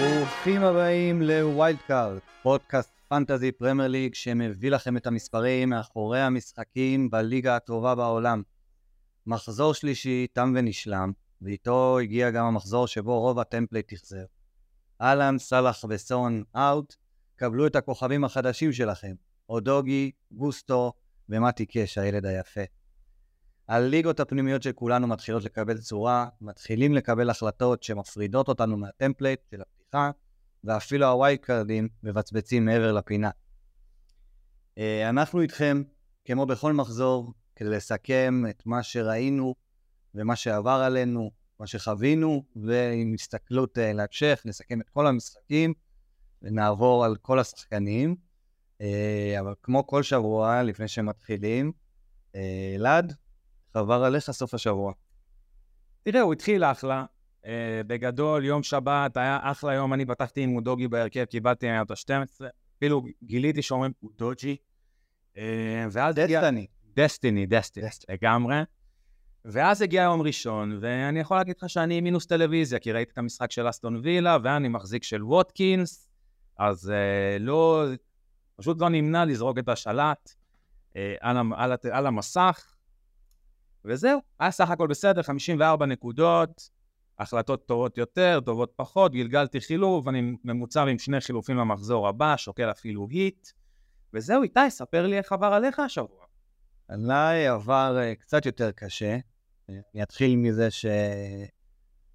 ברוכים הבאים ל Wild Card, פודקאסט Fantasy Premier League שמביא לכם את המספרים מאחורי המשחקים בליגה הטובה בעולם. מחזור שלישי תם ונשלם, ואיתו הגיע גם המחזור שבו רוב ה template תחזר. אהלן, סאלח וסון out, קבלו את הכוכבים החדשים שלכם, אודוגי, גוסטו ומתי קש, הילד היפה. הליגות הפנימיות של כולנו מתחילות לקבל צורה, מתחילים לקבל החלטות שמפרידות אותנו מה template של הפתיחה, ואפילו הווייד קארדים מבצבצים מעבר לפינה. אה, אנחנו איתכם, כמו בכל מחזור, כדי לסכם את מה שראינו ומה שעבר עלינו, מה שחווינו, ועם הסתכלות אה, להמשך, נסכם את כל המשחקים ונעבור על כל השחקנים. אה, אבל כמו כל שבוע, לפני שמתחילים, אלעד, חבר עליך סוף השבוע. תראה, הוא התחיל אחלה. Uh, בגדול, יום שבת היה אחלה יום, אני פתחתי עם מודוגי בהרכב, קיבלתי ממנו את ה-12. אפילו גיליתי שאומרים מודוג'י. Uh, ואז דסטיני. דסטיני, דסטיני, לגמרי. ואז הגיע יום ראשון, ואני יכול להגיד לך שאני מינוס טלוויזיה, כי ראיתי את המשחק של אסטון וילה, ואני מחזיק של ווטקינס, אז uh, לא, פשוט לא נמנע לזרוק את השלט uh, על, על, על המסך. וזהו, היה סך הכל בסדר, 54 נקודות, החלטות טובות יותר, טובות פחות, גלגלתי חילוף, אני ממוצר עם שני חילופים למחזור הבא, שוקל אפילו היט. וזהו, איתי, ספר לי איך עבר עליך השבוע. עליי עבר uh, קצת יותר קשה. אני אתחיל מזה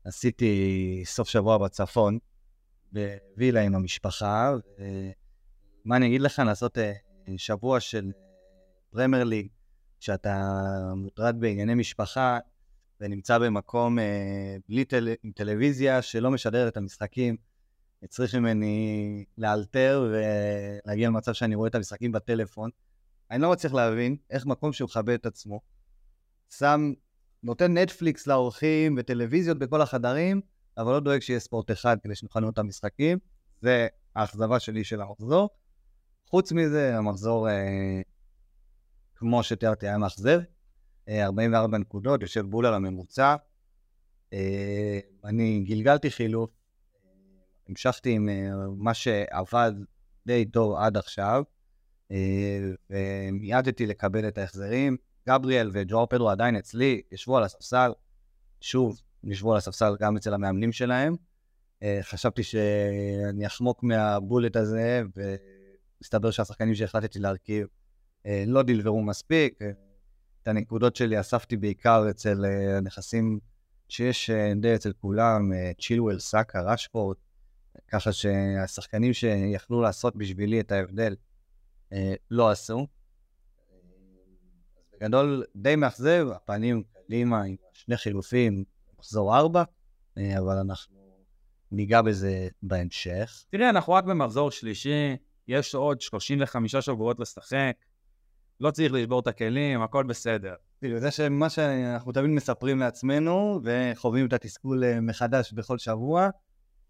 שעשיתי סוף שבוע בצפון, בווילה עם המשפחה. ומה אני אגיד לך, לעשות uh, שבוע של פרמייר ליג כשאתה מוטרד בענייני משפחה ונמצא במקום אה, בלי טל... עם טלוויזיה שלא משדרת את המשחקים, צריך ממני לאלתר ולהגיע למצב שאני רואה את המשחקים בטלפון. אני לא מצליח להבין איך מקום שהוא מכבד את עצמו, שם, נותן נטפליקס לאורחים וטלוויזיות בכל החדרים, אבל לא דואג שיהיה ספורט אחד כדי שנוכל לראות את המשחקים. זה האכזבה שלי של המחזור. חוץ מזה, המחזור אה, כמו שתיארתי, היה מאכזב. 44 נקודות, יושב בול על הממוצע. אה, אני גלגלתי חילוף, המשכתי עם אה, מה שעבד די טוב עד עכשיו, אה, ומיעדתי לקבל את ההחזרים. גבריאל וג'ואר פדרו עדיין אצלי, ישבו על הספסל, שוב, ישבו על הספסל גם אצל המאמנים שלהם. חשבתי שאני אחמוק מהבולט הזה, ומסתבר שהשחקנים שהחלטתי להרכיב אה, לא דלברו מספיק. אה, את הנקודות שלי אספתי בעיקר אצל אה, הנכסים שיש די אצל כולם, צ'ילואל, סאקה, ראשפורט, ככה שהשחקנים שיכלו לעשות בשבילי את ההבדל לא עשו. בגדול די מאכזב, הפנים קדימה עם שני חילופים, מחזור ארבע, אבל אנחנו ניגע בזה בהמשך. תראה, אנחנו רק במחזור שלישי, יש עוד 35 שבועות לשחק. לא צריך לשבור את הכלים, הכל בסדר. כאילו, זה שמה שאנחנו תמיד מספרים לעצמנו, וחווים את התסכול אה, מחדש בכל שבוע,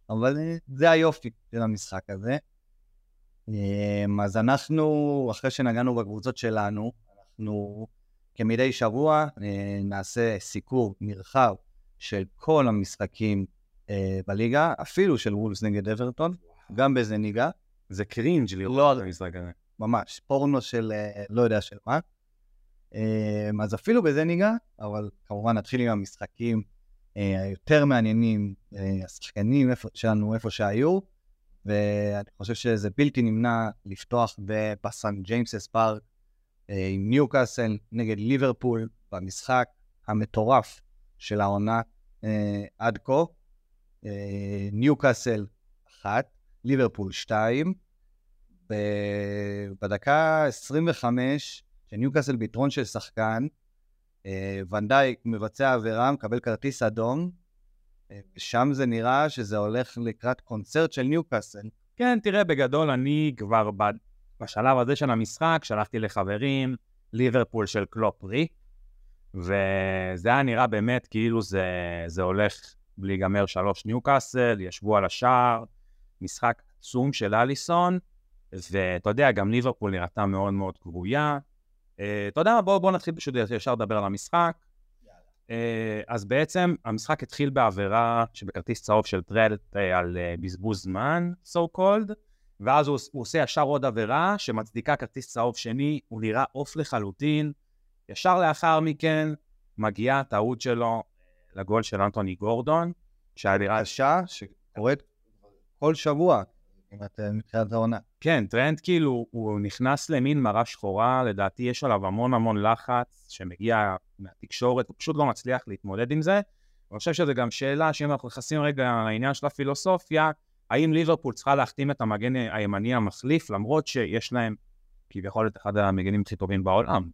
אבל אה, זה היופי של המשחק הזה. אמ, אז אנחנו, אחרי שנגענו בקבוצות שלנו, אנחנו כמדי שבוע אה, נעשה סיקור נרחב של כל המשחקים בליגה, אפילו של וולס נגד אברטון, גם בזה ניגע. זה קרינג' לראות לא, את המשחק הזה. ממש, פורנו של אה, לא יודע של מה. אמ, אז אפילו בזה ניגע, אבל כמובן נתחיל עם המשחקים אה, היותר מעניינים, אה, השחקנים שלנו איפה שהיו, ואני חושב שזה בלתי נמנע לפתוח בסן ג'יימסס פארק עם ניוקאסל נגד ליברפול במשחק המטורף של העונה עד כה. ניוקאסל אחת, ליברפול שתיים, בדקה 25, שניוקאסל ביתרון של שחקן, אה, ונדייק מבצע עבירה, מקבל כרטיס אדום, אה, ושם זה נראה שזה הולך לקראת קונצרט של ניוקאסל. כן, תראה, בגדול אני כבר בשלב הזה של המשחק שלחתי לחברים ליברפול של קלופ רי, וזה היה נראה באמת כאילו זה, זה הולך להיגמר שלוש ניוקאסל, ישבו על השער, משחק עצום של אליסון, ואתה יודע, גם ליברפול נראתה מאוד מאוד גבויה. Uh, אתה יודע מה, בואו בוא נתחיל פשוט ישר לדבר על המשחק. אה, אז בעצם המשחק התחיל בעבירה שבכרטיס צהוב של טרנט אה, על אה, בזבוז זמן, so called, ואז הוא, הוא עושה ישר עוד עבירה שמצדיקה כרטיס צהוב שני, הוא נראה עוף לחלוטין. ישר לאחר מכן מגיעה הטעות שלו לגול של אנטוני גורדון, שהיה נראה... קשה שקורית כל שבוע, כמעט מתחילת העונה. כן, טרנט כאילו, הוא נכנס למין מרה שחורה, לדעתי יש עליו המון המון לחץ שמגיע מהתקשורת, הוא פשוט לא מצליח להתמודד עם זה. אני חושב שזו גם שאלה שאם אנחנו נכנסים רגע לעניין של הפילוסופיה, האם ליברפול צריכה להחתים את המגן הימני המחליף, למרות שיש להם כביכול את אחד המגנים הכי טובים בעולם.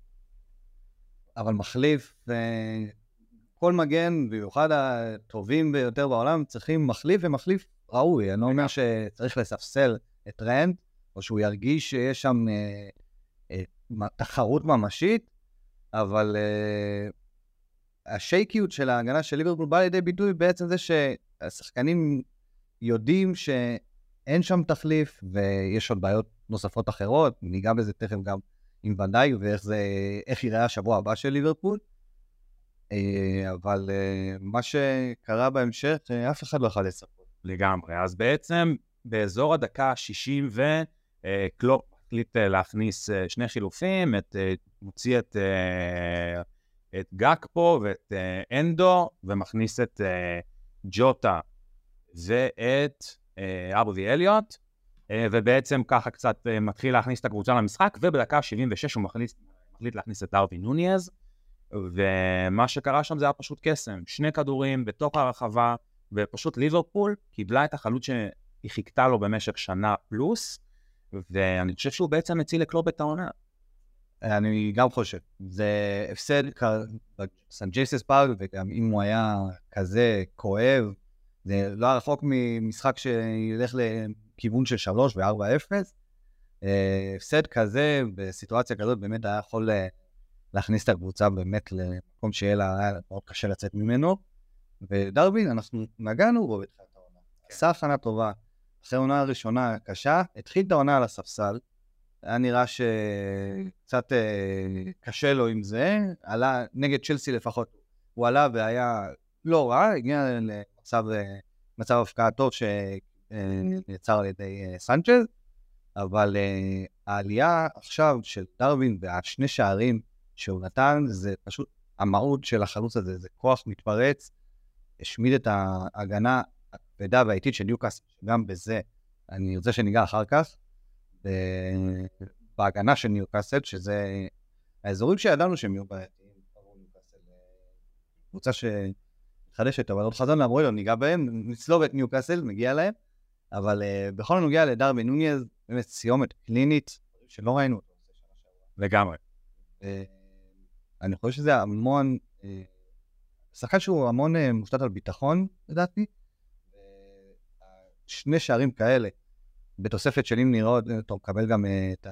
אבל מחליף, אה, כל מגן, במיוחד הטובים ביותר בעולם, צריכים מחליף ומחליף ראוי. אני לא אומר שצריך לספסל את טרנד, או שהוא ירגיש שיש שם אה, אה, תחרות ממשית, אבל אה, השייקיות של ההגנה של ליברפול באה לידי ביטוי בעצם זה שהשחקנים יודעים שאין שם תחליף, ויש עוד בעיות נוספות אחרות, ניגע בזה תכף גם עם ודאי, ואיך זה, איך ייראה השבוע הבא של ליברפול. אה, אבל אה, מה שקרה בהמשך, אה, אף אחד לא יכול לספר. לגמרי. אז בעצם באזור הדקה ה-60 וקלופ החליט להכניס שני חילופים, את, מוציא את, את גקפו ואת אנדו, ומכניס את ג'וטה ואת אבובי אליוט, ובעצם ככה קצת מתחיל להכניס את הקבוצה למשחק, ובדקה ה-76 הוא מחליט, מחליט להכניס את ארווי נוניאז, ומה שקרה שם זה היה פשוט קסם. שני כדורים בתוך הרחבה, ופשוט ליברפול קיבלה את החלוץ שהיא חיכתה לו במשך שנה פלוס, ואני חושב שהוא בעצם הציל לקלוב את העונה. אני גם חושב. זה הפסד בסן ג'ייסס פארק, וגם אם הוא היה כזה כואב, זה לא היה רחוק ממשחק שילך לכיוון של 3 ו-4-0. הפסד כזה, בסיטואציה כזאת, באמת היה יכול אה, להכניס את הקבוצה באמת למקום שיהיה לה מאוד קשה לצאת ממנו. ודרבין, אנחנו נגענו בו בתחילת העונה. כן. עשה הכנה טובה. אחרי העונה הראשונה קשה, התחיל את העונה על הספסל. היה נראה שקצת אה, קשה לו עם זה. עלה, נגד צ'לסי לפחות, הוא עלה והיה לא רע, הגיע למצב אה, מצב הפקעה טוב שנעצר על ידי אה, סנצ'ז, אבל אה, העלייה עכשיו של דרווין והשני שערים שהוא נתן, זה פשוט המהות של החלוץ הזה, זה כוח מתפרץ, השמיד את ההגנה הכבדה והאיטית של ניוקאסל, שגם בזה אני רוצה שניגע אחר כך, בהגנה של ניוקאסל, שזה האזורים שידענו שהם יהיו בעייתיים, קבוצה שמחדשת, אבל עוד חזון לאמרו ניגע בהם, נצלוב את ניוקאסל, מגיע להם, אבל uh, בכל הנוגע לדרבי נוניאז, באמת סיומת קלינית, שלא ראינו אותו. לגמרי. אני חושב שזה המון, אה, שחקן שהוא המון אה, מושתת על ביטחון, לדעתי. שני שערים כאלה, בתוספת של אם נראה עוד, אתה מקבל גם אה, את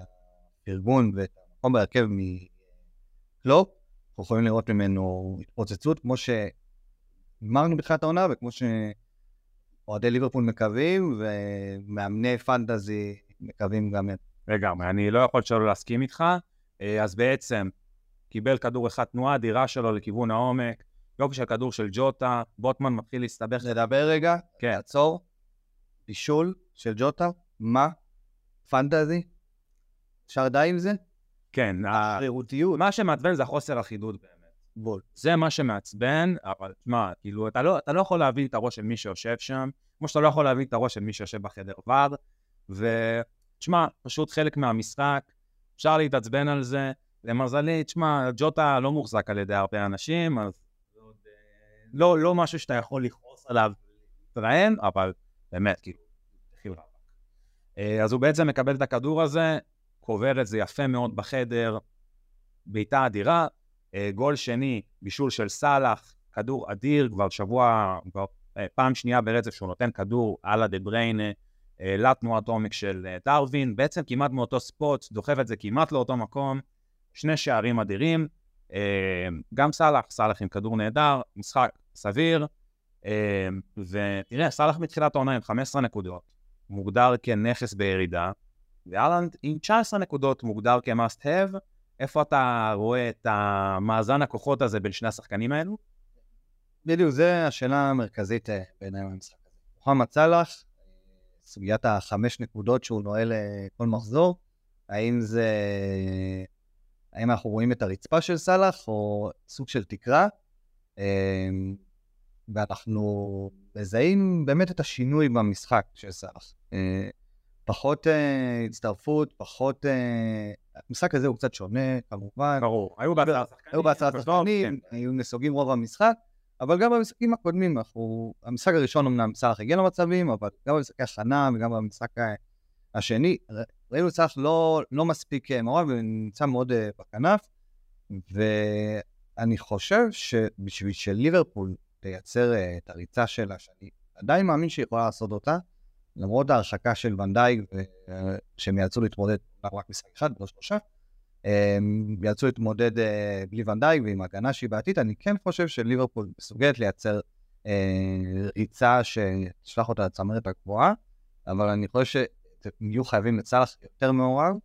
הארגון ואת המקום בהרכב מקלופ, אנחנו יכולים לראות ממנו התפוצצות, כמו שאמרנו בתחילת העונה, וכמו שאוהדי ליברפול מקווים, ומאמני פנטזי מקווים גם הם. לגמרי, אני לא יכול שלא להסכים איתך. אז בעצם, קיבל כדור אחד תנועה אדירה שלו לכיוון העומק, יופי של כדור של ג'וטה, בוטמן מתחיל להסתבך. נדבר רגע, כן. עצור, בישול של ג'וטה, מה? פנטזי? אפשר די עם זה? כן. השרירותיות. מה שמעצבן זה החוסר אחידות באמת. בול. זה מה שמעצבן, אבל תשמע, כאילו, אתה לא, אתה לא יכול להביא את הראש של מי שיושב שם, כמו שאתה לא יכול להביא את הראש של מי שיושב בחדר ור, ותשמע, פשוט חלק מהמשחק, אפשר להתעצבן על זה, למזלי, תשמע, ג'וטה לא מוחזק על ידי הרבה אנשים, אז לא, לא משהו שאתה יכול לכעוס עליו, להתראיין, אבל באמת, כאילו, אה, אז הוא בעצם מקבל את הכדור הזה, קובר את זה יפה מאוד בחדר, בעיטה אדירה, אה, גול שני, בישול של סאלח, כדור אדיר, כבר שבוע, כבר אה, פעם שנייה ברצף שהוא נותן כדור על הדה בריינה, לתנועת עומק של דרווין, בעצם כמעט מאותו ספוט, דוחף את זה כמעט לאותו מקום, שני שערים אדירים, גם סאלח, סאלח עם כדור נהדר, משחק סביר, אה, ותראה, סאלח מתחילת העונה עם 15 נקודות, מוגדר כנכס בירידה, ואלנד עם 19 נקודות מוגדר כ-must have. איפה אתה רואה את המאזן הכוחות הזה בין שני השחקנים האלו? בדיוק, זו השאלה המרכזית אה, בעיניי במשחק הזה. מוחמד סאלח, סוגיית החמש נקודות שהוא נועל אה, כל מחזור, האם זה... האם אנחנו רואים את הרצפה של סאלח או סוג של תקרה? אה, ואנחנו מזהים באמת את השינוי במשחק של סאלח. פחות הצטרפות, פחות... המשחק הזה הוא קצת שונה, כמובן. ברור, היו בהצעת שחקנים. היו בהצעת שחקנים, כן. היו נסוגים רוב המשחק, אבל גם במשחקים הקודמים, אנחנו... המשחק הראשון אמנם סאלח הגיע למצבים, אבל גם במשחקי הכנה וגם במשחק השני, ראינו סאלח לא, לא מספיק אה, מעורב ונמצא מאוד uh, בכנף, ואני חושב שבשביל שליברפול תייצר uh, את הריצה שלה, שאני עדיין מאמין שהיא יכולה לעשות אותה, למרות ההרחקה של ונדייג, שהם יאלצו להתמודד רק משחק אחד, לא שלושה, הם יאלצו להתמודד אה, בלי ונדייג ועם הגנה שהיא בעתיד, אני כן חושב שליברפול מסוגלת לייצר אה, ריצה שתשלח אותה לצמרת הגבוהה, אבל אני חושב יהיו חייבים לסאלח יותר מעורב,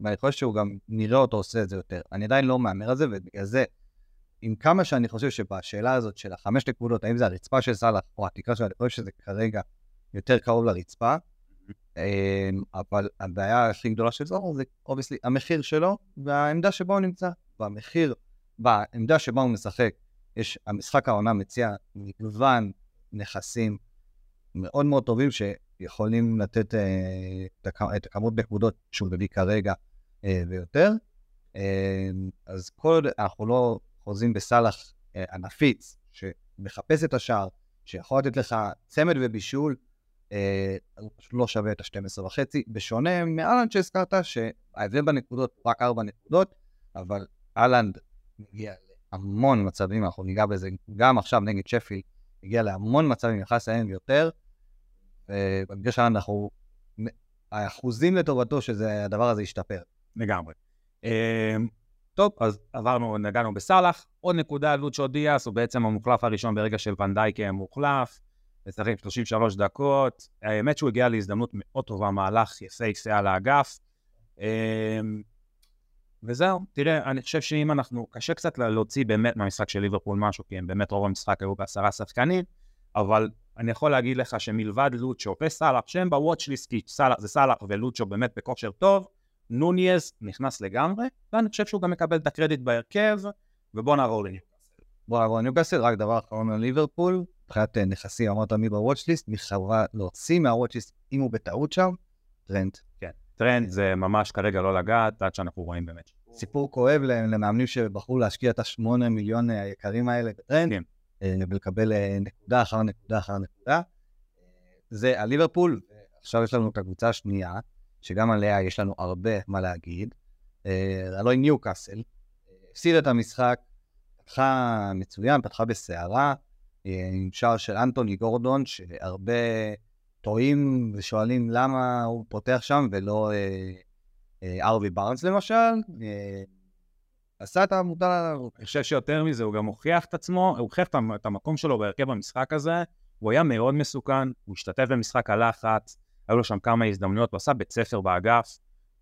ואני חושב שהוא גם נראה אותו עושה את זה יותר. אני עדיין לא מהמר על זה, ובגלל זה, עם כמה שאני חושב שבשאלה הזאת של החמש נקודות, האם זה הרצפה של סאלח או התקרה שלו, אני חושב שזה כרגע יותר קרוב לרצפה. אמ, אבל הבעיה הכי גדולה של סאלח זה obviously המחיר שלו והעמדה שבה הוא נמצא. והמחיר, בעמדה שבה הוא משחק, יש, המשחק העונה מציע מגוון נכסים מאוד מאוד טובים שיכולים לתת אה, את הכמות נקודות שהוא מביא כרגע אה, ויותר. אה, אז כל עוד אנחנו לא חוזים בסאלח הנפיץ, שמחפש את השער, שיכול לתת לך צמד ובישול, הוא פשוט לא שווה את ה-12 וחצי, בשונה מאלנד שהזכרת, שההבדל בנקודות הוא רק 4 נקודות, אבל אהלנד מגיע להמון מצבים, אנחנו ניגע בזה גם עכשיו נגד שפי, הגיע להמון מצבים, יכל לסיים יותר, ובמקרה שלנו אנחנו, האחוזים לטובתו שהדבר הזה ישתפר. לגמרי. אה, טוב, אז עברנו, נגענו בסאלח. עוד נקודה, לוצ'ו דיאס הוא בעצם המוחלף הראשון ברגע של ונדייק מוחלף. משחק 33 דקות. האמת שהוא הגיע להזדמנות מאוד טובה, מהלך יפהפה על האגף. אמ, וזהו, תראה, אני חושב שאם אנחנו, קשה קצת להוציא באמת מהמשחק של ליברפול משהו, כי הם באמת רוב המשחק היו בעשרה שחקנים, אבל אני יכול להגיד לך שמלבד לוצ'ו וסאלח, שהם בוואטשליסט, כי זה סאלח ולוצ'ו באמת בכושר טוב, נוניאז נכנס לגמרי, ואני חושב שהוא גם מקבל את הקרדיט בהרכב, ובוא נעבור לניוקאסל. בוא נעבור לניוקאסל, רק דבר אחרון על ליברפול, מבחינת אה, נכסים, אמרת מי בוואטשליסט, מי חברה להוציא מהוואטשליסט, אם הוא בטעות שם, טרנט. כן, טרנט זה ממש כרגע לא לגעת, עד שאנחנו רואים באמת. סיפור כואב למאמנים שבחרו להשקיע את השמונה מיליון אה, היקרים האלה בטרנט, כן. ולקבל נקודה אחר נקודה אחר נקודה. זה על ליברפול, עכשיו יש לנו את הקבוצה השנייה, שגם עליה יש לנו הרבה מה להגיד. הלוא היא ניוקאסל, הפסיד את המשחק, פתחה מצוין, פתחה בסערה, עם שער של אנטוני גורדון, שהרבה טועים ושואלים למה הוא פותח שם ולא אה, אה, ארווי בארנס למשל. אה, עשה את המוטל עליו. אני חושב שיותר מזה, הוא גם הוכיח את עצמו, הוא הוכיח את המקום שלו בהרכב במשחק הזה. הוא היה מאוד מסוכן, הוא השתתף במשחק הלחץ, היו לו שם כמה הזדמנויות, הוא עשה בית ספר באגף.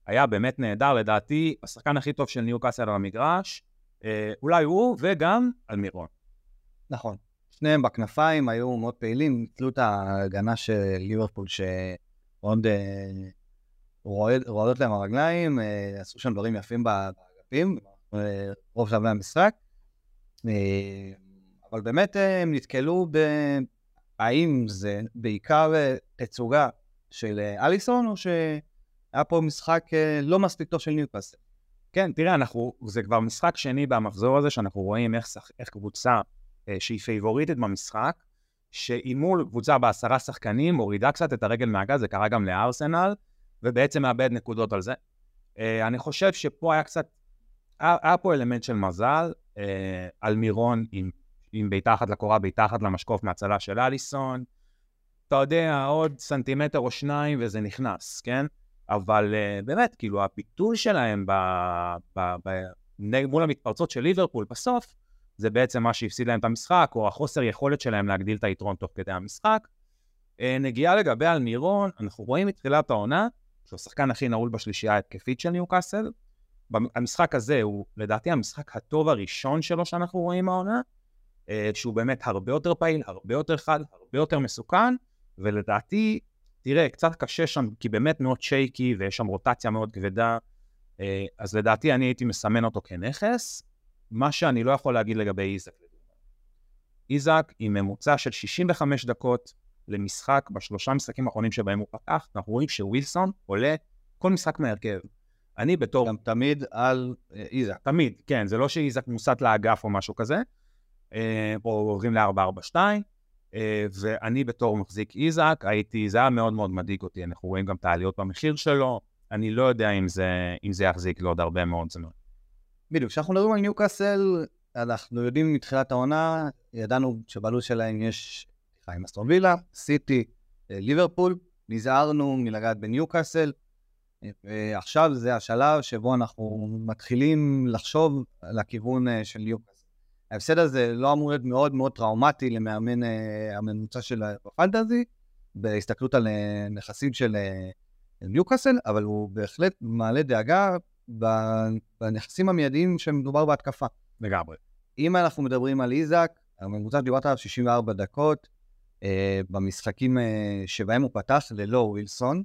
היה באמת נהדר, לדעתי, השחקן הכי טוב של ניו קאסל על המגרש, אה, אולי הוא וגם אלמירון. נכון. שניהם בכנפיים היו מאוד פעילים, ניצלו את ההגנה של ליברפול שעוד אה, רועדות להם הרגליים, אה, עשו שם דברים יפים באגפים, רוב שלבי המשחק. אבל באמת הם נתקלו ב... האם זה בעיקר תצוגה של אליסון, או שהיה פה משחק לא מספיק טוב של ניוקאסל? כן, תראה, אנחנו, זה כבר משחק שני במחזור הזה, שאנחנו רואים איך, איך קבוצה אה, שהיא פייבוריטית במשחק, שהיא מול קבוצה בעשרה שחקנים, מורידה קצת את הרגל מהגז, זה קרה גם לארסנל, ובעצם מאבד נקודות על זה. אה, אני חושב שפה היה קצת, היה, פה אלמנט של מזל, אה, על מירון עם, עם בעיטה אחת לקורה, בעיטה אחת למשקוף מהצלה של אליסון. אתה יודע, עוד סנטימטר או שניים וזה נכנס, כן? אבל באמת, כאילו, הביטול שלהם ב, ב, ב, מול המתפרצות של ליברפול בסוף, זה בעצם מה שהפסיד להם את המשחק, או החוסר יכולת שלהם להגדיל את היתרון תוך כדי המשחק. אה, נגיעה לגבי אלמירון, אנחנו רואים מתחילת העונה, שהוא השחקן הכי נעול בשלישייה ההתקפית של אה, שהוא באמת הרבה יותר פעיל, הרבה יותר חד, הרבה יותר מסוכן, ולדעתי, תראה, קצת קשה שם, כי באמת מאוד שייקי, ויש שם רוטציה מאוד כבדה, אה, אז לדעתי אני הייתי מסמן אותו כנכס, מה שאני לא יכול להגיד לגבי איזק. איזק עם ממוצע של 65 דקות למשחק בשלושה משחקים האחרונים שבהם הוא פתח, אנחנו רואים שווילסון עולה כל משחק מהרכב. אני בתור... גם תמיד על אה, איזק. תמיד, כן, זה לא שאיזק מוסט לאגף או משהו כזה, אה, או עוברים ל-442, אה, ואני בתור מחזיק איזק, הייתי, זה היה מאוד מאוד מדאיג אותי, אנחנו רואים גם את העליות במחיר שלו, אני לא יודע אם זה, אם זה יחזיק לעוד הרבה מאוד זמן. בדיוק, כשאנחנו מדברים על ניוקאסל, אנחנו יודעים מתחילת העונה, ידענו שבעלות שלהם יש עם אסטרון וילה, סיטי, ליברפול, נזהרנו מלגעת בניוקאסל, ועכשיו זה השלב שבו אנחנו מתחילים לחשוב על הכיוון אה, של ניוקאסל. ההפסד הזה לא אמור להיות מאוד מאוד טראומטי למאמן אה, הממוצע של הפנטזי, בהסתכלות על אה, נכסים של ניוקאסל, אבל הוא בהחלט מעלה דאגה בנכסים המיידיים שמדובר בהתקפה. לגמרי. אם אנחנו מדברים על איזק, הממוצע דיברת עליו 64 דקות, אה, במשחקים אה, שבהם הוא פתח ללא ווילסון,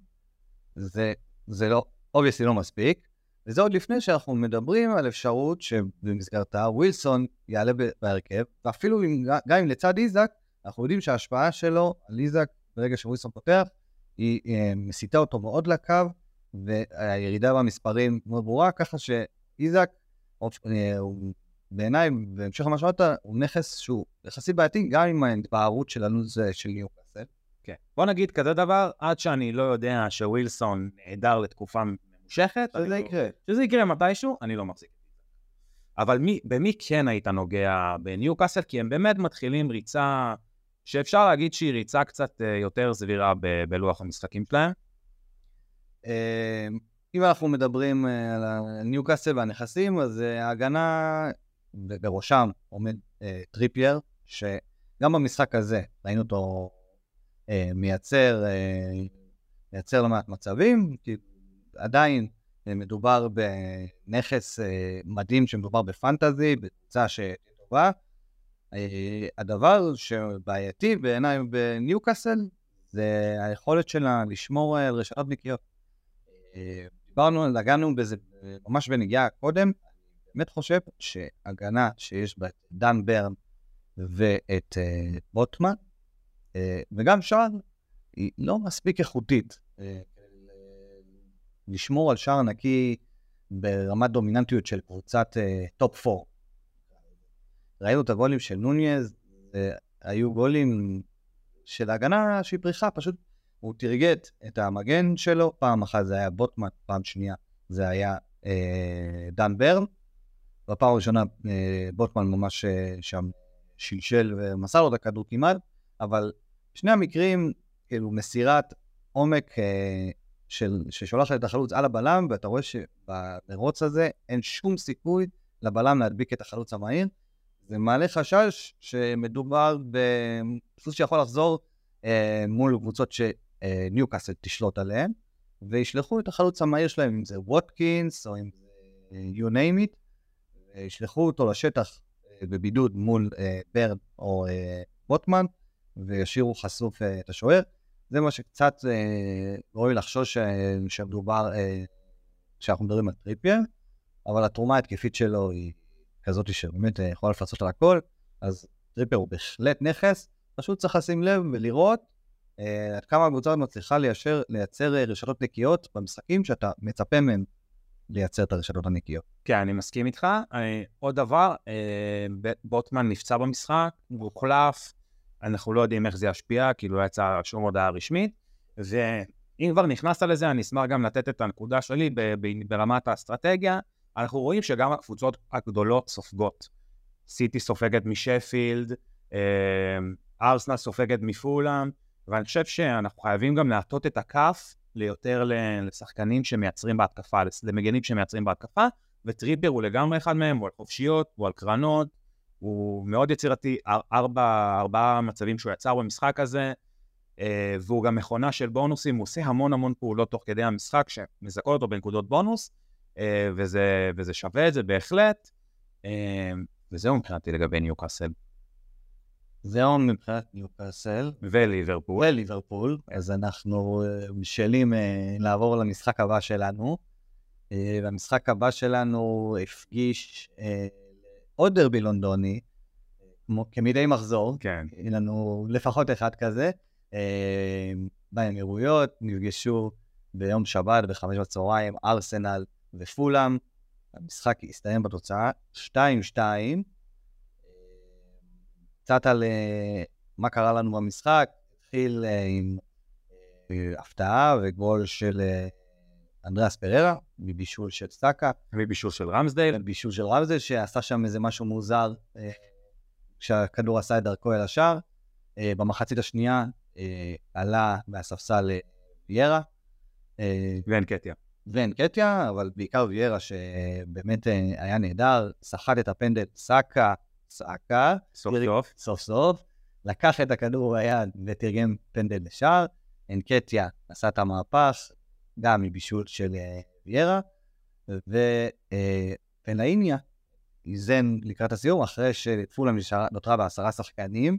זה, זה לא, obviously לא מספיק, וזה עוד לפני שאנחנו מדברים על אפשרות שבמסגרתה ווילסון יעלה בהרכב, ואפילו אם, גם אם לצד איזק, אנחנו יודעים שההשפעה שלו על איזק ברגע שווילסון פותח, היא, היא אה, מסיטה אותו מאוד לקו, והירידה במספרים מאוד ברורה, ככה שאיזק, הוא בעיניי, בהמשך למה שאמרת, הוא נכס שהוא יחסית בעייתי, גם עם ההתבהרות של הלו"ז של ניוקאסל. כן. בוא נגיד כזה דבר, עד שאני לא יודע שווילסון נעדר לתקופה ממושכת, שזה לא- יקרה. שזה יקרה מתישהו, אני לא מחזיק. אבל מי, במי כן היית נוגע בניוקאסל? כי הם באמת מתחילים ריצה שאפשר להגיד שהיא ריצה קצת אה, יותר סבירה ב- בלוח המשחקים שלהם. אה, אם אנחנו מדברים אה, על ניוקאסל והנכסים, אז ההגנה ובראשם עומד אה, טריפייר, שגם במשחק הזה ראינו אותו אה, מייצר, אה, מייצר לא מעט מצבים, כי עדיין אה, מדובר בנכס אה, מדהים שמדובר בפנטזי, בקבוצה שטובה. אה, הדבר שבעייתי בעיניי בניוקאסל זה היכולת שלה לשמור על רשתות נקיות. אה, דיברנו, נגענו בזה ממש בנגיעה קודם, באמת חושב שהגנה שיש בה את דן ברן ואת בוטמן, וגם שער, היא לא מספיק איכותית אה, לשמור על שער נקי ברמת דומיננטיות של קבוצת top אה, 4. ראינו את הגולים של נוניז, היו גולים של הגנה שהיא פריכה, פשוט הוא טרגט את המגן שלו, פעם אחת זה היה בוטמן, פעם שנייה זה היה אה, דן ברן. בפעם הראשונה אה, בוטמן ממש אה, שם שלשל ומסר לו את הכדור כמעט, אבל שני המקרים, כאילו מסירת עומק אה, של, ששולחת את החלוץ על הבלם, ואתה רואה שבמרוץ הזה אין שום סיכוי לבלם להדביק את החלוץ המהיר. זה מעלה חשש שמדובר בסוס שיכול לחזור אה, מול קבוצות שניוקאסל תשלוט עליהן, וישלחו את החלוץ המהיר שלהם, אם זה ווטקינס או אם זה you name it, ישלחו אותו לשטח אה, בבידוד מול אה, ברן או בוטמן, אה, וישאירו חשוף את השוער. זה מה שקצת ראוי לחשוש שמדובר, שאנחנו מדברים על טריפייר, אבל התרומה ההתקפית שלו היא כזאת שבאמת יכולה לפצות על הכל, אז טריפייר הוא בהחלט נכס, פשוט צריך לשים לב ולראות עד כמה הקבוצה מצליחה ליישר, לייצר רשתות נקיות במשחקים שאתה מצפה מהם לייצר את הרשתות הנקיות. כן, אני מסכים איתך. אני, עוד דבר, אה, בוטמן נפצע במשחק, הוא הוחלף, אנחנו לא יודעים איך זה ישפיע, כאילו לא יצאה שום הודעה רשמית, ואם כבר נכנסת לזה, אני אשמח גם לתת את הנקודה שלי ברמת האסטרטגיה. אנחנו רואים שגם הקבוצות הגדולות סופגות. סיטי סופגת משפילד, אה, ארסנל סופגת מפולאם, ואני חושב שאנחנו חייבים גם להטות את הכף ליותר לשחקנים שמייצרים בהתקפה, למגנים שמייצרים בהתקפה, וטריפר הוא לגמרי אחד מהם, הוא על חופשיות, הוא על קרנות, הוא מאוד יצירתי, ארבע, ארבעה מצבים שהוא יצר במשחק הזה, אה, והוא גם מכונה של בונוסים, הוא עושה המון המון פעולות תוך כדי המשחק שמזכות אותו בנקודות בונוס, אה, וזה, וזה שווה את זה בהחלט, אה, וזהו מבחינתי לגבי ניוקאסל. מוזיאון מבחינת ניוקאסל. וליברפול. וליברפול, אז אנחנו בשלים אה, לעבור למשחק הבא שלנו. והמשחק הבא שלנו הפגיש עוד דרבי לונדוני, כמו כמדי מחזור. כן. יהיה לנו לפחות אחד כזה. אה, באמירויות נפגשו ביום שבת בחמש בצהריים, ארסנל ופולאם. המשחק הסתיים בתוצאה 2-2. קצת על אה, מה קרה לנו במשחק, התחיל אה, עם הפתעה וגול של אנדריאס פררה, מבישול של סאקה, מבישול של רמסדייל. בישול של רמזל, שעשה שם איזה משהו מוזר אה, כשהכדור עשה את דרכו אל השער. אה, במחצית השנייה אה, עלה מהספסל ויירה. ואנקטיה. ואנקטיה, אבל בעיקר ויירה, שבאמת היה נהדר, סחט את הפנדל, סאקה, סאקה, סוף סוף. סוף סוף, לקח את הכדור ביד ותרגם פנדל לשער, אנקטיה עשה את המהפך, גם מבישול של אה, ויירה, ופלאיניה איזן לקראת הסיום, אחרי שפולאם נשארה- נותרה בעשרה שחקנים,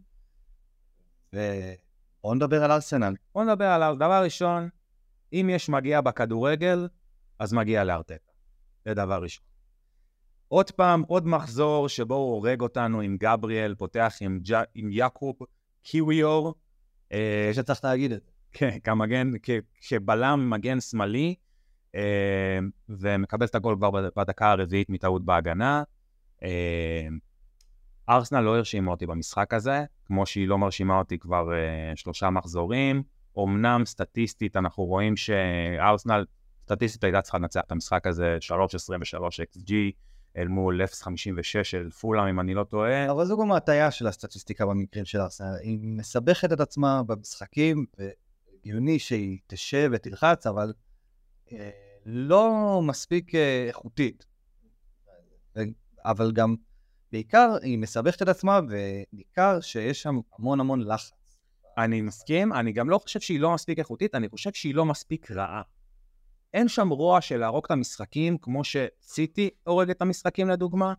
ובואו נדבר על ארסנל. בוא נדבר עליו. דבר ראשון, אם יש מגיע בכדורגל, אז מגיע לארטטה. זה דבר ראשון. עוד פעם, עוד מחזור שבו הוא הורג אותנו עם גבריאל, פותח עם, ג'... עם יעקוב קיוויור, אה, שצריך להגיד את זה. כן, כמגן, כ... כבלם מגן שמאלי, אה, ומקבל את הגול כבר בד- בדקה הרביעית מטעות בהגנה. אה, ארסנל לא הרשימה אותי במשחק הזה, כמו שהיא לא מרשימה אותי כבר אה, שלושה מחזורים. אמנם סטטיסטית אנחנו רואים שארסנל, סטטיסטית הייתה צריכה לנצח את המשחק הזה 3.23 XG אל מול 0.56 של פולאם, אם אני לא טועה. אבל זו גם ההטיה של הסטטיסטיקה במקרים של ארסנל. היא מסבכת את עצמה במשחקים, והגיוני שהיא תשב ותלחץ, אבל אה, לא מספיק אה, איכותית. אבל גם, בעיקר היא מסבכת את עצמה, וניכר שיש שם המון המון לחץ. אני מסכים, אני גם לא חושב שהיא לא מספיק איכותית, אני חושב שהיא לא מספיק רעה. אין שם רוע של להרוג את המשחקים, כמו שסיטי הורג את המשחקים לדוגמה,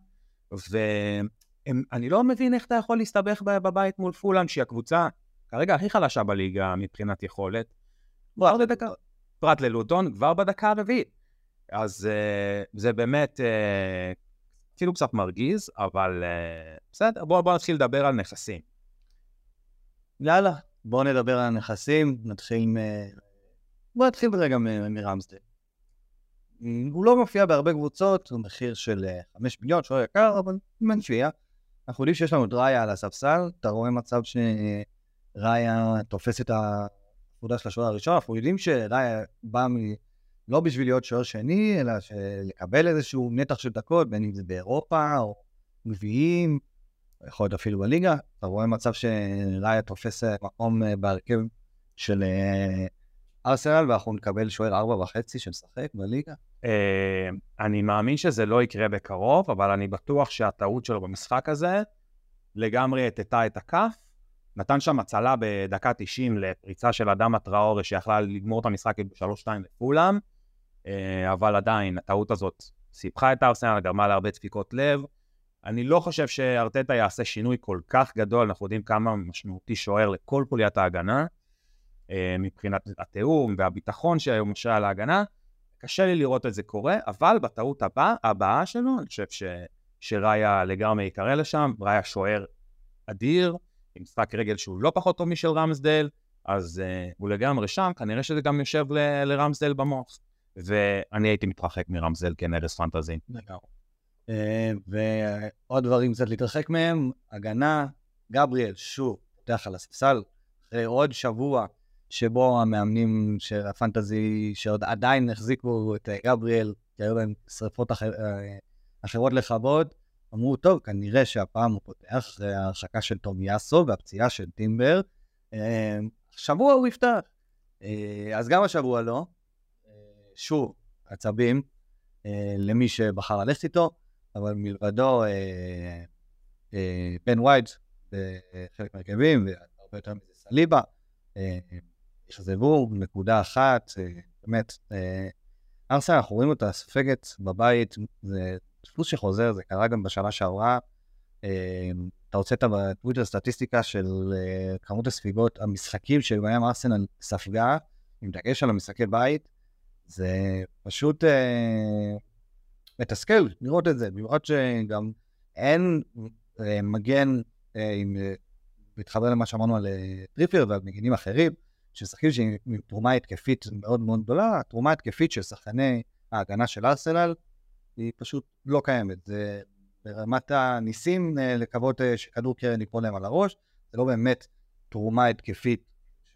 ואני לא מבין איך אתה יכול להסתבך בבית מול פולאם, שהיא הקבוצה כרגע הכי חלשה בליגה מבחינת יכולת. פרט ללוטון, כבר בדקה הרביעית. אז uh, זה באמת uh, אפילו קצת מרגיז, אבל uh, בסדר, בואו בוא נתחיל לדבר על נכסים. יאללה, בואו נדבר על הנכסים, נתחיל מ... בואו נתחיל רגע מרמסדל. הוא לא מופיע בהרבה קבוצות, הוא מחיר של אה, 5 מיליון, שוער יקר, אבל מנפיע. אנחנו יודעים שיש לנו את ראיה על הספסל, אתה רואה מצב שראיה תופס את העבודה של השוער הראשון, אנחנו יודעים שראיה בא מ... לא בשביל להיות שוער שני, אלא לקבל איזשהו נתח של דקות, בין אם זה באירופה או גביעים, יכול להיות אפילו בליגה. אתה רואה מצב שראיה תופס אה, מקום אה, בהרכב של אה, ארסנל, ואנחנו נקבל שוער ארבע וחצי שמשחק בליגה. אני מאמין שזה לא יקרה בקרוב, אבל אני בטוח שהטעות שלו במשחק הזה לגמרי הטטה את הכף. נתן שם הצלה בדקה 90 לפריצה של אדם טראורי שיכלה לגמור את המשחק ב-3-2 לכולם, uh, אבל עדיין הטעות הזאת סיפחה את הארסנל, גרמה להרבה דפיקות לב. אני לא חושב שארטטה יעשה שינוי כל כך גדול, אנחנו יודעים כמה משמעותי שוער לכל חוליית ההגנה, uh, מבחינת התיאום והביטחון שהיום משרה על ההגנה. קשה לי לראות את זה קורה, אבל בטעות הבא, הבאה שלו, אני חושב ש, שראיה לגמרי ייקרא לשם, ראיה שוער אדיר, עם משחק רגל שהוא לא פחות טוב משל רמסדל, אז uh, הוא לגמרי שם, כנראה שזה גם יושב ל, לרמסדל במוח. ואני הייתי מתרחק מרמסדל כנרס פנטזי. אה, ועוד דברים קצת להתרחק מהם, הגנה, גבריאל, שוב, פותח על הספסל, אחרי עוד שבוע שבו המאמנים של הפנטזי, שעוד עדיין החזיקו את אה, גבריאל, כי היו להם שריפות אחר, אחרות לכבוד, אמרו, טוב, כנראה שהפעם הוא פותח, אחרי ההרחקה של תום יאסו והפציעה של טימבר. אה, השבוע הוא יפתח. אה, אז גם השבוע לא. אה, שוב, עצבים אה, למי שבחר ללכת איתו. אבל מלבדו בן וייד בחלק מהרכבים, והרבה יותר מזה סליבה, אכזבו, נקודה אחת, באמת, ארסנל, אנחנו רואים אותה סופגת בבית, זה דפוס שחוזר, זה קרה גם בשנה שעברה, אה, אתה הוצאת בטוויטר סטטיסטיקה של אה, כמות הספיגות, המשחקים שבהם ארסנל ספגה, עם דגש על המשחקי בית, זה פשוט אה, מתסכל לראות את זה, במיוחד שגם אין אה, מגן, אה, עם, אה, מתחבר למה שאמרנו על טריפר ועל מגינים אחרים, ששחקים עם תרומה התקפית מאוד מאוד גדולה, התרומה התקפית של שחקני ההגנה של ארסנל היא פשוט לא קיימת. זה ברמת הניסים אה, לקוות אה, שכדור קרן ייפול להם על הראש, זה לא באמת תרומה התקפית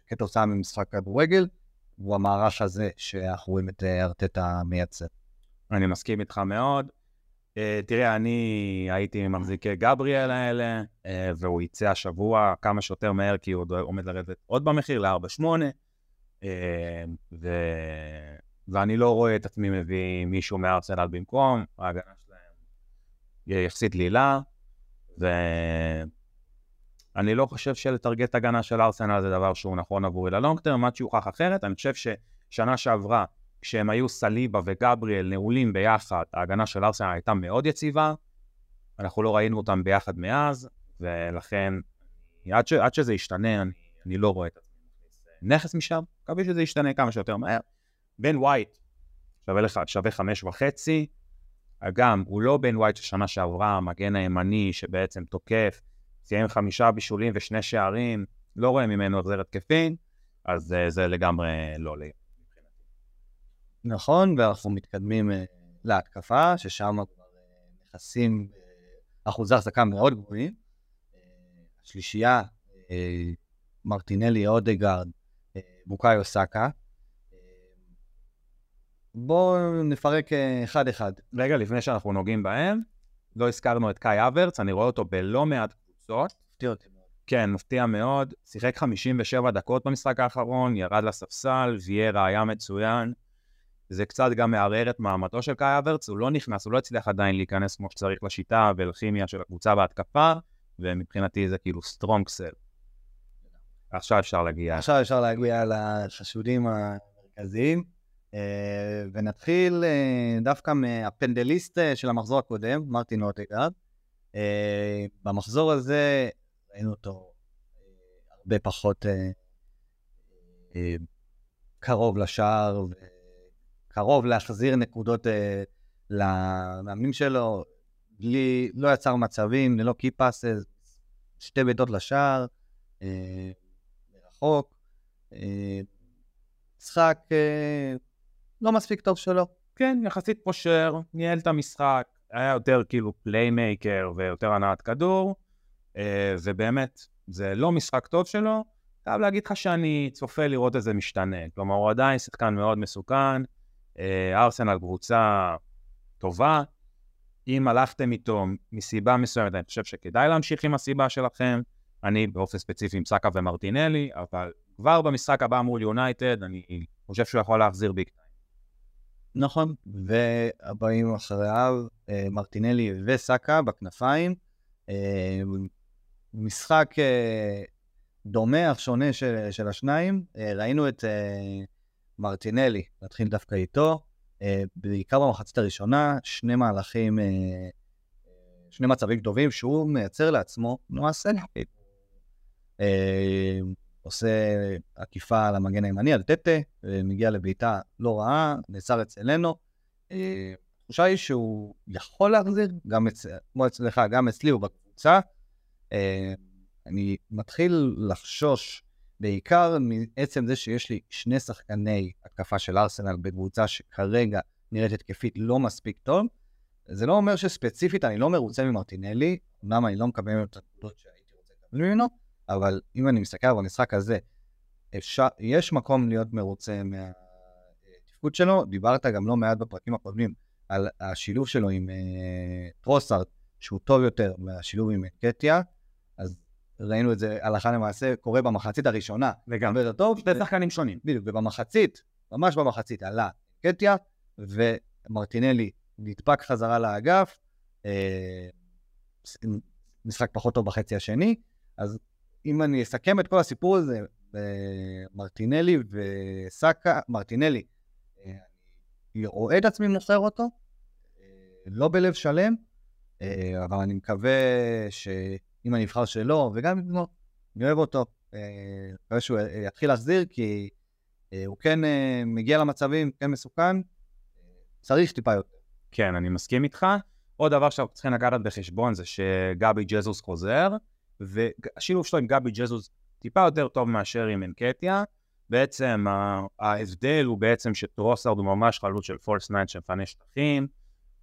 כתוצאה ממשחק כדורגל, הוא המערך הזה שאנחנו רואים את אה, ארטטה מייצר. אני מסכים איתך מאוד. Uh, תראה, אני הייתי ממחזיקי גבריאל האלה, uh, והוא יצא השבוע כמה שיותר מהר, כי הוא עומד לרדת עוד במחיר, ל-4.8, uh. ואני לא רואה את עצמי מביא מישהו מארסנל במקום, ההגנה שלהם יחסית דלילה, ואני לא חושב שלטרגט הגנה של ארסנל זה דבר שהוא נכון עבורי ללונג טרם, עד שיוכח אחרת. אני חושב ששנה שעברה, כשהם היו סליבה וגבריאל נעולים ביחד, ההגנה של ארסנל הייתה מאוד יציבה, אנחנו לא ראינו אותם ביחד מאז, ולכן עד, ש, עד שזה ישתנה, אני, אני לא רואה את עצמי נכס משם, מקווה שזה ישתנה כמה שיותר מהר. בן ווייט שווה לך, שווה חמש וחצי, גם, הוא לא בן ווייט של שנה שעברה, המגן הימני שבעצם תוקף, סיים חמישה בישולים ושני שערים, לא רואה ממנו החזר התקפי, אז uh, זה לגמרי לא לי. נכון, ואנחנו מתקדמים uh, להתקפה, ששם כבר נכסים uh, אחוזי החזקה מאוד גבוהים. השלישייה, מרטינלי, אודגרד, בוקאיו סאקה, בואו נפרק אחד-אחד. רגע, לפני שאנחנו נוגעים בהם, לא הזכרנו את קאי אברץ, אני רואה אותו בלא מעט קבוצות. מפתיע אותי מאוד. כן, מפתיע מאוד. שיחק 57 דקות במשחק האחרון, ירד לספסל, ויירה היה מצוין. זה קצת גם מערער את מעמדו של קאי אברץ, הוא לא נכנס, הוא לא הצליח עדיין להיכנס כמו שצריך לשיטה ולכימיה של הקבוצה בהתקפה, ומבחינתי זה כאילו strong sell. עכשיו אפשר להגיע. עכשיו אפשר להגיע לחשודים המרכזיים. אה, ונתחיל אה, דווקא מהפנדליסט אה, של המחזור הקודם, מרטין אודגרד. במחזור הזה ראינו אותו הרבה פחות קרוב לשער, קרוב להחזיר נקודות למאמנים שלו, בלי, לא יצר מצבים, ללא key passes, שתי בעיטות לשער, מרחוק. משחק לא מספיק טוב שלו. כן, יחסית פושר, ניהל את המשחק, היה יותר כאילו playmaker ויותר הנעת כדור, אה, ובאמת, זה לא משחק טוב שלו. חייב להגיד לך שאני צופה לראות איך זה משתנה. כלומר, הוא עדיין שחקן מאוד מסוכן, אה, ארסנל קבוצה טובה. אם הלכתם איתו מסיבה מסוימת, אני חושב שכדאי להמשיך עם הסיבה שלכם. אני באופן ספציפי עם סאקה ומרטינלי, אבל כבר במשחק הבא מול יונייטד, אני חושב שהוא יכול להחזיר ביג נכון, והבאים אחריו, אה, מרטינלי וסאקה בכנפיים. אה, משחק אה, דומה אך שונה של, של השניים. ראינו את מרטינלי, נתחיל דווקא איתו, בעיקר במחצית הראשונה, שני מהלכים, שני מצבים טובים שהוא מייצר לעצמו, למעשה, עושה עקיפה על המגן הימני, על טטה, ומגיע לבעיטה לא רעה, נעצר אצלנו. אה, התחושה היא שהוא יכול להחזיר, גם אצ... כמו אצלך, גם אצלי ובקבוצה. אה, אני מתחיל לחשוש בעיקר מעצם זה שיש לי שני שחקני התקפה של ארסנל בקבוצה שכרגע נראית התקפית לא מספיק טוב. זה לא אומר שספציפית אני לא מרוצה ממרטינלי, אמנם אני לא מקבל את הנקודות שהייתי רוצה לקבל ממנו, אבל אם אני מסתכל על המשחק הזה, אפשר, יש מקום להיות מרוצה מהתפקוד שלו. דיברת גם לא מעט בפרקים הקודמים על השילוב שלו עם uh, טרוסארט, שהוא טוב יותר מהשילוב עם קטיה, אז ראינו את זה הלכה למעשה קורה במחצית הראשונה. לגמרי. יותר טוב. שני שחקנים שונים. בדיוק, ובמחצית, ממש במחצית, עלה קטיה, ומרטינלי נדפק חזרה לאגף, אה, משחק פחות טוב בחצי השני, אז אם אני אסכם את כל הסיפור הזה, מרטינלי וסאקה, מרטינלי, אני רואה את עצמי מוכר אותו, לא בלב שלם, אבל אני מקווה עם הנבחר שלו, וגם עם בנו, אני אוהב אותו. אה, מקווה שהוא אה, יתחיל להחזיר, כי אה, הוא כן אה, מגיע למצבים, כן מסוכן, צריך טיפה יותר. כן, אני מסכים איתך. עוד דבר שאנחנו צריכים לקחת בחשבון זה שגבי ג'זוס חוזר, והשילוב שלו עם גבי ג'זוס טיפה יותר טוב מאשר עם אנקטיה. בעצם ההבדל הוא בעצם שטרוסארד הוא ממש חלוץ של false nine שמפנה שטחים,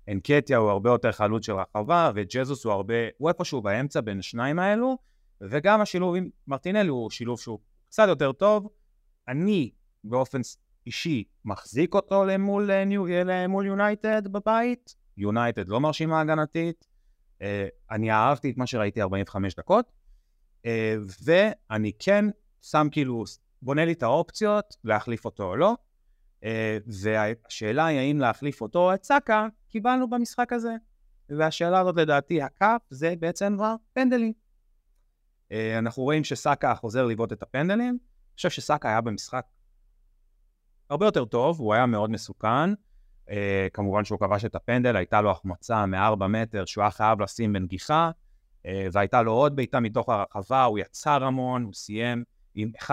אנקטיה הוא הרבה יותר חלוץ של רחבה, וג'זוס הוא הרבה, הוא איפשהו באמצע בין השניים האלו, וגם השילוב עם מרטינלי הוא שילוב שהוא קצת יותר טוב. אני באופן אישי מחזיק אותו למול, למול יונייטד בבית, יונייטד לא מרשימה הגנתית, אני אהבתי את מה שראיתי 45 דקות, uh, ואני כן שם כאילו, בונה לי את האופציות להחליף אותו או לא, uh, והשאלה היא האם להחליף אותו או את סאקה, קיבלנו במשחק הזה. והשאלה הזאת לדעתי, הקאפ זה בעצם הפנדלים. Uh, אנחנו רואים שסאקה חוזר לבעוט את הפנדלים, אני חושב שסאקה היה במשחק הרבה יותר טוב, הוא היה מאוד מסוכן. Uh, כמובן שהוא כבש את הפנדל, הייתה לו החמצה מ-4 מטר שהוא היה חייב לשים בנגיחה, uh, והייתה לו עוד בעיטה מתוך הרחבה, הוא יצר המון, הוא סיים עם 1.08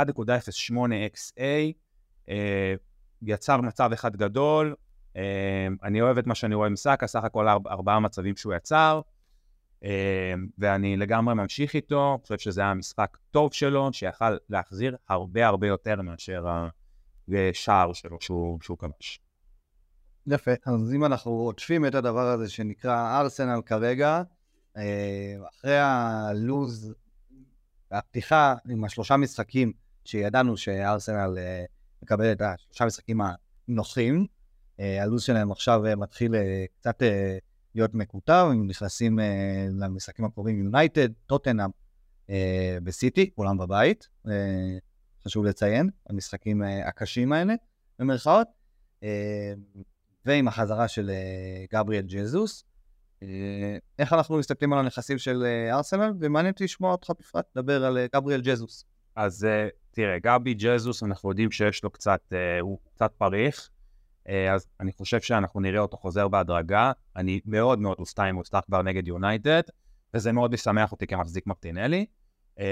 XA, uh, יצר מצב אחד גדול. Uh, אני אוהב את מה שאני רואה עם סאקה, סך הכל ארבע, ארבעה מצבים שהוא יצר, uh, ואני לגמרי ממשיך איתו, אני חושב שזה היה משחק טוב שלו, שיכל להחזיר הרבה הרבה יותר מאשר ה... ושער שלו שהוא כבש. יפה, אז אם אנחנו עוטפים את הדבר הזה שנקרא ארסנל כרגע, אה, אחרי הלוז, הפתיחה עם השלושה משחקים שידענו שארסנל אה, מקבל את השלושה משחקים הנוחים, אה, הלוז שלהם עכשיו מתחיל קצת להיות מקוטר, הם נכנסים למשחקים הקרובים יונייטד, טוטנאם וסיטי, כולם בבית. חשוב לציין, המשחקים הקשים האלה, במרכאות, ועם החזרה של אה, גבריאל ג'זוס. איך אנחנו מסתכלים על הנכסים של ארסנל, ומעניין אותי לשמוע אותך בפרט לדבר על גבריאל ג'זוס. אז תראה, גבי ג'זוס, אנחנו יודעים שיש לו קצת, הוא קצת פריך, אז אני חושב שאנחנו נראה אותו חוזר בהדרגה. אני מאוד מאוד אופתע אם הוא יפתח כבר נגד יונייטד, וזה מאוד משמח אותי כמחזיק מרטינלי. אמ,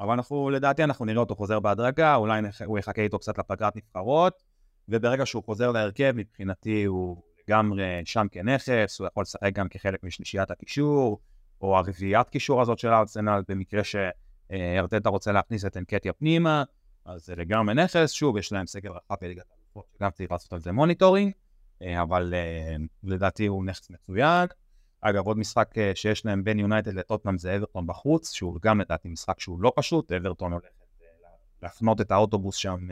אבל אנחנו, לדעתי אנחנו נראה אותו חוזר בהדרגה, אולי הוא יחכה איתו קצת לפגרת נבחרות, וברגע שהוא חוזר להרכב, מבחינתי הוא לגמרי שם כנכס, הוא יכול לשחק גם כחלק משלישיית הקישור, או הרביעיית קישור הזאת של ארסנל, במקרה שארטטה רוצה להכניס את אנקטיה פנימה, אז זה לגמרי נכס, שוב, יש להם סגל רחב בליגת האלופות, שגם צריך לעשות על זה monitoring, אה, אבל אה, לדעתי הוא נכס מצוין. אגב, עוד משחק אה, שיש להם בין יונייטד לטוטנאם זה אברטון בחוץ, שהוא גם לדעתי משחק שהוא לא פשוט, אברטון הולכת להפנות את האוטובוס שם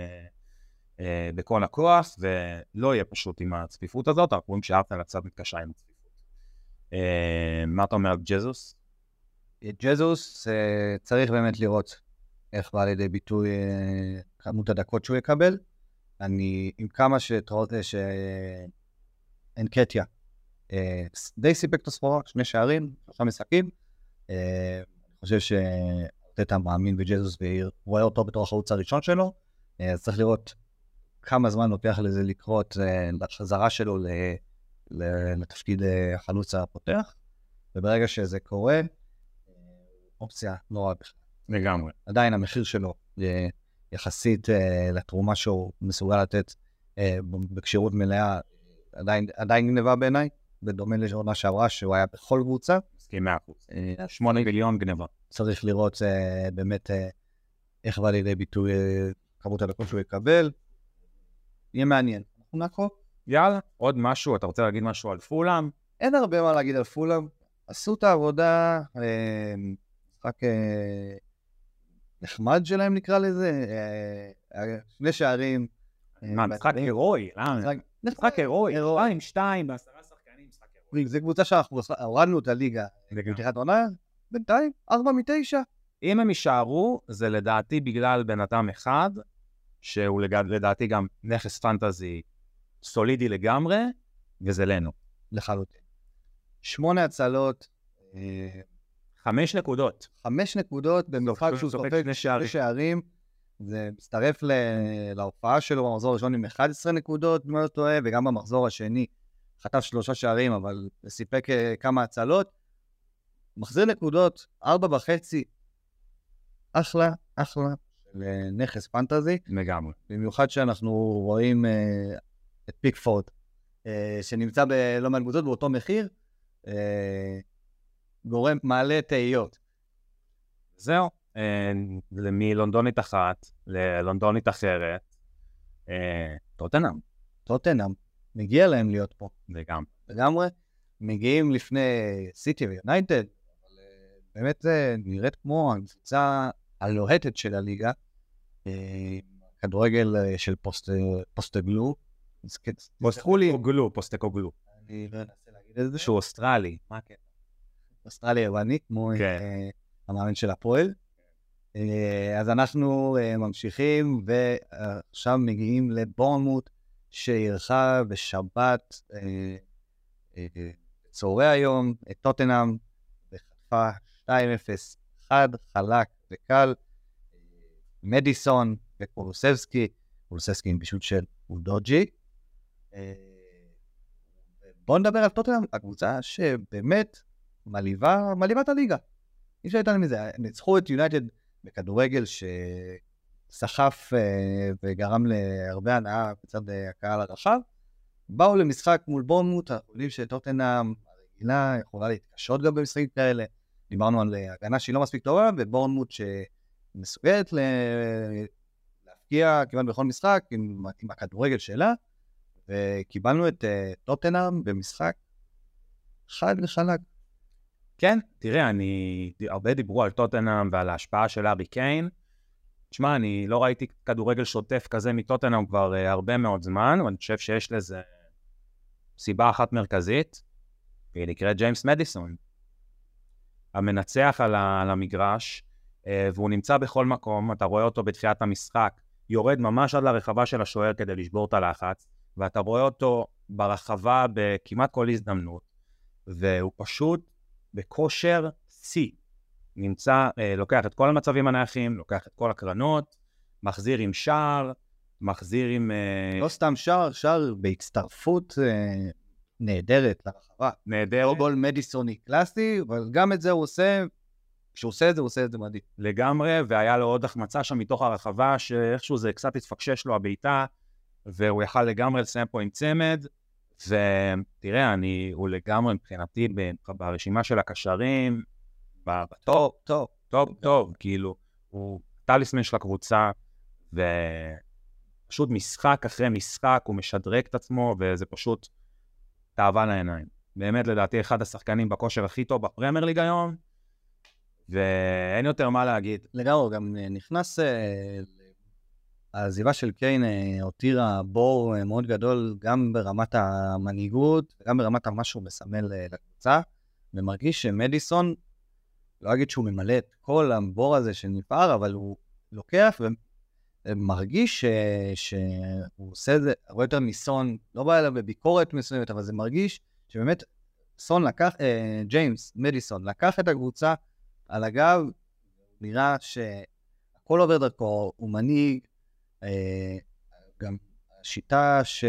אה, בכל הכוח, ולא יהיה פשוט עם הצפיפות הזאת, אנחנו רואים שארטנל קצת מתקשה עם הצפיפות. מה אתה אומר על ג'זוס? ג'זוס צריך באמת לראות איך בא לידי ביטוי כמות הדקות שהוא יקבל. אני, עם כמה שאנקטיה אה, די סיפק את הסחורה, שני שערים, שלושה משחקים. אה, אני חושב שארטטה מאמין בג'זוס ורואה אותו בתור החלוץ הראשון שלו, אה, אז צריך לראות כמה זמן לוקח לזה לקרות לחזרה שלו לתפקיד החלוץ הפותח, וברגע שזה קורה, אופציה לא רע בכלל. לגמרי. עדיין המחיר שלו יחסית לתרומה שהוא מסוגל לתת בכשירות מלאה, עדיין, עדיין גנבה בעיניי. בדומה לעונה שעברה, שהוא היה בכל קבוצה. מסכים 100%. אה, שמונה מיליון גניבה. צריך לראות אה, באמת אה, איך בא לידי ביטוי כמות הדקות שהוא יקבל. יהיה מעניין. אנחנו נעקוב. יאללה, עוד משהו, אתה רוצה להגיד משהו על פולאם? אין הרבה מה להגיד על פולאם. עשו את העבודה, משחק נחמד שלהם נקרא לזה, שני שערים. מה, משחק הירואי? משחק הירואי, שתיים, שתיים, בעשרה זו קבוצה שאנחנו הורדנו את הליגה בפתיחת עונה, בינתיים, ארבע מתשע. אם הם יישארו, זה לדעתי בגלל בן אדם אחד, שהוא לדעתי גם נכס פנטזי סולידי לגמרי, וזה לנו. לחלוטין. שמונה הצלות. אה, חמש נקודות. חמש נקודות במשחק שהוא סופג שני שערים. זה מצטרף להופעה שלו במחזור הראשון עם 11 נקודות, אם אני לא טועה, וגם במחזור השני חטף שלושה שערים, אבל סיפק אה, כמה הצלות. מחזיר נקודות, ארבע וחצי, אחלה, אחלה, של אה, נכס פנטזי. לגמרי. במיוחד שאנחנו רואים אה, את פיקפורד, אה, שנמצא בלא מעט קבוצות באותו מחיר, אה, גורם, מעלה תהיות. זהו, מלונדונית אחת ללונדונית אחרת, טוטנאם, טוטנאם, מגיע להם להיות פה, לגמרי. לגמרי. מגיעים לפני סיטי ויונייטד, אבל באמת זה נראית כמו הקבוצה הלוהטת של הליגה. אה, כדורגל אה, של פוסט, פוסטגלו. כן, תסלחו לי, פוסטקוגלו, פוסטקוגלו. אני לא אנסה להגיד את זה. שהוא אוסטרלי. מה הקטע? אוסטרליה יוונית, כמו כן. אה, המאמן של הפועל. אה, אז אנחנו אה, ממשיכים, ועכשיו מגיעים לבורנמוט, שאירחה בשבת, אה, אה, בצהרי היום, את טוטנאם, וחטפה 2-0, חד, חלק וקל. מדיסון וקולוסבסקי, קולוסבסקי עם בישול של אודוג'י. אה, בואו נדבר על טוטנאם, הקבוצה שבאמת מלהיבה, מלהיבה את הליגה. אי אפשר להתעלם מזה. ניצחו את יונייטד בכדורגל שסחף אה, וגרם להרבה הנאה בצד אה, הקהל הרחב. באו למשחק מול בורנמוט, אנחנו יודעים שטוטנאם הרגילה יכולה להתקשות גם במשחקים כאלה. דיברנו על הגנה שהיא לא מספיק טובה, ובורנמוט שמסוגלת ל... להפקיע כמעט בכל משחק עם, עם הכדורגל שלה, וקיבלנו את אה, טוטנאם במשחק חד וחלק. כן, תראה, אני... הרבה דיברו על טוטנאם ועל ההשפעה של ארי קיין. תשמע, אני לא ראיתי כדורגל שוטף כזה מטוטנאם כבר uh, הרבה מאוד זמן, ואני חושב שיש לזה סיבה אחת מרכזית, והיא נקראת ג'יימס מדיסון. המנצח על, ה... על המגרש, והוא נמצא בכל מקום, אתה רואה אותו בתחילת המשחק, יורד ממש עד לרחבה של השוער כדי לשבור את הלחץ, ואתה רואה אותו ברחבה בכמעט כל הזדמנות, והוא פשוט בכושר שיא. נמצא, אה, לוקח את כל המצבים הנייחים, לוקח את כל הקרנות, מחזיר עם שער, מחזיר עם... אה, לא סתם שער, שער בהצטרפות אה, נהדרת לרחבה. נהדר, לא גול מדיסוני קלאסי, אבל גם את זה הוא עושה, כשהוא עושה את זה, הוא עושה את זה מדהים. לגמרי, והיה לו עוד החמצה שם מתוך הרחבה, שאיכשהו זה קצת התפקשש לו הבעיטה, והוא יכל לגמרי לסיים פה עם צמד. ותראה, אני, הוא לגמרי מבחינתי ברשימה של הקשרים, בטופ, טוב, טוב, טוב, כאילו, הוא טליסמן של הקבוצה, ופשוט משחק אחרי משחק הוא משדרג את עצמו, וזה פשוט תאווה לעיניים. באמת, לדעתי, אחד השחקנים בכושר הכי טוב בפרמייר ליג היום, ואין יותר מה להגיד. לגמרי, גם אה, נכנס... אה, העזיבה של קיין אה, הותירה בור אה, מאוד גדול גם ברמת המנהיגות וגם ברמת מה שהוא מסמל אה, לקבוצה, ומרגיש שמדיסון, לא אגיד שהוא ממלא את כל הבור הזה שנפער, אבל הוא לוקח ומרגיש ש... שהוא עושה את זה הרבה יותר מסון, לא בא אליו בביקורת מסוימת, אבל זה מרגיש שבאמת סון לקח, אה, ג'יימס מדיסון לקח את הקבוצה על הגב, נראה שהכל עובר דרכו, הוא מנהיג, אה, גם השיטה ש...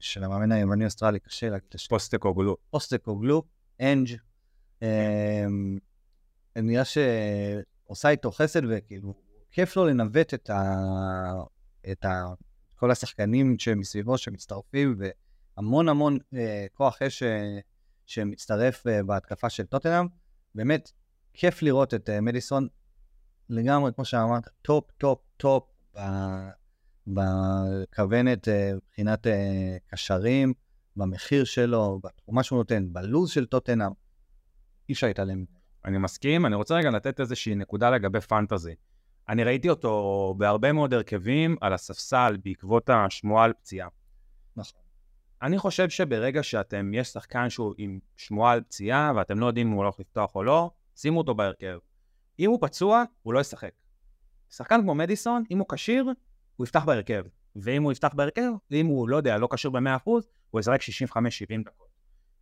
של המאמן היווני-אוסטרלי, קשה להגיד את השם, פוסטקוגלו. פוסטקוגלו, אנג', אה, נראה שעושה איתו חסד וכאילו, כיף לו לנווט את, ה... את ה... כל השחקנים שמסביבו שמצטרפים, והמון המון אה, כוח אש אה, שמצטרף אה, בהתקפה של טוטנאם. באמת, כיף לראות את אה, מדיסון לגמרי, כמו שאמרת, top, top, top בכוונת אה, מבחינת אה, קשרים, במחיר שלו, בתרומה שהוא נותן, בלוז של טוטנאם. אי אפשר להתעלם. אני מסכים, אני רוצה רגע לתת איזושהי נקודה לגבי פנטזי. אני ראיתי אותו בהרבה מאוד הרכבים על הספסל בעקבות השמועה על פציעה. נכון. אני חושב שברגע שאתם, יש שחקן שהוא עם שמועה על פציעה ואתם לא יודעים אם הוא הולך לפתוח או לא, שימו אותו בהרכב. אם הוא פצוע, הוא לא ישחק. שחקן כמו מדיסון, אם הוא כשיר, הוא יפתח בהרכב. ואם הוא יפתח בהרכב, ואם הוא, לא יודע, לא כשיר ב-100%, הוא ישחק 65-70 דקות.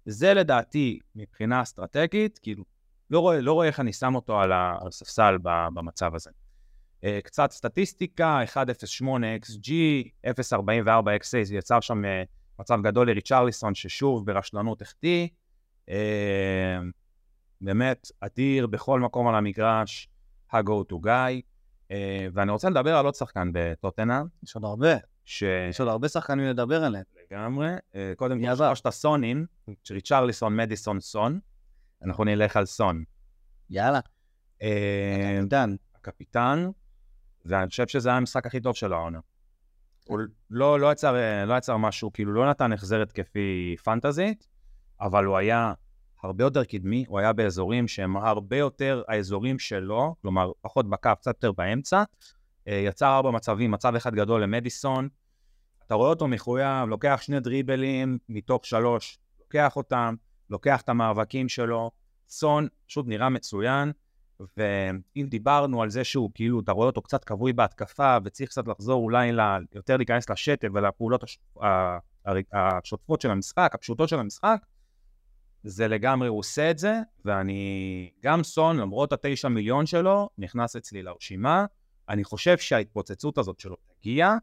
זה לדעתי, מבחינה אסטרטגית, כאילו, לא רואה, לא רואה איך אני שם אותו על הספסל במצב הזה. אה, קצת סטטיסטיקה, 1.08 XG, 0.44 XA, זה יצר שם אה, מצב גדול לריצ'רליסון, ששוב ברשלנות החטיא. באמת אדיר בכל מקום על המגרש, ה-go to guy. אה, ואני רוצה לדבר על עוד שחקן בטוטנה, יש עוד הרבה, ש... יש עוד הרבה שחקנים לדבר עליהם. לגמרי. אה, קודם כל? שלושת הסונים, ריצ'רליסון, מדיסון, סון. אנחנו נלך על סון. יאללה, אה, עידן. הקפיטן, ואני חושב שזה היה המשחק הכי טוב של העונה. הוא לא, לא, יצר, לא יצר משהו, כאילו לא נתן החזר התקפי פנטזית, אבל הוא היה הרבה יותר קדמי, הוא היה באזורים שהם הרבה יותר האזורים שלו, כלומר, פחות בקו, קצת יותר באמצע. אה, יצר ארבע מצבים, מצב אחד גדול למדיסון. אתה רואה אותו מחויב, לוקח שני דריבלים מתוך שלוש, לוקח אותם, לוקח את המאבקים שלו. סון פשוט נראה מצוין, ואם דיברנו על זה שהוא כאילו, אתה רואה אותו קצת כבוי בהתקפה, וצריך קצת לחזור אולי ל... יותר להיכנס לשטף ולפעולות הש... השוטפות של המשחק, הפשוטות של המשחק, זה לגמרי, הוא עושה את זה, ואני, גם סון, למרות התשע מיליון שלו, נכנס אצלי לרשימה. אני חושב שההתפוצצות הזאת שלו תגיע,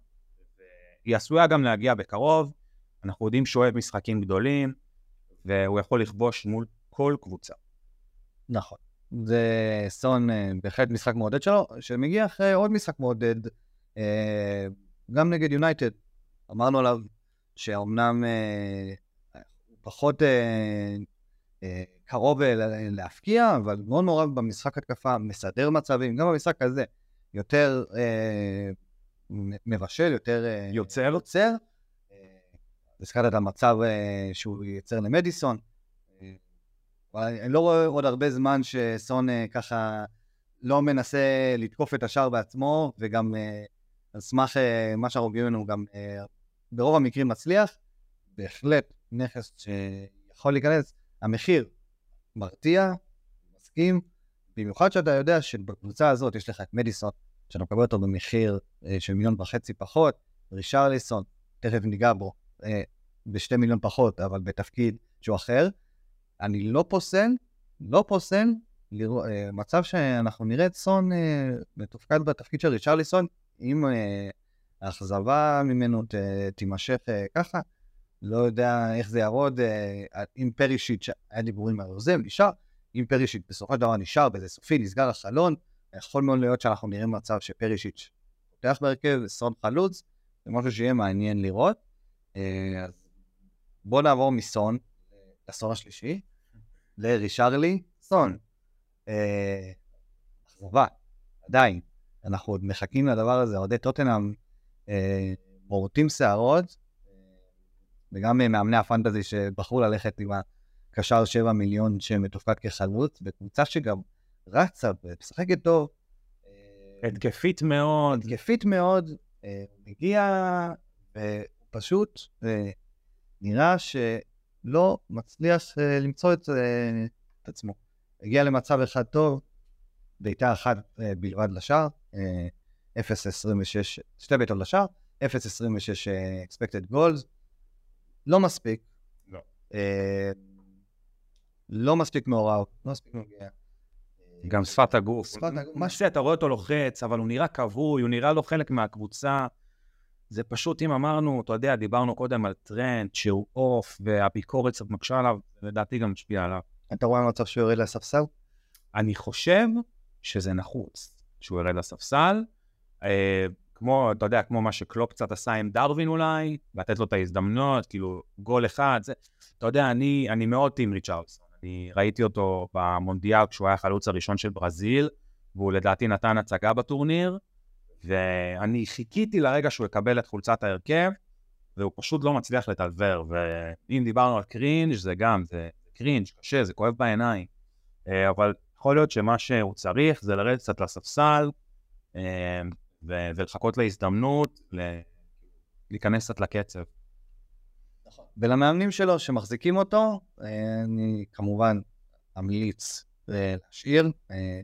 היא עשויה גם להגיע בקרוב. אנחנו יודעים שהוא אוהב משחקים גדולים, והוא יכול לכבוש מול כל קבוצה. נכון. זה סון אה, בהחלט משחק מעודד שלו, שמגיע אחרי עוד משחק מעודד, אה, גם נגד יונייטד. אמרנו עליו שאומנם אה, פחות קרוב להפקיע, אבל מאוד מעורב במשחק התקפה, מסדר מצבים, גם במשחק הזה, יותר אה, מבשל, יותר אה, יוצר. יוצר. אה, הזכרת את המצב אה, שהוא ייצר למדיסון. אה, אני לא רואה עוד הרבה זמן שסון אה, ככה לא מנסה לתקוף את השער בעצמו, וגם אה, על סמך אה, מה שאנחנו רואים ממנו, גם אה, ברוב המקרים מצליח. בהחלט נכס שיכול להיכנס. המחיר מרתיע, מסכים, במיוחד שאתה יודע שבקבוצה הזאת יש לך את מדיסון, שאתה מקבל אותו במחיר אה, של מיליון וחצי פחות, רישרליסון, תכף ניגע בו, אה, בשתי מיליון פחות, אבל בתפקיד שהוא אחר. אני לא פוסל, לא פוסל, לראות, אה, מצב שאנחנו נראה את סון אה, מתופקד בתפקיד של ריצ'רליסון, אם אה, האכזבה ממנו ת, תימשך אה, ככה, לא יודע איך זה יעבוד, אה, אם פרישיץ', היה דיבורים על יוזם, נשאר, אם פרישיץ' בסופו של דבר נשאר באיזה סופי, נסגר החלון, יכול מאוד להיות שאנחנו נראה מצב שפרישיץ' פותח בהרכב, סון חלוץ, זה משהו שיהיה מעניין לראות. אה, אז בואו נעבור מסון לסון השלישי, לרישרלי סון. אה, אכזבה, עדיין. אנחנו עוד מחכים לדבר הזה, אוהדי טוטנאם אה, מורטים שערות, אה, וגם אה, מאמני הפנטזי שבחרו ללכת עם הקשר 7 מיליון שמתופקד כחלוץ, בקבוצה שגם רצה ומשחקת טוב. אה, התקפית מאוד. התקפית מאוד, אה, מגיע ופשוט אה, נראה שלא מצליח למצוא את, את עצמו. הגיע למצב אחד טוב, בעיטה אחת בלבד לשער, אה, 0.26, שתי בעיטות לשער, 0.26 אה, expected goals, לא מספיק. לא. אה, לא מספיק מעורב, לא מספיק מגיע. גם שפת הגוף. שפת הגוף, מה שאתה רואה אותו לוחץ, אבל הוא נראה כבוי, הוא נראה לא חלק מהקבוצה. זה פשוט, אם אמרנו, אתה יודע, דיברנו קודם על טרנד שהוא אוף, והביקורת קצת מקשה עליו, לדעתי גם משפיעה עליו. אתה רואה מצב שהוא יורד לספסל? אני חושב שזה נחוץ שהוא ירד לספסל. כמו, אתה יודע, כמו מה שקלופ קצת עשה עם דרווין אולי, לתת לו את ההזדמנויות, כאילו, גול אחד, זה... אתה יודע, אני, אני מאוד team ריצ'רדסון. אני ראיתי אותו במונדיאל כשהוא היה החלוץ הראשון של ברזיל, והוא לדעתי נתן הצגה בטורניר, ואני חיכיתי לרגע שהוא יקבל את חולצת ההרכב, והוא פשוט לא מצליח לדלבר. ואם דיברנו על cringe זה גם, זה cringe, קשה, זה כואב בעיניים. אה, אבל יכול להיות שמה שהוא צריך זה לרדת קצת לספסל, אה, ו- ולחכות להזדמנות, ל- להיכנס קצת לקצב. ולמאמנים שלו שמחזיקים אותו, אה, אני כמובן אמליץ להשאיר. אה,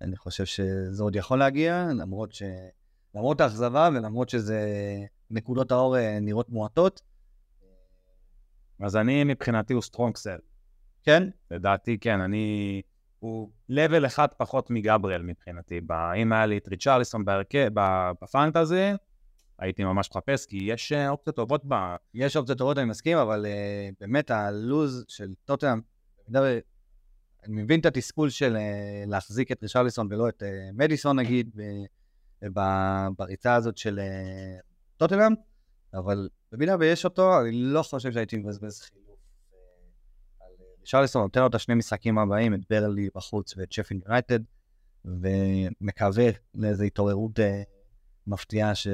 אני חושב שזה עוד יכול להגיע, למרות ש... למרות האכזבה ולמרות שזה נקודות האור אה, נראות מועטות. אז אני, מבחינתי, הוא strong sell. כן, לדעתי, כן, אני... הוא level אחד פחות מגבריאל מבחינתי. אם היה לי את ריצ'רליסון בפנטזי, הייתי ממש מחפש, כי יש אה, אופציות טובות ב... יש אופציות טובות, אני מסכים, אבל אה, באמת הלוז של טוטנאם. אני מבין את התסכול של אה, להחזיק את ריצ'רליסון ולא את אה, מדיסון נגיד, ב- בריצה הזאת של אה, טוטנאם, אבל במידה ויש אותו, אני לא חושב שהייתי מבזבז אה, אה, רישרליסון, נותן לו את השני משחקים הבאים, את ברלי בחוץ ואת שפין יונייטד, ומקווה לאיזו התעוררות אה, מפתיעה ש...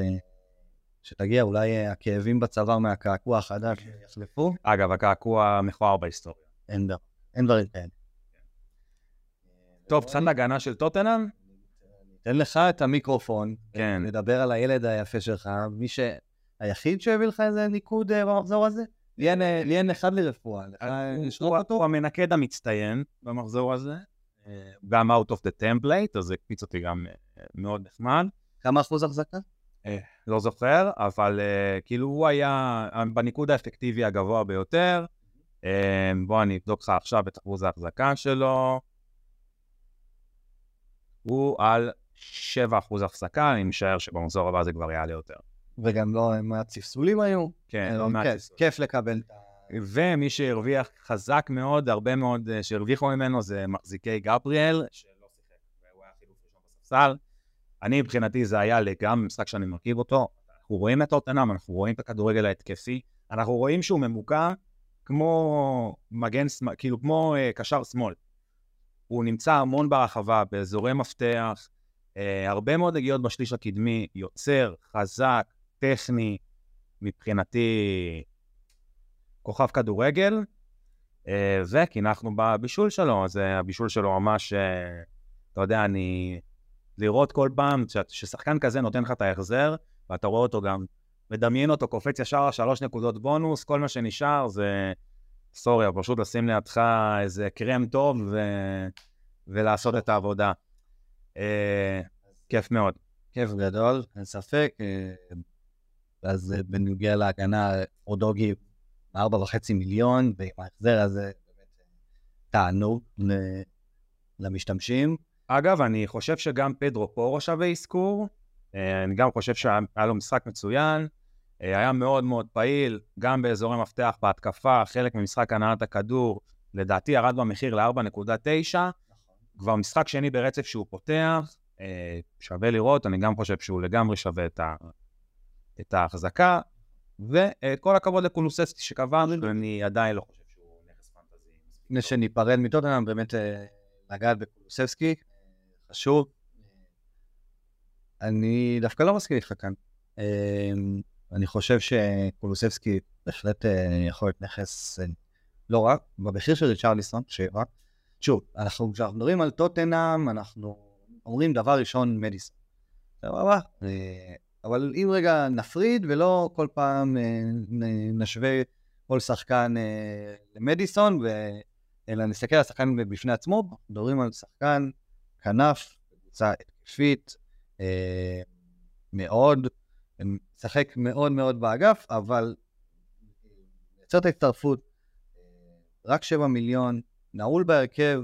שתגיע, אולי אה, הכאבים בצוואר מהקעקוע החדש יחלפו, אגב, הקעקוע המכוער בהיסטוריה. אין דבר, אין דברים כאלה. טוב, קצת הגנה של טוטנאם? תן לך את המיקרופון, כן. לדבר על הילד היפה שלך, מי ש... היחיד שהביא לך איזה ניקוד אה, במחזור הזה? לי אין, אה, אחד לרפואה, הוא המנקד המצטיין במחזור הזה. אה, גם out of the template, אז זה הקפיץ אותי גם אה, מאוד נחמד. כמה אחוז החזקה? לא זוכר, אבל כאילו הוא היה בניקוד האפקטיבי הגבוה ביותר. בוא אני אבדוק לך עכשיו את אחוז ההחזקה שלו. הוא על 7% החזקה, אני משער שבמחזור הבא זה כבר יעלה יותר. וגם לא, מה הצפסולים היו? כן, אה, לא מעט ניסוי. כיף לקבל את ה... ומי שהרוויח חזק מאוד, הרבה מאוד uh, שהרוויחו ממנו זה מחזיקי גבריאל, שלא שיחק, והוא היה חילוף ראשון בספסל. אני מבחינתי זה היה לגמרי משחק שאני מרכיב אותו. אנחנו רואים את טוטנאם, אנחנו רואים את הכדורגל ההתקפי, אנחנו רואים שהוא ממוקע כמו מגן, כאילו כמו uh, קשר שמאל. הוא נמצא המון ברחבה, באזורי מפתח, הרבה מאוד נגיעות בשליש הקדמי, יוצר, חזק, טכני, מבחינתי כוכב כדורגל, אה, וקינחנו בבישול שלו, אז אה, הבישול שלו ממש, אה, אתה יודע, אני... לראות כל פעם ששחקן כזה נותן לך את ההחזר, ואתה רואה אותו גם, מדמיין אותו, קופץ ישר שלוש נקודות בונוס, כל מה שנשאר זה, סורי, פשוט לשים לידך איזה קרם טוב ו... ולעשות את העבודה. אה, כיף מאוד. כיף גדול, אין ספק. אז אה, בנוגע להגנה, ארבע וחצי מיליון, ועם ההחזר הזה, באמת אה, למשתמשים. אגב, אני חושב שגם פדרו פורו שווה אזכור. אה, אני גם חושב שהיה לו משחק מצוין. היה מאוד מאוד פעיל, גם באזורי מפתח בהתקפה, חלק ממשחק הנעת הכדור. לדעתי ירד במחיר ל-4.9. כבר משחק שני ברצף שהוא פותח. שווה לראות, אני גם חושב שהוא לגמרי שווה את. את ההחזקה. וכל הכבוד לקולוססקי שקבענו, אני עדיין לא חושב שהוא נכס פנטזי. לפני. שניפרד מטוטנאם, באמת אה, לגעת בקולוסבסקי, אה, חשוב. אני דווקא לא מסכים איתך כאן. אה, אני חושב שקולוסבסקי בהחלט יכול להיות נכס, לא רק, במחיר של ריצ'רליסון, שרק, שוב, אנחנו, כשאנחנו מדברים על טוטנאם, אנחנו אומרים דבר ראשון מדיסון. סבבה? אבל אם רגע נפריד ולא כל פעם אה, נשווה כל שחקן אה, למדיסון, ו... אלא נסתכל על השחקן בפני עצמו, מדברים על שחקן כנף, קבוצה התקפית, אה, מאוד, משחק מאוד מאוד באגף, אבל יוצר את ההצטרפות, רק 7 מיליון, נעול בהרכב,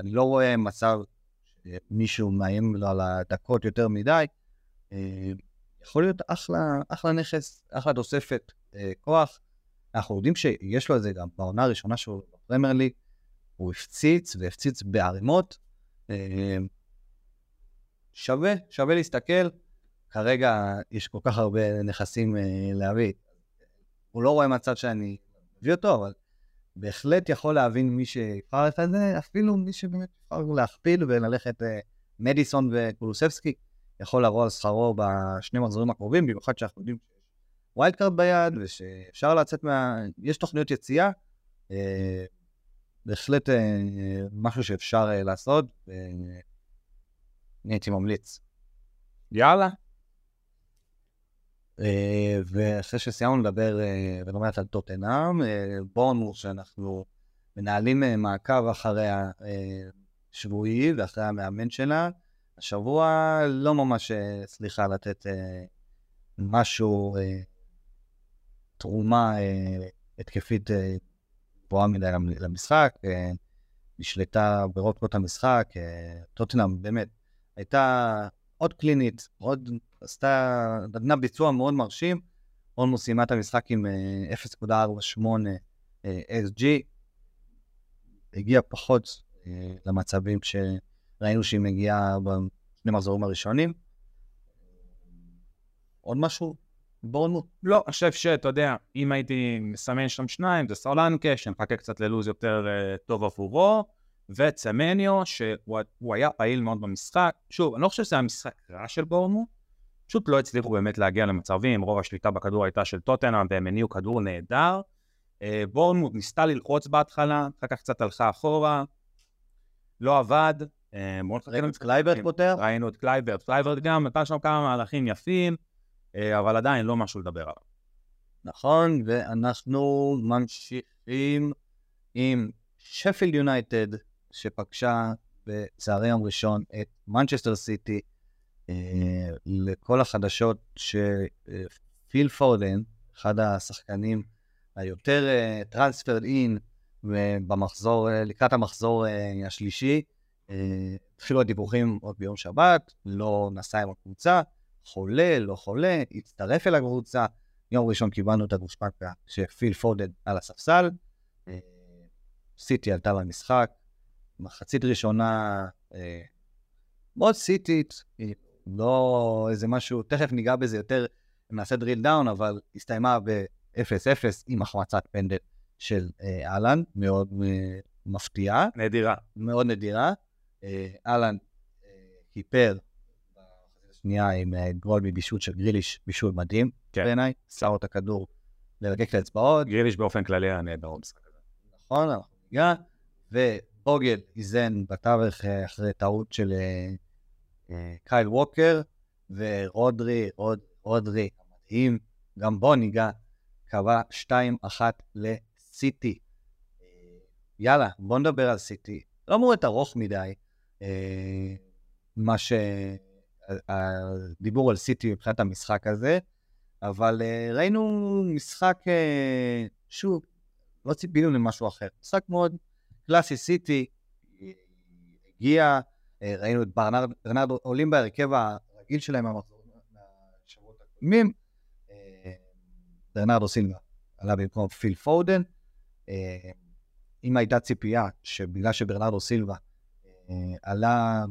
אני לא רואה מצב שמישהו מאיים לו על הדקות יותר מדי, יכול להיות אחלה, אחלה נכס, אחלה תוספת אה, כוח. אנחנו יודעים שיש לו את זה גם בעונה הראשונה שלו בפרמייר ליג, הוא הפציץ והפציץ בערימות. אה, שווה, שווה להסתכל. כרגע יש כל כך הרבה נכסים אה, להביא. הוא לא רואה מצב שאני מביא אותו, אבל בהחלט יכול להבין מי שיבחר את זה, אפילו מי שבאמת יבחר להכפיל וללכת אה, מדיסון וקולוסבסקי, יכול לבוא על שכרו בשני מחזורים הקרובים, במיוחד שאנחנו יודעים שיש wild card ביד, ושאפשר לצאת מה... יש תוכניות יציאה, אה, בהחלט אה, משהו שאפשר אה, לעשות, ואני הייתי ממליץ. יאללה. ואחרי שסיימנו לדבר מעט על טוטנאם, בורנמוס שאנחנו מנהלים מעקב אחרי השבועי ואחרי המאמן שלה, השבוע לא ממש אה, הצליחה לתת אה, משהו, אה, תרומה אה, התקפית אה, גבוהה מדי למ- למשחק, אה, נשלטה ברוב קולות המשחק, אה, טוטנאם באמת הייתה עוד קלינית, עוד עשתה, נתנה ביצוע מאוד מרשים, אולמוס סיימה את המשחק עם אה, 0.48 אה, XG, הגיעה פחות אה, למצבים שראינו שהיא מגיעה בשני מחזורים הראשונים. עוד משהו? בורנמוט? לא, אני חושב שאתה יודע, אם הייתי מסמן שם שניים, זה סולנקה, שנחכה קצת ללוז יותר uh, טוב עבורו, וצמניו, שהוא היה פעיל מאוד במשחק. שוב, אני לא חושב שזה היה משחק רע של בורנמוט, פשוט לא הצליחו באמת להגיע למצבים, רוב השליטה בכדור הייתה של טוטנאם, והם הניעו כדור נהדר. אה, בורנמוט ניסתה ללחוץ בהתחלה, אחר כך קצת הלכה אחורה, לא עבד. אה, ראינו את קלייברט פותח? ראינו את קלייברט, קלייברט גם נתן שם כמה מהלכים יפים, אה, אבל עדיין לא משהו לדבר עליו. נכון, ואנחנו ממשיכים עם שפילד יונייטד, שפגשה בצהרי יום ראשון את מנצ'סטר סיטי. לכל החדשות שפיל פורדן, אחד השחקנים היותר transferred in במחזור, לקראת המחזור השלישי. התחילו הדיווחים עוד ביום שבת, לא נסע עם הקבוצה, חולה, לא חולה, הצטרף אל הקבוצה. יום ראשון קיבלנו את הגושפנקה שפיל פורדן על הספסל. סיטי עלתה במשחק, מחצית ראשונה מאוד סיטית, לא איזה משהו, תכף ניגע בזה יותר, נעשה דריל דאון, אבל הסתיימה ב... 0-0 עם החמצת פנדל של אה, אהלן, מאוד אה, מפתיעה. נדירה. מאוד נדירה. אה, אהלן כיפר בחצי השנייה עם גול מבישול של גריליש, בישול מדהים כן. בעיניי, שם את הכדור ללקק את האצבעות. גריליש באופן כללי היה נהדר במשחק הזה. נכון, אנחנו ניגע. ובוגל איזן בתווך אחרי טעות של קייל ווקר, ורודרי, רוד, רודרי, המדהים, גם בו ניגע קבע 2-1 לסיטי. אה, יאללה, בוא נדבר על סיטי. לא אמור להיות ארוך מדי, אה, מה ש... הדיבור על סיטי מבחינת המשחק הזה, אבל אה, ראינו משחק, שוב, לא ציפינו למשהו אחר. משחק מאוד קלאסי סיטי, הגיע, ראינו את ברנרדו עולים בהרכב הרגיל שלהם מהשבועות הקודמים, ברנרדו סילבה עלה במקום פיל פודן. אה, אם הייתה ציפייה שבגלל שברנרדו סילבה אה, עלה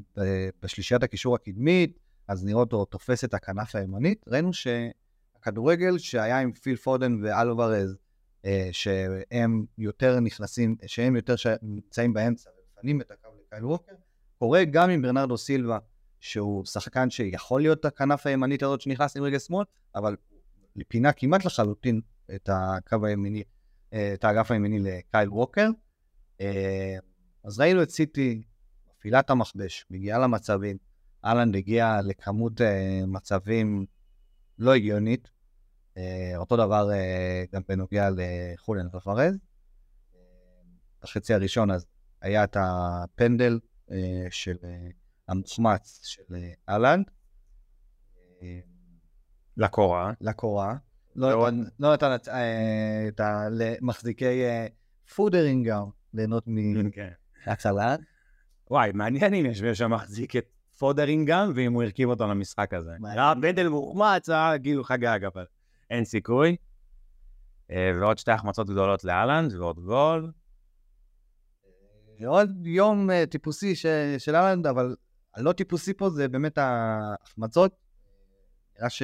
בשלישיית הקישור הקדמית, אז נראה אותו תופס את הכנף הימנית, ראינו שהכדורגל שהיה עם פיל פודן ואלוורז, אה, שהם יותר נכנסים, שהם יותר נמצאים באמצע ומפנים את הקו לקייל ווקר, קורה גם עם ברנרדו סילבה, שהוא שחקן שיכול להיות הכנף הימנית הזאת שנכנס עם רגל שמאל, אבל פינה כמעט לחלוטין את הקו הימיני, אה, את האגף הימיני לקייל ווקר. אה, אז ראינו את סיטי מפעילה את המכבש, מגיעה למצבים. אהלנד הגיע לכמות אה, מצבים לא הגיונית. אותו דבר גם בנוגע לחוליאן אלפרז. בחצי הראשון אז היה את הפנדל של המוחמץ של אהלנד. לקורה. לקורה. לא, לא נתן את ה... למחזיקי פודרינגר ליהנות מהצלה. וואי, מעניין אם יש שם מחזיק את פודרינגר ואם הוא הרכיב אותו למשחק הזה. בנדל מוחמץ, כאילו חגג, אבל אין סיכוי. אה, ועוד שתי החמצות גדולות לאלנד ועוד גול. עוד יום אה, טיפוסי של אהלנד, אבל הלא טיפוסי פה זה באמת ההחמצות. נראה ש...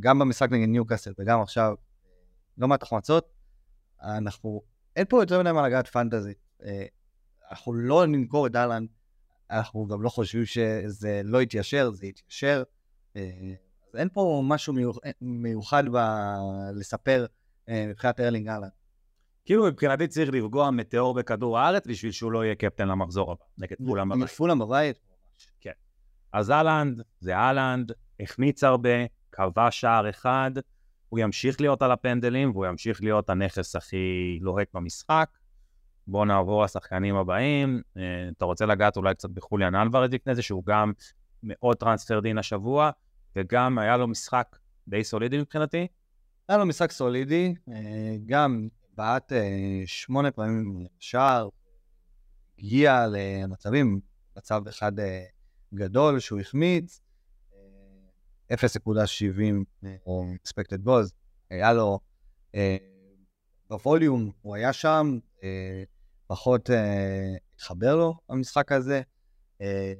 גם במשחק נגד ניוקאסל וגם עכשיו, לא מעט החמצות, אנחנו, אין פה יותר מדי מה לגעת פנטזי. אנחנו לא נמכור את אהלן, אנחנו גם לא חושבים שזה לא יתיישר, זה יתיישר. אה, אז אין פה משהו מיוח, מיוחד ב... לספר אה, מבחינת ארלינג אהלן. כאילו מבחינתי צריך לפגוע מטאור בכדור הארץ בשביל שהוא לא יהיה קפטן למחזור הבא, נגד פולאם בבית. פולאם בבית? כן. אז אהלנד זה אהלנד, החמיץ הרבה, קבע שער אחד, הוא ימשיך להיות על הפנדלים והוא ימשיך להיות הנכס הכי לוהק במשחק. בואו נעבור לשחקנים הבאים. אה, אתה רוצה לגעת אולי קצת בחוליאן אלוורז לפני זה, שהוא גם מאוד טרנספר דין השבוע, וגם היה לו משחק די סולידי מבחינתי. היה לו משחק סולידי, אה, גם בעט אה, שמונה פעמים שער, הגיע למצבים, מצב אחד גדול שהוא החמיץ, 0.70 או expected goals, היה לו, בווליום הוא היה שם, פחות אה, התחבר לו המשחק הזה. אה,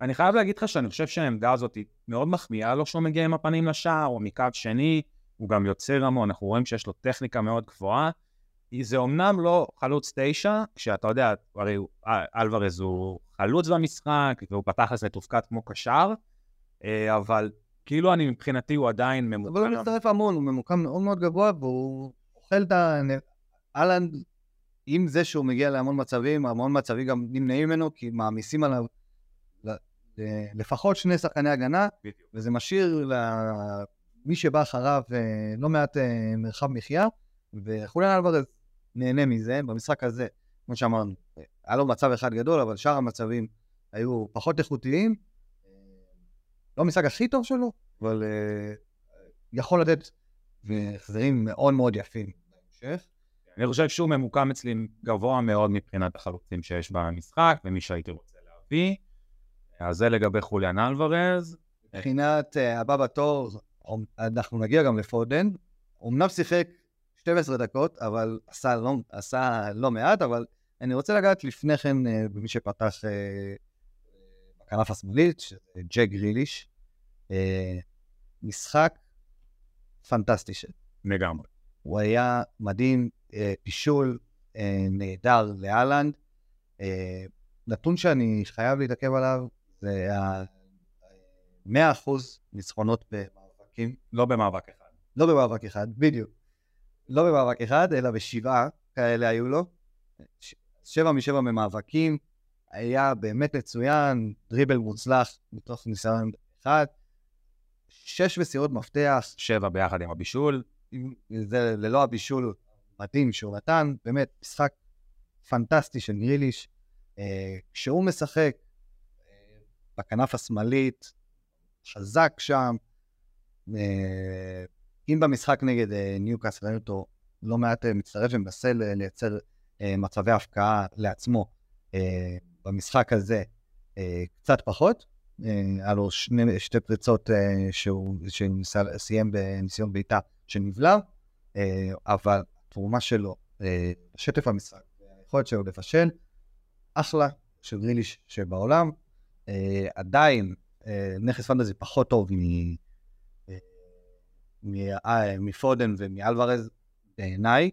אני חייב להגיד לך שאני חושב שהעמדה הזאת היא מאוד מחמיאה לו שהוא מגיע עם הפנים לשער, או מקו שני, הוא גם יוצר המון, אנחנו רואים שיש לו טכניקה מאוד גבוהה. זה אומנם לא חלוץ תשע, כשאתה יודע, הרי אה, אלוורז הוא חלוץ במשחק, והוא פתח לזה תופקד כמו קשר, אבל כאילו אני מבחינתי הוא עדיין אבל הוא ממוקם. מצטרף המון, הוא ממוקם מאוד מאוד גבוה, והוא אוכל את ה... אהלנד, עם זה שהוא מגיע להמון מצבים, המון מצבים גם נמנעים ממנו, כי מעמיסים עליו לפחות שני שחקני הגנה, בדיוק. וזה משאיר למי שבא אחריו אה, לא מעט אה, מרחב מחיה, וחוליאן אלוורז נהנה מזה במשחק הזה, כמו שאמרנו. היה לו מצב אחד גדול, אבל שאר המצבים היו פחות איכותיים. לא המשחק הכי טוב שלו, אבל אה, יכול לתת החזרים מאוד מאוד יפים בהמשך. אני חושב שהוא ממוקם אצלי גבוה מאוד מבחינת החלוצים שיש במשחק, ומי שהייתי רוצה להביא. אז זה לגבי חוליאן אלוורז. מבחינת אה, הבא בתור, אנחנו נגיע גם לפודן. אמנם שיחק 12 דקות, אבל עשה לא, עשה לא מעט, אבל אני רוצה לגעת לפני כן אה, במי שפתח אה, בכנף השמאלית, ג'ק גריליש. משחק פנטסטי שלו. לגמרי. הוא היה מדהים, בישול אה, נהדר לאלנד. אה, נתון שאני חייב להתעכב עליו, זה ה- 100% ניצחונות במאבקים. לא במאבק אחד. לא במאבק אחד, בדיוק. לא במאבק אחד, אלא בשבעה כאלה היו לו. שבע משבע במאבקים, היה באמת מצוין, דריבל מוצלח מתוך ניסיון אחד. שש מסירות מפתח, שבע ביחד עם הבישול. זה ללא הבישול מדהים שהוא נתן, באמת משחק פנטסטי של גריליש. אה, כשהוא משחק אה, בכנף השמאלית, חזק שם, אה, אם במשחק נגד ניוקאסל ראינו אותו לא מעט מצטרף ומנסה לייצר מצבי הפקעה לעצמו, במשחק הזה קצת פחות. היה לו שני, שתי פריצות שהוא, שהוא סיים בניסיון בעיטה שנבלם, אבל התרומה שלו אה, בשטף המשחק, היכולת שלו לבשל, אחלה של גריליש שבעולם. אה, עדיין אה, נכס פנטזי פחות טוב מ, מפודן ומאלוורז בעיניי,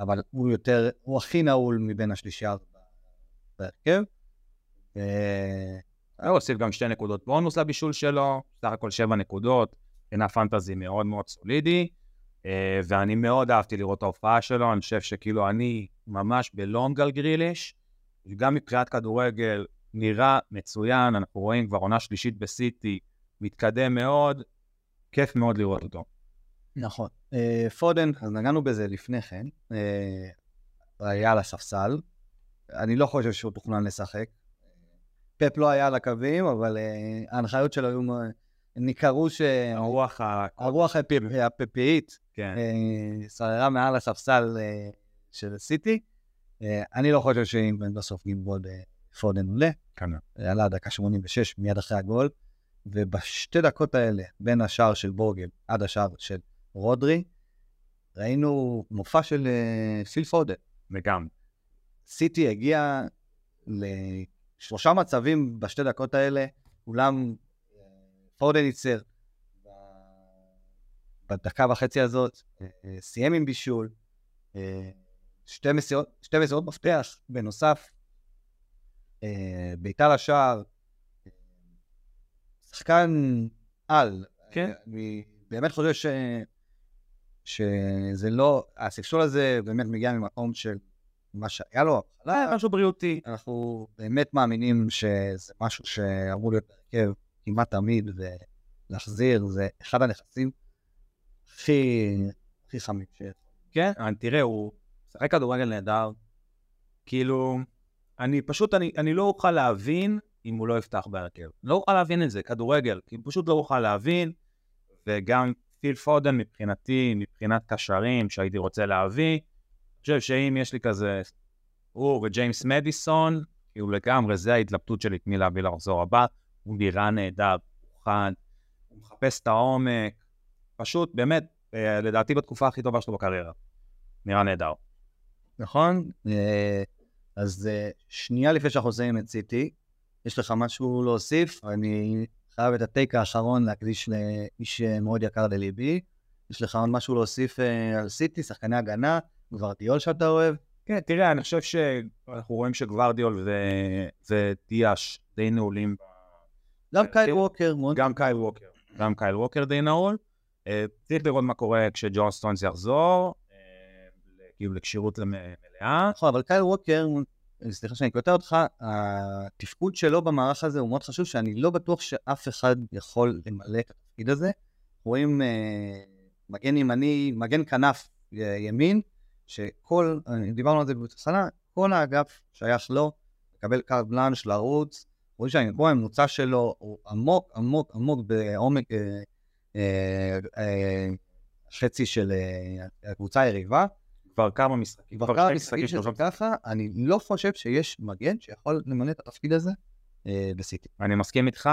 אבל הוא יותר, הוא הכי נעול מבין השלישייה בהרכב. הוא הוסיף גם שתי נקודות בונוס לבישול שלו, סך הכל שבע נקודות, מבחינה פנטזי מאוד מאוד סולידי, ואני מאוד אהבתי לראות את ההופעה שלו, אני חושב שכאילו אני ממש בלונג על גריליש, גם מבחינת כדורגל נראה מצוין, אנחנו רואים כבר עונה שלישית בסיטי, מתקדם מאוד, כיף מאוד לראות אותו. נכון. אה, פודן, אז נגענו בזה לפני כן, אה, היה על הספסל. אני לא חושב שהוא תוכנן לשחק. פפ לא היה על הקווים, אבל אה, ההנחיות שלו היו, ניכרו הרוח ה... שהרוח הפפ- הפפאית כן. אה, שררה מעל הספסל אה, של סיטי. אה, אני לא חושב שאם בסוף גימבוד אה, פודן עולה. כנראה. עלה דקה 86 מיד אחרי הגול, ובשתי דקות האלה, בין השער של בורגל עד השער של רודרי, ראינו מופע של פיל פודן. וגם. סיטי הגיע לשלושה מצבים בשתי דקות האלה, אולם פודן ייצר בדקה וחצי הזאת, אה, אה, סיים עם בישול, אה, שתי מסירות, שתי מסירות מפתח, בנוסף, בעיטה לשער, שחקן על. כן. אני באמת חושב ש... שזה לא, הספסול הזה באמת מגיע ממקום של מה שהיה לו, לא, משהו בריאותי. אנחנו באמת מאמינים שזה משהו שאמור להיות בהרכב כמעט תמיד, ולהחזיר, זה אחד הנכסים הכי, הכי חמים שיש. כן, אבל תראה, הוא משחק כדורגל נהדר. כאילו, אני פשוט, אני, אני לא אוכל להבין אם הוא לא יפתח בהרכב. לא אוכל להבין את זה, כדורגל, כי פשוט לא אוכל להבין, וגם פיל פודן מבחינתי, מבחינת קשרים שהייתי רוצה להביא, אני חושב שאם יש לי כזה, הוא וג'יימס מדיסון, כאילו לגמרי, זה ההתלבטות שלי את מי להביא למחזור הבא, הוא נראה נהדר, הוא חד, הוא מחפש את העומק, פשוט, באמת, אה, לדעתי בתקופה הכי טובה שלו בקריירה. נראה נהדר. נכון? אה, אז אה, שנייה לפני שאנחנו עושים את סיטי, יש לך משהו להוסיף? אני חייב את הטייק האחרון להקדיש לאיש מאוד יקר לליבי. יש לך עוד משהו להוסיף על סיטי, שחקני הגנה, גוורדיול שאתה אוהב? כן, תראה, אני חושב שאנחנו רואים שגוורדיול ו- ודיאש די נעולים. גם קייל תראה, ווקר. גם קייל ווקר. גם קייל ווקר די נעול. אה, צריך לראות מה קורה כשג'ון סטונס יחזור, אה, כאילו לכשירות מלאה. נכון, אבל קייל ווקר, סליחה שאני קוטע אותך, התפקוד שלו במערך הזה הוא מאוד חשוב, שאני לא בטוח שאף אחד יכול למלא את התפקיד הזה. רואים אה, מגן ימני, מגן כנף אה, ימין, שכל, אה, דיברנו על זה בהתחלה, כל האגף שייך לו, מקבל קארט בלאנש לרוץ, רואים שהמקום הממוצע שלו הוא עמוק, עמוק, עמוק בעומק אה, אה, אה, חצי של אה, הקבוצה היריבה. כבר כמה משחקים. כבר כמה משחקים שזה ככה, אני לא חושב שיש מגן שיכול למלא את התפקיד הזה אה, בסיטי. אני מסכים איתך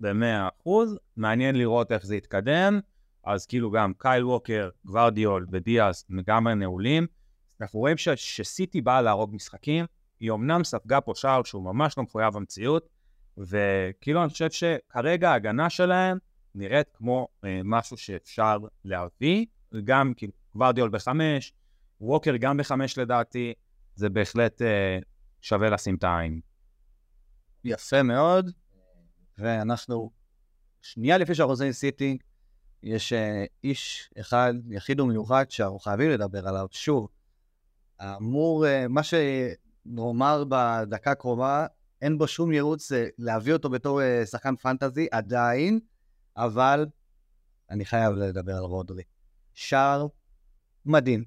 במאה אחוז, מעניין לראות איך זה יתקדם. אז כאילו גם קייל ווקר, גוורדיול ודיאס לגמרי נעולים. אנחנו רואים שסיטי באה להרוג משחקים, היא אמנם ספגה פה שער שהוא ממש לא מחויב המציאות, וכאילו אני חושב שכרגע ההגנה שלהם נראית כמו אה, משהו שאפשר להביא, גם כאילו גוורדיול בחמש, ווקר גם בחמש לדעתי, זה בהחלט אה, שווה לשים את העין. יפה מאוד, ואנחנו, שנייה לפני שאנחנו עושים סיטי, יש אה, איש אחד, יחיד ומיוחד, שאנחנו חייבים לדבר עליו. שוב, אמור, אה, מה שנאמר בדקה הקרובה, אין בו שום ייעוץ אה, להביא אותו בתור אה, שחקן פנטזי, עדיין, אבל אני חייב לדבר על רודרי. שער מדהים.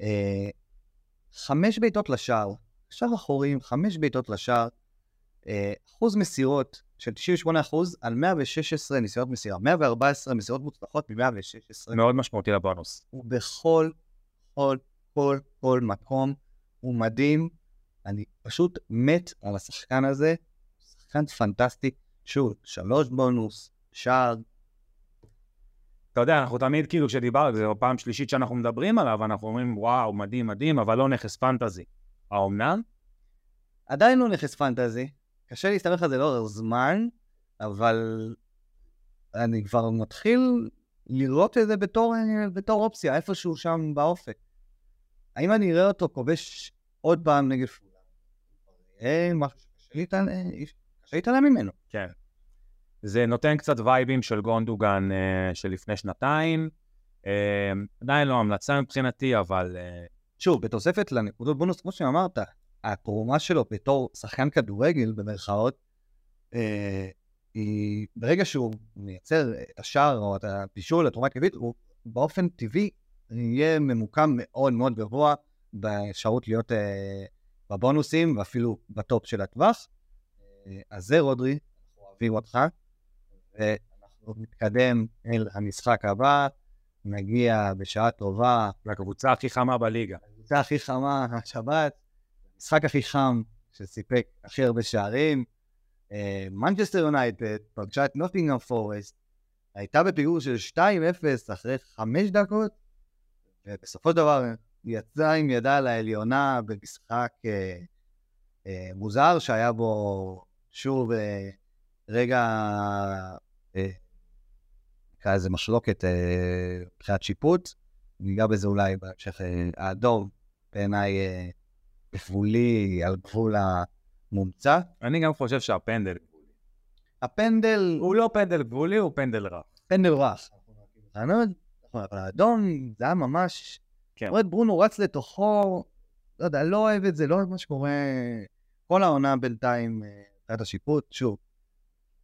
אה, חמש בעיטות לשער, שער אחורים, חמש בעיטות לשער, אה, אחוז מסירות של 98 אחוז על 116 ניסיונות מסירה, 114 מסירות מוצלחות מ-116. מאוד משמעותי לבונוס. הוא בכל, כל, כל, כל מקום, הוא מדהים. אני פשוט מת על השחקן הזה, שחקן פנטסטי. שוב, שלוש בונוס, שער, אתה יודע, אנחנו תמיד, כאילו, כשדיברנו, זו פעם שלישית שאנחנו מדברים עליו, אנחנו אומרים, וואו, מדהים, מדהים, אבל לא נכס פנטזי. האומנם? עדיין לא נכס פנטזי. קשה להסתמך על זה לאורך זמן, אבל אני כבר מתחיל לראות את זה בתור, בתור אופציה, איפשהו שם באופק. האם אני אראה אותו כובש עוד פעם נגד פולה? אה, משהו שקשה להתעלם, קשה להתעלם ממנו. כן. זה נותן קצת וייבים של גונדוגן אה, של לפני שנתיים. אה, עדיין לא המלצה מבחינתי, אבל אה, שוב, בתוספת לנקודות בונוס, כמו שאמרת, התרומה שלו בתור שחקן כדורגל, במרכאות, אה, היא, ברגע שהוא מייצר את השער או את הפישור לתרומה טבעית, הוא באופן טבעי יהיה ממוקם מאוד מאוד גבוה באפשרות להיות אה, בבונוסים ואפילו ב top של הטווח. אה, אז זה רודרי, אנחנו אוהבים אותך, ואנחנו נתקדם אל המשחק הבא, נגיע בשעה טובה לקבוצה הכי חמה בליגה. הקבוצה הכי חמה, השבת, המשחק הכי חם שסיפק הכי הרבה שערים. מנצ'סטר יונייטד פגשה את נוטינגרם פורסט, הייתה בפיגור של 2-0 אחרי 5 דקות, ובסופו של דבר יצאה עם ידה על העליונה במשחק אה, אה, מוזר שהיה בו שוב אה, רגע, אה, נקרא לזה מחלוקת אה, מבחינת שיפוט. ניגע בזה אולי בהמשך. אה, האדום בעיניי אה, גבולי, על גבול המומצא. אני גם חושב שהפנדל, הפנדל הוא לא פנדל גבולי, הוא פנדל רע. פנדל רך. נכון, אבל האדום זה היה ממש... כן. רואה את ברונו רץ לתוכו, לא יודע, לא אוהב את זה, לא אוהב מה שקורה כל העונה בינתיים אה, מבחינת השיפוט. שוב,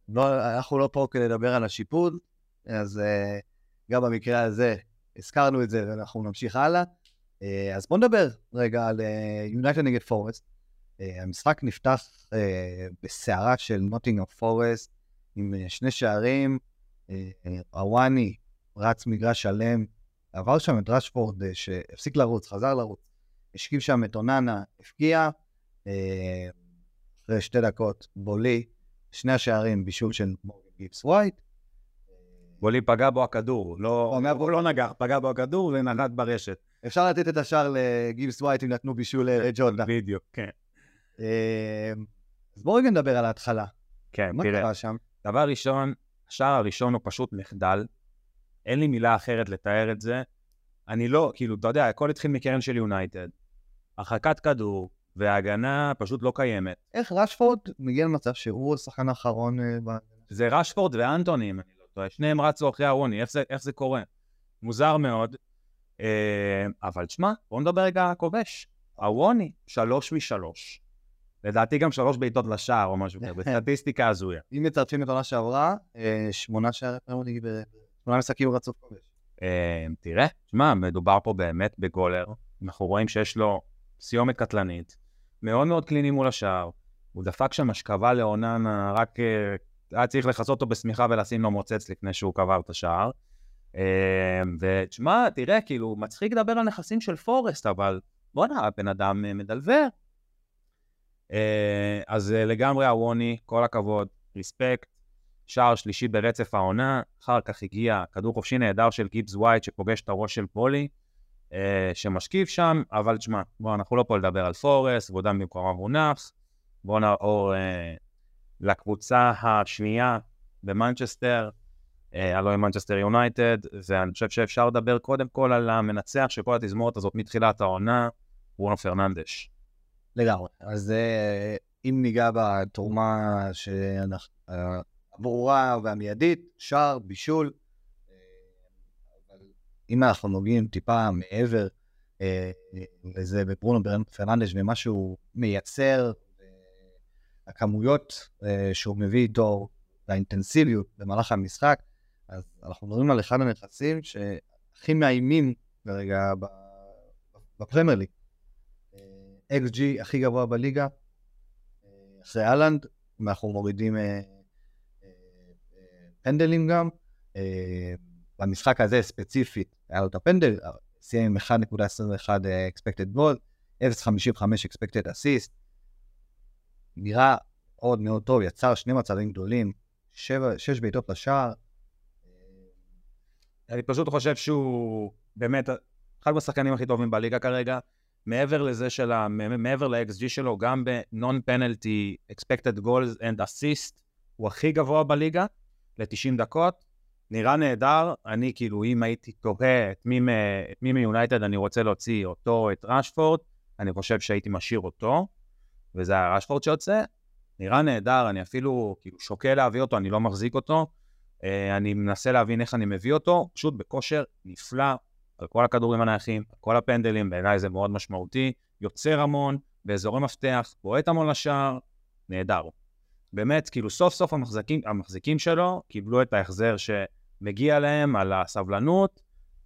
לא, אנחנו לא פה כדי לדבר על השיפוט, אז אה, גם במקרה הזה הזכרנו את זה ואנחנו נמשיך הלאה. אה, אז בואו נדבר רגע על יונייטד נגד פורסט. המשחק נפתח אה, בסערה של נוטינגרם פורסט עם אה, שני שערים. הוואני רץ מגרש שלם, עבר שם את רשפורד אה, שהפסיק לרוץ, חזר לרוץ, השכיב שם את אוננה, הפקיע. אה, אחרי שתי דקות בולי, שני השערים בישול של מורגן גיפס ווייט. גולי פגע בו הכדור, לא, בו- הוא לא נגח, פגע בו הכדור ונגד ברשת. אפשר לתת את השער לגיבס ווייט אם נתנו בישול לג'ורדן. בדיוק, כן. אה, אז בואו רגע נדבר על ההתחלה. כן, מה תראה, קרה שם? דבר ראשון, השער הראשון הוא פשוט מחדל. אין לי מילה אחרת לתאר את זה. אני לא, כאילו, אתה יודע, הכל התחיל מקרן של יונייטד. הרחקת כדור, וההגנה פשוט לא קיימת. איך רשפורד מגיע למצב שהוא השחקן האחרון אה, ב... זה רשפורד ואנטוני, אם אני לא טועה. שניהם רצו אחרי הווני, איך זה, איך זה קורה? מוזר מאוד. אה, אבל תשמע, בואו נדבר רגע על הכובש. הווני, שלוש משלוש. לדעתי גם שלוש בעיטות לשער או משהו כזה, בסטטיסטיקה הזויה. אם מצרפים את העונה שעברה, אה, שמונה שערי פרמייר ליג ב- שמונה משחקים רצוף כובש. אה, תראה, שמע, מדובר פה באמת בגולר. אנחנו רואים שיש לו סיומת קטלנית, מאוד מאוד קליני מול השער. הוא דפק שם השכבה לאוננה, רק אה, היה צריך לכסות אותו בשמיכה ולשים לו מוצץ לפני שהוא קבר את השער. אה, ותשמע, תראה, כאילו, מצחיק לדבר על נכסים של פורסט, אבל בואנה, הבן אדם מדלבר. אז לגמרי הוואני, כל הכבוד, respect. שער שלישי ברצף העונה, אחר כך הגיע כדור חופשי נהדר של גיבס ווייט שפוגש את הראש של פולי, אה, שמשקיף שם, אבל תשמע, בואו, אנחנו לא פה לדבר על פורסט, כבודם במקומם מונח, בואו נעבור אה, לקבוצה השנייה במנצ'סטר, אה, היא מנצ'סטר יונייטד, ואני חושב שאפשר לדבר קודם כל על המנצח של כל התזמורת הזאת מתחילת העונה, ברונו פרננדש. לגמרי. אז אה, אם ניגע בתרומה שאנחנו- אה, הברורה והמיידית, שער, בישול, אה, אבל אם אנחנו נוגעים טיפה מעבר אה, לזה בברונו פרננדש ומה שהוא מייצר, הכמויות אה, שהוא מביא איתו, והאינטנסיביות במהלך המשחק, אז אנחנו מדברים על אחד הנכסים שהכי מאיימים כרגע בפרמייר ליג. XG הכי גבוה בליגה, אה, אחרי אהלנד, ואנחנו מורידים אה, אה, אה, פנדלים גם. אה, במשחק הזה ספציפית, היה לו את הפנדל, אה, סיים עם 1.21 אה, expected goal, 0.55 expected assist. נראה מאוד מאוד טוב, יצר שני מצבים גדולים, שבע, שש בעיטות לשער. אני פשוט חושב שהוא באמת אחד מהשחקנים הכי טובים בליגה כרגע. מעבר לזה של ה... מעבר ל-XG שלו, גם ב-non-penalty expected goals and assist, הוא הכי גבוה בליגה ל-90 דקות. נראה נהדר, אני כאילו, אם הייתי תוהה את מי מיונייטד אני רוצה להוציא, אותו או את רשפורד, אני חושב שהייתי משאיר אותו, וזה היה רשפורד שיוצא. נראה נהדר, אני אפילו כאילו שוקל להביא אותו, אני לא מחזיק אותו. אה, אני מנסה להבין איך אני מביא אותו, פשוט בכושר נפלא, על כל הכדורים הנייחים, על כל הפנדלים, בעיניי זה מאוד משמעותי, יוצר המון, באזורי מפתח, בועט המון לשער, נהדר. באמת, כאילו סוף סוף המחזיקים, המחזיקים שלו קיבלו את ההחזר שמגיע להם על הסבלנות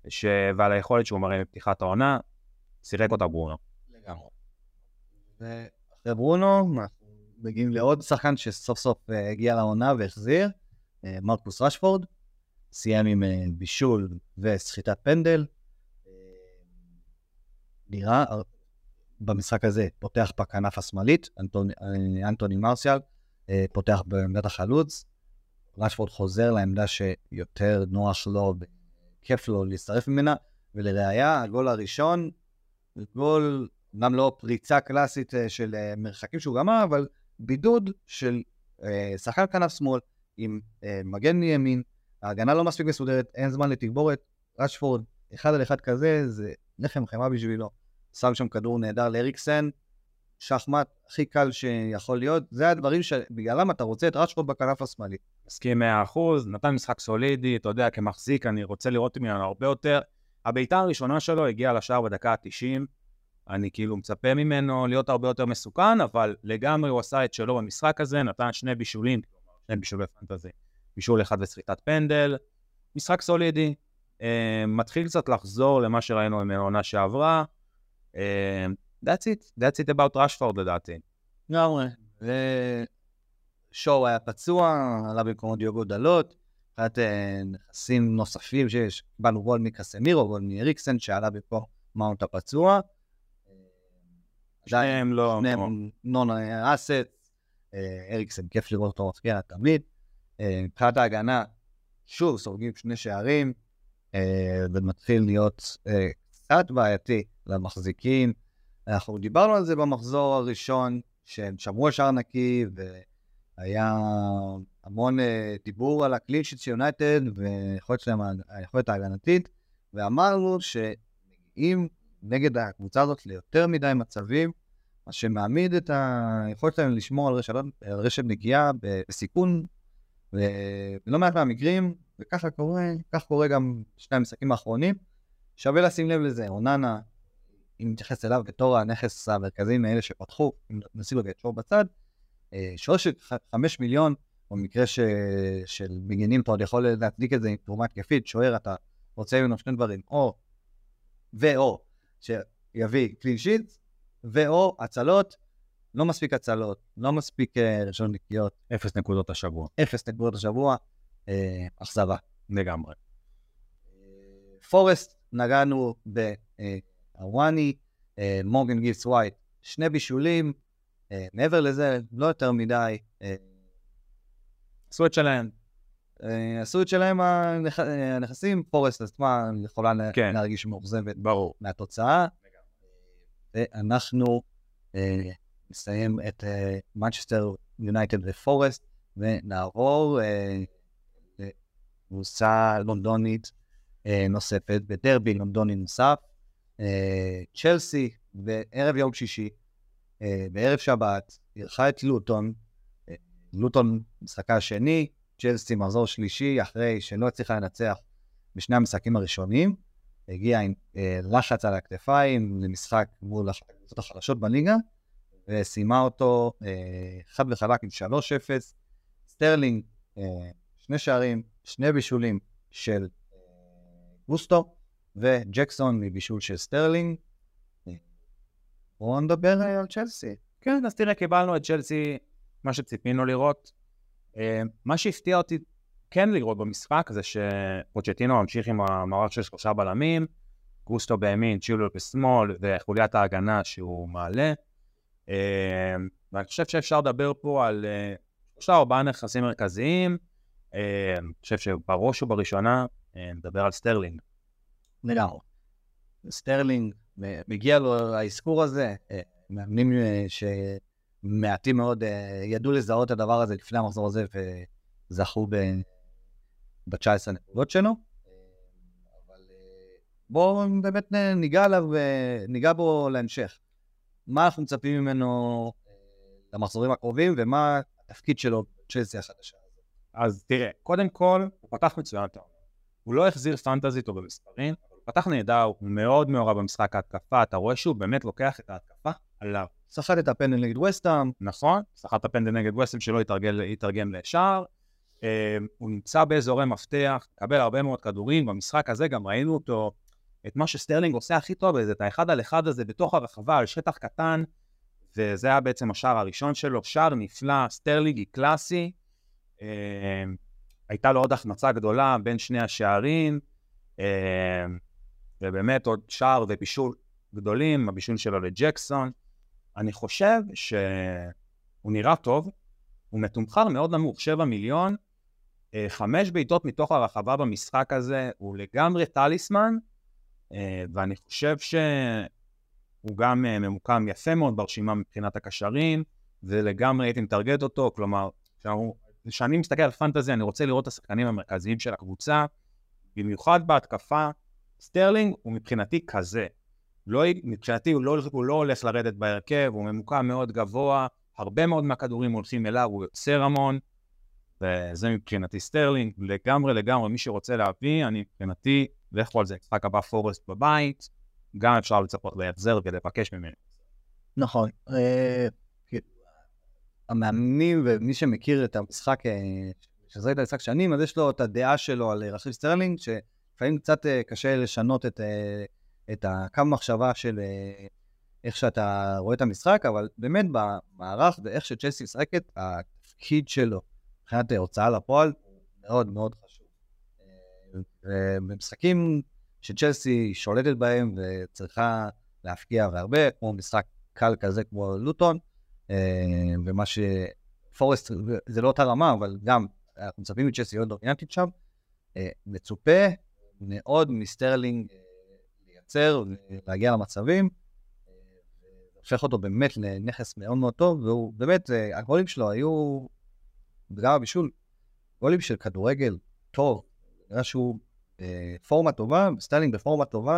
ש... ועל היכולת שהוא מראה מפתיחת העונה, סירק אותה ברונו. לגמרי. ואחרי ברונו, אנחנו מגיעים לעוד שחקן שסוף סוף אה, הגיע לעונה והחזיר, אה, מרקוס רשפורד, סיים עם אה, בישול וסחיטת פנדל. אה, נראה אה, במשחק הזה פותח בכנף השמאלית, אנטוני, אנטוני מרסיאל פותח בעמדת החלוץ, רשפורד חוזר לעמדה שיותר נוח לו, כיף לו להצטרף ממנה, ולראיה, הגול הראשון, גול, אמנם לא פריצה קלאסית אה, של אה, מרחקים שהוא גמר, אבל בידוד של אה, שחקן כנף שמאל עם אה, מגן מימין, ההגנה לא מספיק מסודרת, אין זמן לתגבורת, רשפורד, אחד על אחד כזה, זה לחם חמאה בשבילו. שם שם כדור נהדר לאריקסן, שחמט הכי קל שיכול להיות, זה הדברים שבגללם אתה רוצה את רשפורד בכנף השמאלי. מסכים 100%, נתן משחק סולידי, אתה יודע, כמחזיק, אני רוצה לראות ממנו הרבה יותר. הבעיטה הראשונה שלו הגיעה לשער בדקה ה-90, אני כאילו מצפה ממנו להיות הרבה יותר מסוכן, אבל לגמרי הוא עשה את שלו במשחק הזה, נתן שני בישולים, שני בישולי פנטזי, בישול אחד וסחיטת פנדל, משחק סולידי, אה, מתחיל קצת לחזור למה שראינו ממנו עונה שעברה, אה, that's it, that's it about רשפורד לדעתי. לגמרי. ושואו היה פצוע, עלה במקומו דיוגו דלות, מבחינת אה, נכסים נוספים שיש, קיבלנו גול מקסמירו, גול מאריקסן, שעלה במקום מאונט הפצוע. שניהם לא... שניהם נון אסט, אריקסן, כיף לראות אותו מפקיע תמיד. אה, מבחינת ההגנה, שוב, סורגים שני שערים, אה, ומתחיל להיות אה, קצת בעייתי למחזיקים. אנחנו דיברנו על זה במחזור הראשון, שהם שמרו על שער נקי, והיה המון אה, דיבור על ה clean sheet של יונייטד והיכולת שלהם, היכולת ההגנתית, ואמרנו שמגיעים נגד הקבוצה הזאת ליותר מדי מצבים, מה שמעמיד את היכולת שלהם לשמור על רשת, על רשת נגיעה בסיכון, ולא מעט מהמקרים, וככה קורה, כך קורה גם בשני המשחקים האחרונים. שווה לשים לב לזה, אוננה, אם נתייחס אליו בתור הנכס המרכזי מאלה שפתחו, אם נשים רגע את שור בצד, אה, שור של חמש מיליון, במקרה ש... של מגנים, אתה עוד יכול להצדיק את זה עם תרומה התקפית, שוער, אתה רוצה ממנו שני דברים, או ואו שיביא קלין שיט, ואו הצלות, לא מספיק הצלות, לא מספיק אה, ראשון נקיות. אפס נקודות השבוע. אפס נקודות השבוע, אה, אכזבה. לגמרי. פורסט, נגענו בוואני, אה, מורגן גיבס ווייט, שני בישולים, אה, מעבר לזה, לא יותר מדי. אה, עשו את שלהם. עשו את שלהם הנכ... הנכסים, פורסט עצמה יכולה כן. להרגיש מאוכזבת. מהתוצאה. ואנחנו אה, נסיים את מנצ'סטר יונייטד ופורסט, ונעבור אה, לקבוצה לונדונית אה, נוספת, בדרבי לונדוני נוסף. אה, צ'לסי בערב יום שישי, אה, בערב שבת, אירחה את לוטון. אה, לוטון משחקה השני, צ'לסי מחזור שלישי, אחרי שלא הצליחה לנצח בשני המשחקים הראשונים. הגיעה עם לחץ על הכתפיים למשחק מול הקבוצות החלשות בליגה, וסיימה אותו חד וחלק עם 3-0. סטרלינג, שני שערים, שני בישולים של גוסטו, וג'קסון מבישול של סטרלינג. בואו נדבר על צ'לסי. כן, אז תראה, קיבלנו את צ'לסי, מה שציפינו לראות. אה, מה שהפתיע אותי כן לראות במשחק זה שפוצ'טינו ממשיך עם המערך של שלושה בלמים, גוסטו בימין, צ'ילוול בשמאל, וחוליית ההגנה שהוא מעלה. אה, ואני חושב שאפשר לדבר פה על אה, שלושה ארבעה נכסים מרכזיים. אני חושב שבראש ובראשונה נדבר על סטרלינג. לגמרי. סטרלינג, מגיע לו האזכור הזה, מאמנים שמעטים מאוד ידעו לזהות את הדבר הזה לפני המחזור הזה וזכו ב-19 הנקודות שלו. אבל בואו באמת ניגע עליו, ניגע בו להמשך. מה אנחנו מצפים ממנו למחזורים הקרובים ומה התפקיד שלו בצ'לסי החדשה הזאת? אז תראה, קודם כל, הוא פתח מצוין טוב. הוא לא החזיר פנטזית או במספרים, פתח נהדר, הוא מאוד מעורב במשחק ההתקפה, אתה רואה שהוא באמת לוקח את ההתקפה עליו. סחט את הפנדל נגד וסטאם. נכון, סחט את הפנדל נגד וסטאם שלא יתרגם לשער. אה, הוא נמצא באזורי מפתח, מקבל הרבה מאוד כדורים, במשחק הזה גם ראינו אותו, את מה שסטרלינג עושה הכי טוב, זה את האחד על אחד הזה בתוך הרחבה על שטח קטן, וזה היה בעצם השער הראשון שלו, שער נפלא, סטרלינג היא קלאסי, אה, הייתה לו עוד החמצה גדולה בין שני השערים, אה, ובאמת עוד שער ובישול גדולים, הבישול שלו לג'קסון. אני חושב שהוא נראה טוב, הוא מתומחר מאוד נמוך, 7 מיליון, אה, חמש בעיטות מתוך הרחבה במשחק הזה, הוא לגמרי טליסמן, אה, ואני חושב שהוא גם אה, ממוקם יפה מאוד ברשימה מבחינת הקשרים, ולגמרי הייתי מטרגט אותו, כלומר, כשאני מסתכל על פנטזי, אני רוצה לראות את השחקנים המרכזיים של הקבוצה, במיוחד בהתקפה, סטרלינג הוא מבחינתי כזה. לא, מבחינתי הוא לא, הוא לא הולך לרדת בהרכב, הוא ממוקם מאוד גבוה, הרבה מאוד מהכדורים הולכים אליו, הוא יוצר המון, וזה מבחינתי סטרלינג, לגמרי לגמרי, מי שרוצה להביא, אני מבחינתי, לכו על זה, משחק הבא פורסט בבית, גם אפשר לצפות להחזר ולבקש ממנו. נכון. אה, המאמנים ומי שמכיר את המשחק, שזה את המשחק שנים, אז יש לו את הדעה שלו על רכיב סטרלינג, שלפעמים קצת אה, קשה לשנות את, אה, את הקו מחשבה של איך שאתה רואה את המשחק, אבל באמת במערך ואיך שצ'לסי משחקת, התפקיד שלו מבחינת הוצאה לפועל הוא מאוד מאוד חשוב. ובמשחקים שצ'לסי שולטת בהם וצריכה להפקיע והרבה, כמו משחק קל כזה כמו לוטון, ומה שפורסט, זה לא אותה רמה, אבל גם אנחנו מצפים מצ'לסי להיות דומיננטית שם, מצופה מאוד מסטרלינג לייצר ולהגיע למצבים. הופך אותו באמת לנכס מאוד מאוד טוב, והוא באמת, אה, הגולים שלו היו, וגם הבישול, גולים של כדורגל טוב, נראה שהוא אה, פורמה טובה, סטרלינג בפורמה טובה,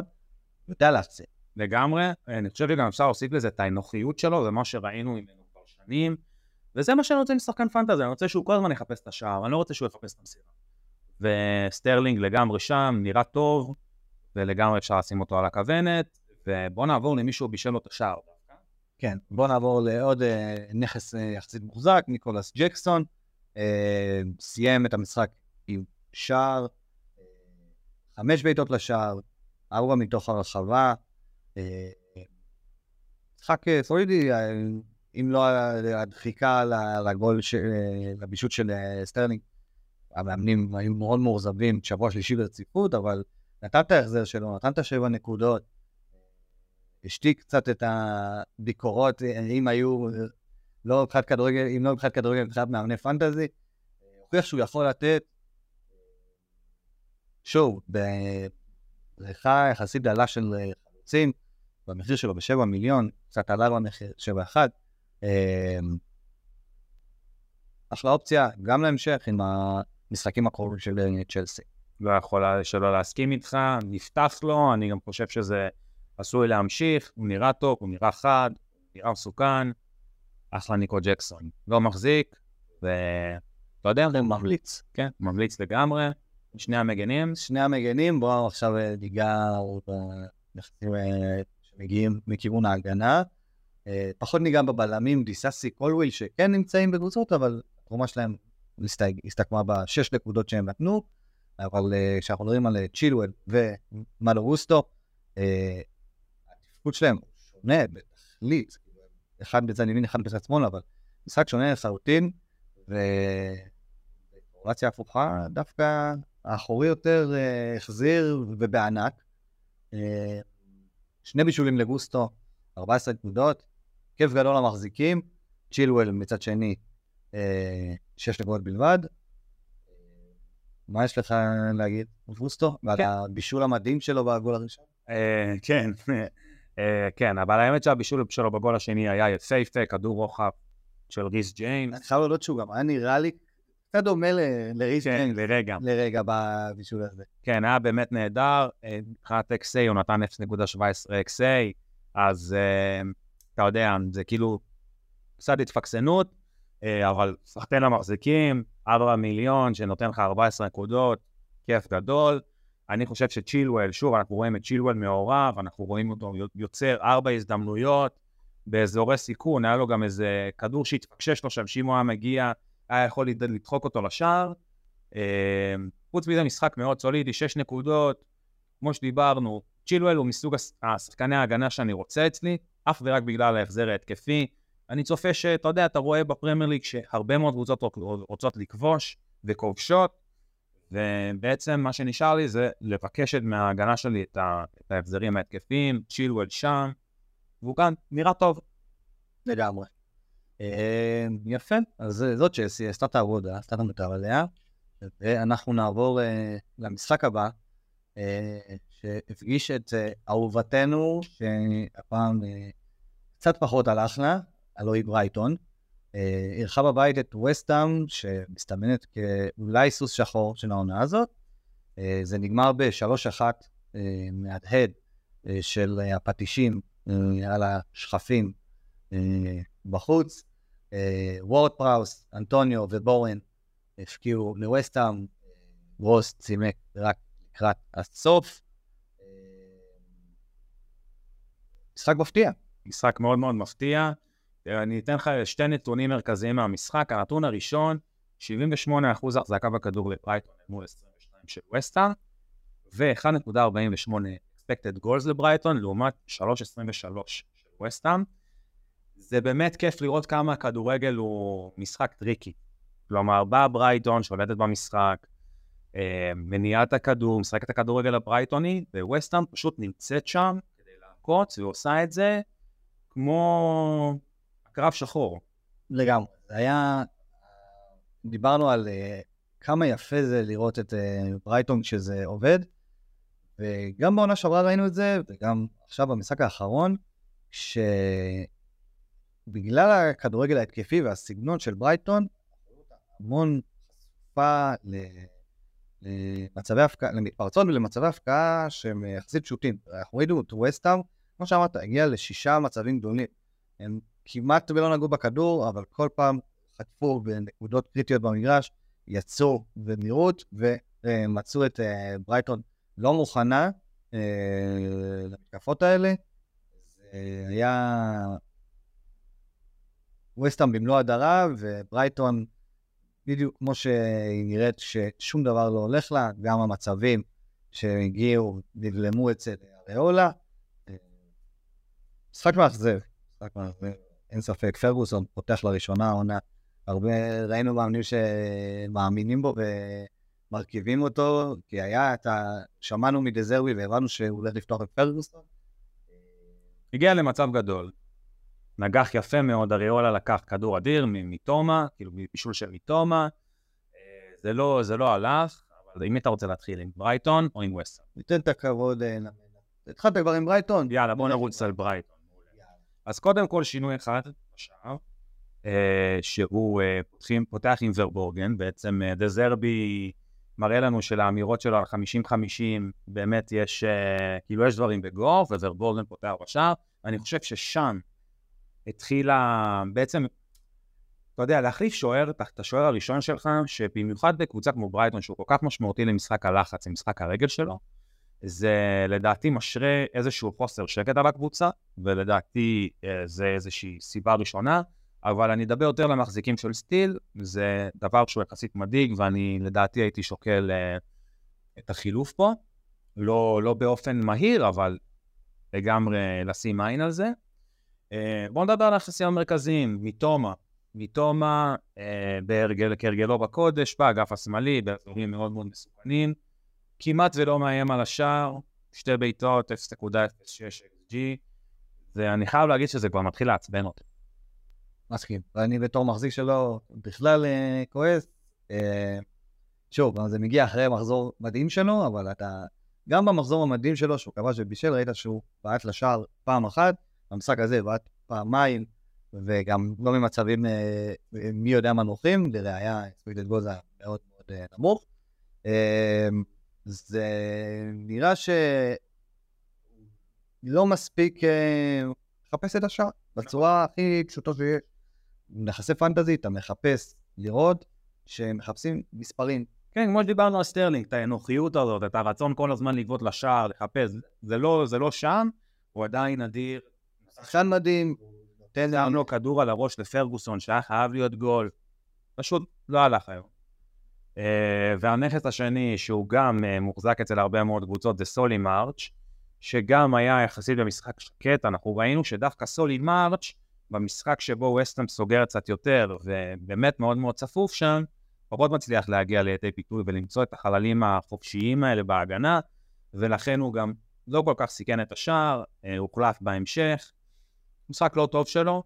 יודע להחצה. לגמרי, אני חושב שגם אפשר להוסיף לזה את האנוכיות שלו, זה מה שראינו ממנו כבר שנים, וזה מה שאני רוצה משחקן פנטזי, אני רוצה שהוא כל הזמן יחפש את השער, אני לא רוצה שהוא יחפש את המסירה. וסטרלינג לגמרי שם, נראה טוב, ולגמרי אפשר לשים אותו על הכוונת, ובואו נעבור למישהו בישל לו את השער. כן, בואו נעבור לעוד אה, נכס אה, יחסית מוחזק, ניקולס ג'קסון. אה, סיים את המשחק עם שער, אה, חמש בעיטות לשער, ארבע מתוך הרחבה. אה, משחק אה, סולידי, אה, אם לא הדחיקה לגול. אה, לבישול של אה, סטרלינג. המאמנים היו מאוד מאוכזבים, שבוע שלישי ברציפות, אבל נתן את ההחזר שלו, נתן את השבע נקודות. השתיק קצת את הביקורות, אם היו, לא מבחינת כדורגל, אם לא מבחינת כדורגל, מבחינת מאמני פנטזי, הוכיח שהוא יכול לתת, שוב, בבריכה יחסית דלה של חלוצים, במחיר שלו בשבע מיליון, קצת עלה במחיר, שבע אחד. אחלה אופציה, גם להמשך עם המשחקים הקרובים של צ'לסי. לא יכול שלא להסכים איתך, נפתח לו, אני גם חושב שזה עשוי להמשיך, הוא נראה טוב, הוא נראה חד, הוא נראה מסוכן, אחלה ניקו ג'קסון. לא מחזיק, ואתה יודע, ממליץ. כן, ממליץ לגמרי. שני המגנים. שני המגנים, בואו עכשיו ניגע בנכסים שמגיעים מכיוון ההגנה. פחות ניגע בבלמים, דיסאסי, קולוויל, שכן נמצאים בקבוצות, אבל התרומה שלהם הסתכמה בשש נקודות שהם נתנו. אבל כשאנחנו מדברים על צ'ילוול ומאלו גוסטו, התפקוד שלהם שונה בתכלית, אחד בצד ימין, אחד בצד שמאל, אבל משחק שונה לחלוטין, וקורלציה הפוכה, דווקא האחורי יותר החזיר ובענק. שני בישולים לגוסטו, 14 נקודות, כיף גדול למחזיקים, צ'ילואל מצד שני, 6 נקודות בלבד. מה יש לך להגיד, גוסטו? ועל הבישול המדהים שלו בגול הראשון? כן, כן, אבל האמת שהבישול שלו בגול השני היה יפהפה, כדור רוחב של ריס ג'יין. אני חייב להודות שהוא גם היה נראה לי קצת דומה לריס ג'יין. כן, לרגע. לרגע בבישול הזה. כן, היה באמת נהדר. מבחינת XA הוא נתן 0.17 XA, אז אתה יודע, זה כאילו קצת התפקסנות, אבל סחטיין המחזיקים, 4 מיליון שנותן לך 14 נקודות, כיף גדול. אני חושב שצ'ילואל, שוב, אנחנו רואים את צ'ילואל מעורב, אנחנו רואים אותו יוצר ארבע הזדמנויות באזורי סיכון, היה לו גם איזה כדור שהתפקשש לו שם, שאם הוא היה מגיע, היה יכול לדחוק אותו לשער. חוץ מזה, משחק מאוד סולידי, שש נקודות, כמו שדיברנו, צ'ילואל הוא מסוג השחקני ההגנה שאני רוצה אצלי, אף ורק בגלל ההחזר ההתקפי. אני צופה שאתה יודע, אתה רואה בפרמייר ליג שהרבה מאוד קבוצות רוצות לכבוש וכובשות, ובעצם מה שנשאר לי זה לבקש מההגנה שלי את, ה, את ההחזרים ההתקפיים, צ'ילואל שם, והוא כאן נראה טוב. לגמרי. יפה, אז זאת צ'לסי, עשתה את העבודה, עשתה את המטר עליה, ואנחנו נעבור למשחק הבא, שהפגיש את אהובתנו, שהפעם קצת פחות הלך לה, הלוא היא ברייטון. אירחה בבית את וסטאם, שמסתמנת כאולי סוס שחור של העונה הזאת. זה נגמר ב-3-1 מהדהד של הפטישים על השכפים בחוץ. וורד פראוס, אנטוניו ובורן הפקיעו לווסטאם, רוס צימק רק לקראת הסוף. משחק מפתיע. משחק מאוד מאוד מפתיע. אני אתן לך שתי נתונים מרכזיים מהמשחק. הנתון הראשון, 78% החזקה בכדור לברייטון מול 22 של וסטאר, ו-1.48 expected goals לברייטון לעומת 3.23 של ווסטהאם. זה באמת כיף לראות כמה הכדורגל הוא משחק טריקי. כלומר, באה ברייטון שולטת במשחק, מניעה את הכדור, משחקת את הכדורגל הברייטוני, וווסטהאם פשוט נמצאת שם כדי לעקוץ, ועושה את זה כמו קרב שחור. לגמרי. זה היה... דיברנו על uh, כמה יפה זה לראות את uh, ברייטון כשזה עובד, וגם בעונה שעברה ראינו את זה, וגם עכשיו במשחק האחרון, שבגלל הכדורגל ההתקפי והסגנון של ברייטון, המון חשיפה למצבי הפקעה, למתפרצות ולמצבי הפקעה שהם יחסית פשוטים. אנחנו ראינו את ווסטאם, כמו שאמרת, הגיע לשישה מצבים גדולים. הם כמעט ולא נגעו בכדור, אבל כל פעם חטפו בנקודות קריטיות במגרש, יצאו במהירות ומצאו את אה, ברייטון לא מוכנה אה, למתקפות האלה. זה היה ווסטהאם במלוא הדרה, וברייטון, בדיוק כמו שהיא נראית ששום דבר לא הולך לה, גם המצבים שהגיעו, נבלמו אצל אריולה. אה, משחק מאכזב, משחק מאכזב, אין ספק. פרגוסון פותח לראשונה עונה. הרבה, ראינו מאמנים שמאמינים בו ומרכיבים אותו, כי היה את ה... שמענו מדזרבי והבנו שהוא הולך לפתוח את פרגוסון. הגיע למצב גדול. נגח יפה מאוד, אריולה לקח כדור אדיר מתומה, כאילו מבישול של מתומה. זה לא, זה לא הלך, אבל אם אתה רוצה להתחיל עם ברייטון או עם ווסטר? ניתן את הכבוד אה, התחלת כבר עם ברייטון? יאללה, בוא נרוץ על ברייטון. אז קודם כל שינוי אחד בשער, אה, שהוא פותחים, פותח עם ורבורגן, בעצם דזרבי מראה לנו שלאמירות שלו על 50-50 באמת יש, כאילו יש דברים בגוף, וורבורגן פותח בשער. אני חושב ששם התחילה, בעצם, אתה יודע, להחליף שוער, את השוער הראשון שלך, שבמיוחד בקבוצה כמו ברייטון, שהוא כל כך משמעותי למשחק הלחץ, למשחק הרגל שלו, זה לדעתי משרה איזשהו חוסר שקט על הקבוצה, ולדעתי אה, זה איזושהי סיבה ראשונה, אבל אני אדבר יותר למחזיקים של סטיל, זה דבר שהוא יחסית מדאיג, ואני לדעתי הייתי שוקל uh, את החילוף פה, לא, לא באופן מהיר, אבל לגמרי לשים עין על זה. Uh, בואו נדבר על היחסים המרכזיים, מתומה. מתומה, כהרגלו בקודש, באגף השמאלי, באזורים מאוד מאוד מסוכנים, כמעט ולא מאיים על השער, שתי בעיטות, 0.06 XG, ואני חייב להגיד שזה כבר מתחיל לעצבן אותי. מסכים. ואני בתור מחזיק שלו בכלל אה, כועס. אה, שוב, זה מגיע אחרי מחזור מדהים שלו, אבל אתה, גם במחזור המדהים שלו, שהוא כבש ובישל, ראית שהוא בעט לשער פעם אחת, במשחק הזה בעט פעמיים, וגם לא ממצבים אה, מי יודע מה נוחים, לראיה, ספידד גול היה מאוד מאוד נמוך. זה נראה שלא מספיק לחפש את השער בצורה הכי פשוטה שיש. נכסי פנטזי, אתה מחפש לראות שמחפשים מספרים. כן, כמו שדיברנו על סטרלינג, את האנוכיות הזאת, את הרצון כל הזמן לבעוט לשער, לחפש, זה לא, זה לא שם, הוא עדיין אדיר. שחקן מדהים. נותן לנו כדור על הראש לפרגוסון, שהיה חייב להיות גול. פשוט לא הלך היום. אה, והנכס השני, שהוא גם אה, מוחזק אצל הרבה מאוד קבוצות, זה סולי מרץ', שגם היה יחסית במשחק שקט, אנחנו ראינו שדווקא סולי מרץ', במשחק שבו ווסטהאם סוגר קצת יותר, ובאמת מאוד מאוד צפוף שם, פחות מצליח להגיע לידי פיתוי ולמצוא את החללים החופשיים האלה בהגנה, ולכן הוא גם לא כל כך סיכן את השער, אה, הוחלף בהמשך. משחק לא טוב שלו.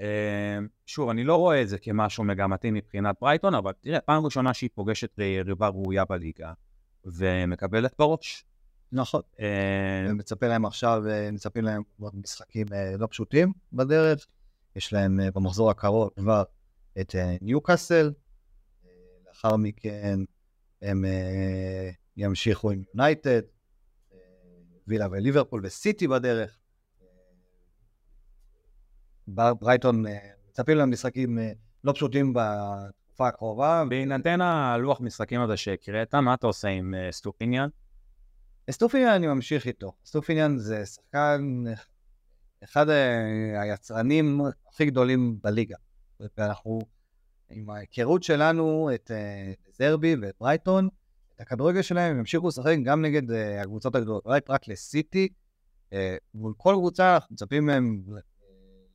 אה, שוב, אני לא רואה את זה כמשהו מגמתי מבחינת ברייטון, אבל תראה, פעם ראשונה שהיא פוגשת יריבה ראויה בליגה, ומקבלת בראש. נכון. ומצפה להם עכשיו, אה, מצפים להם עוד משחקים לא פשוטים בדרך. יש להם אה, במחזור הקרוב כבר את אה, ניוקאסל, אה, לאחר מכן הם ימשיכו עם יונייטד, וילה וליברפול וסיטי בדרך. ברייטון מצפים להם משחקים לא פשוטים בתקופה הקרובה. בהינתן הלוח משחקים הזה שהקראת, מה אתה עושה עם אסטופיניאן? אסטופיניאן אני ממשיך איתו. אסטופיניאן זה שחקן אחד אה, היצרנים הכי גדולים בליגה. ואנחנו, עם ההיכרות שלנו את אה, דזרבי ואת ברייטון, את הכדורגל שלהם, הם ימשיכו לשחק גם נגד אה, הקבוצות הגדולות. אולי פרט לסיטי, מול כל קבוצה אנחנו מצפים מהם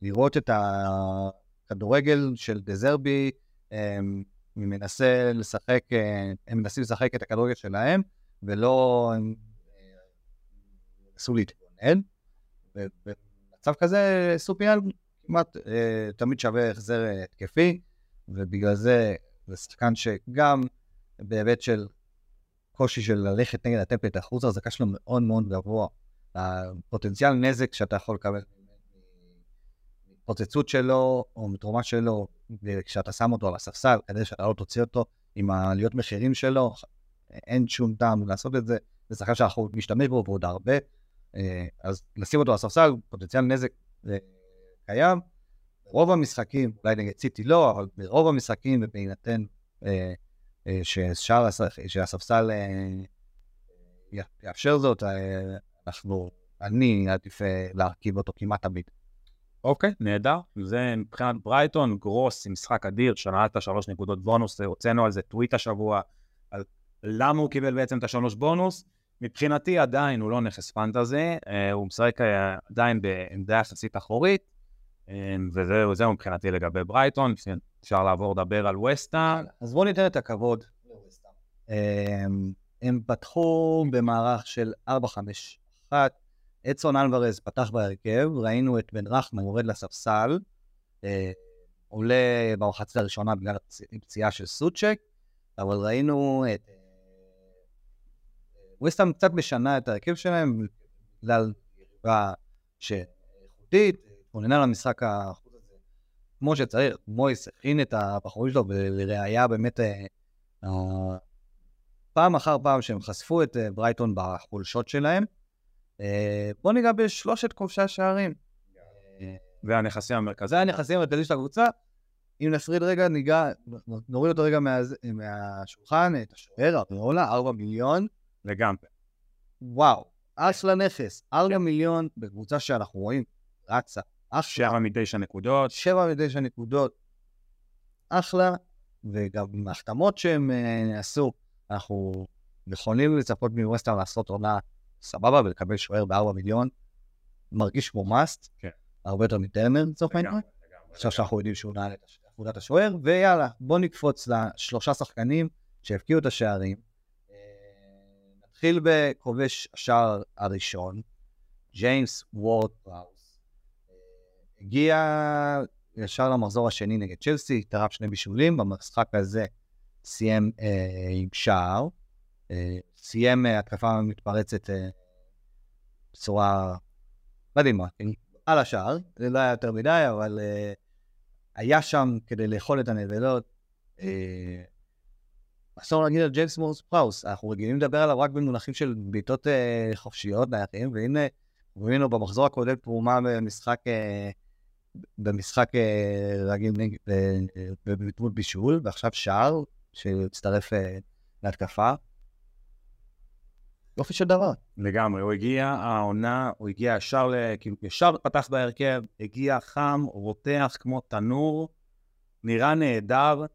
לראות את הכדורגל של דזרבי, הם מנסה לשחק, הם מנסים לשחק את הכדורגל שלהם, ולא הם נסו להתגונן. במצב כזה סופיאל כמעט אה, תמיד שווה החזר אה, התקפי, ובגלל זה זה שחקן שגם בהיבט של הקושי של ללכת נגד הטמפלט, אחוז ההחזקה שלו מאוד מאוד גבוה. הפוטנציאל נזק שאתה יכול לקבל מפוצצות שלו, או מתרומה שלו, כשאתה שם אותו על הספסל, כדי שאתה לא תוציא אותו עם העליות מחירים שלו, אין שום טעם לעשות את זה. זה שחקן שאנחנו משתמש בו ועוד הרבה. אה, אז לשים אותו על הספסל, פוטנציאל נזק אה, קיים. ברוב המשחקים, אולי נגד סיטי לא, אבל ברוב המשחקים, ובהינתן אה, שהספסל יאפשר זאת, אנחנו, אני עדיף להרכיב אותו כמעט תמיד. אוקיי, נהדר. זה מבחינת ברייטון, גרוס עם משחק אדיר, שנעלת שלוש נקודות בונוס, הוצאנו על זה טוויט השבוע, על למה הוא קיבל בעצם את השלוש בונוס. מבחינתי עדיין הוא לא נכס פנטזי, אה, הוא משחק אה, עדיין בעמדה יחסית אחורית, אה, וזהו מבחינתי לגבי ברייטון, אפשר לעבור לדבר על וסטה. אז בואו ניתן את הכבוד הם פתחו במערך של 4-5-1, אדסון אלוורז פתח בהרכב, ראינו את בן רחמן יורד לספסל, עולה במחצית הראשונה בגלל פציעה של סוצ'ק, אבל ראינו את וסטהאם קצת משנה את ההרכב שלהם בגלל יריבה שאיכותית, התכוננה למשחק החוץ הזה כמו שצריך, מויס הכין את הבחורים שלו, ולראיה באמת אה, אה, פעם אחר פעם שהם חשפו את אה, ברייטון בחולשות שלהם. בואו ניגע בשלושת כובשי השערים. והנכסים המרכזיים. זה הנכסים המרכזיים של הקבוצה. אם נפריד רגע, ניגע, נוריד אותו רגע מה, מהשולחן, את השוער, אריולה, 4 מיליון. לגמרי. וואו, אחלה נכס, 4 מיליון בקבוצה שאנחנו רואים, רצה. אחלה. 7 מתשע נקודות. 7 מתשע נקודות. אחלה, וגם עם ההחתמות שהם uh, עשו, אנחנו יכולים לצפות מווסטהאם לעשות עונה סבבה ולקבל שוער ב-4 מיליון. מרגיש כמו מאסט, כן. הרבה יותר מטרנר לצורך העניין. עכשיו שאנחנו יודעים שהוא נעל את עבודת השוער, ויאללה, בואו נקפוץ לשלושה שחקנים שהבקיעו את השערים. נתחיל בכובש השער הראשון, ג'יימס וורד פראוס. הגיע ישר למחזור השני נגד צ'לסי, תרם שני בישולים, במשחק הזה סיים אה, עם שער, אה, סיים אה, התקפה מתפרצת אה, בצורה מדהימה, כן? על השער, זה לא היה יותר מדי, אבל אה, היה שם כדי לאכול את הנבלות. אסור להגיד על ג'יימס מורס פראוס, אנחנו רגילים לדבר עליו רק במונחים של בעיטות חופשיות, נייחים, והנה, ראינו במחזור הקודם תרומה במשחק, במשחק רגיל בדמות בישול, ועכשיו שער שהצטרף להתקפה. יופי של דבר. לגמרי, הוא הגיע, העונה, הוא הגיע ישר, כאילו, ישר פתח בהרכב, הגיע חם, רותח כמו תנור, נראה נהדר.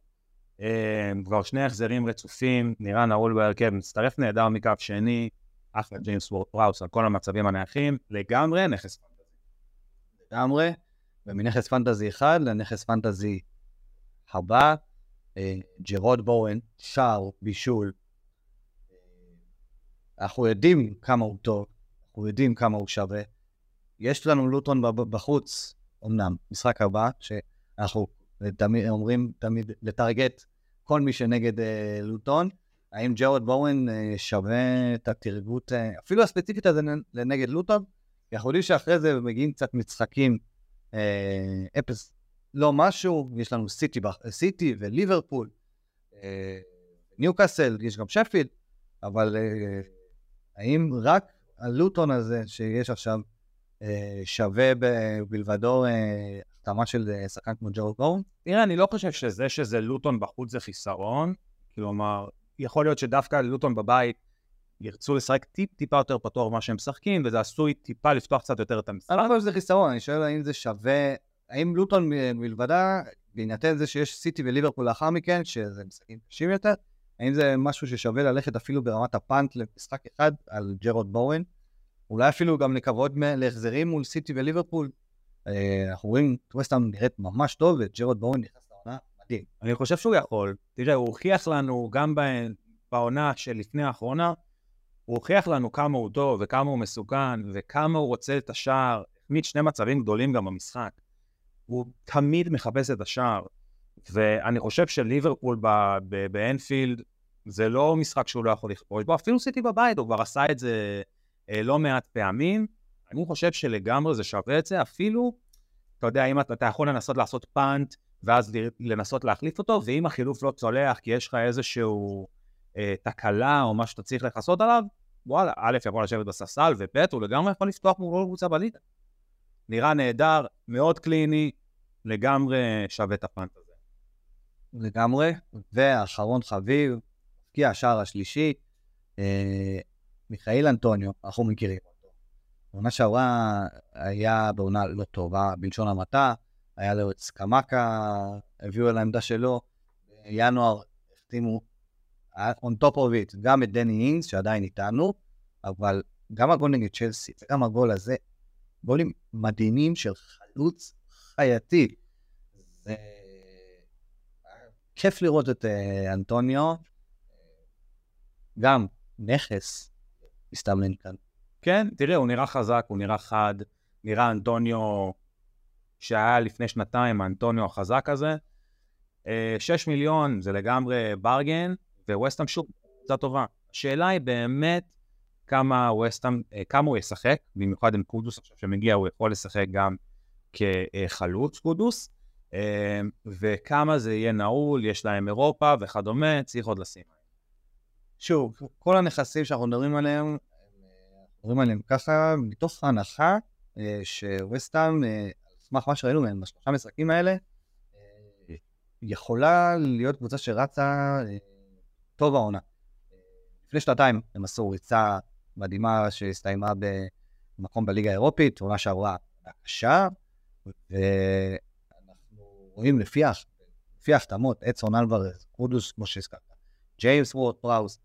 אה, כבר שני החזרים רצופים, נראה נעול בהרכב, מצטרף נהדר מקו שני, אחלה ג'יימס וורד-פראוס על כל המצבים הנייחים, לגמרי נכס fantasy. לגמרי, ומנכס fantasy אחד לנכס fantasy הבא, אה, ג'ארוד בואן, שער, בישול. אנחנו יודעים כמה הוא טוב, אנחנו יודעים כמה הוא שווה. יש לנו לוטון בחוץ, אמנם, משחק הבא, שאנחנו תמיד אומרים תמיד לטרגט כל מי שנגד אה, לוטון. האם ג'רד בורן אה, שווה את התרגות, אה, אפילו הספציפית הזה לנגד לוטון? אנחנו יודעים שאחרי זה מגיעים קצת משחקים אה, אפס, לא משהו, יש לנו סיטי, סיטי וליברפול, אה, ניוקאסל, יש גם שפילד, אבל אה, האם רק הלוטון הזה שיש עכשיו אה, שווה בלבדו אה, החתמה של אה, שחקן כמו ג'ארוד בואן? תראה, אני לא חושב שזה שזה לוטון בחוץ זה חיסרון. כלומר, יכול להיות שדווקא לוטון בבית ירצו לשחק טיפ-טיפה יותר פתוח ממה שהם משחקים, וזה עשוי טיפה לפתוח קצת יותר את המשחק. אני לא חושב שזה חיסרון, אני שואל האם זה שווה, האם לוטון מלבדה, בהינתן זה שיש סיטי וליברפול לאחר מכן, שזה משחקים קשים יותר, האם זה משהו ששווה ללכת אפילו ברמת ה punt למשחק אחד על ג'ארוד בואן? אולי אפילו גם לקוות להחזרים מול סיטי וליברפול. אה, אנחנו רואים את ווסטהאם נראית ממש טוב, וג'רד בורן נכנס לעונה מדהים. אני חושב שהוא יכול. תראה, הוא הוכיח לנו גם בעונה שלפני האחרונה, הוא הוכיח לנו כמה הוא טוב וכמה הוא מסוכן וכמה הוא רוצה את השער. החמיץ שני מצבים גדולים גם במשחק. הוא תמיד מחפש את השער. ואני חושב שליברפול באנפילד זה לא משחק שהוא לא יכול לכבוש בו, אפילו סיטי בבית, הוא כבר עשה את זה אה, לא מעט פעמים. אני חושב שלגמרי זה שווה את זה, אפילו, אתה יודע, אם אתה, אתה יכול לנסות לעשות פאנט, ואז לנסות להחליף אותו, ואם החילוף לא צולח כי יש לך איזשהו אה, תקלה או מה שאתה צריך לכסות עליו, וואלה, א', יכול לשבת בספסל, וב', הוא לגמרי יכול לפתוח מול קבוצה בליגה. נראה נהדר, מאוד קליני, לגמרי שווה את הפאנט הזה. לגמרי, ואחרון חביב, הבקיע השער השלישי, אה, מיכאל אנטוניו, אנחנו מכירים אותו. בעונה שעברה היה בעונה לא טובה, בלשון המעטה, היה לו את סקמקה, הביאו אל העמדה שלו, בינואר החתימו on top of it גם את דני אינגס, שעדיין איתנו, אבל גם הגול נגד צ'לסי, וגם הגול הזה, גולים מדהימים של חלוץ חייתי. זה כיף לראות את uh, אנטוניו, גם נכס מסתמן כאן. כן, תראה, הוא נראה חזק, הוא נראה חד, נראה אנטוניו שהיה לפני שנתיים, האנטוניו החזק הזה. 6 אה, מיליון זה לגמרי ברגן, וווסטהאם שוב, קבוצה טובה. השאלה היא באמת כמה ווסטהאם, אה, כמה הוא ישחק, במיוחד עם קודוס עכשיו שמגיע, הוא יכול לשחק גם כחלוץ קודוס, אה, וכמה זה יהיה נעול, יש להם אירופה וכדומה, צריך עוד לשים. שוב, כל הנכסים שאנחנו מדברים עליהם, מדברים עליהם ככה, מתוך ההנחה שווסטהאם, על סמך מה שראינו מהם בשלושה משחקים האלה, יכולה להיות קבוצה שרצה טוב העונה. לפני שנתיים הם עשו ריצה מדהימה שהסתיימה במקום בליגה האירופית, עונה שעברה קשה, רואים לפי, לפי החתמות, אדסון אלוורז, קודוס, כמו שהזכרת, ג'יימס וורד פראוס,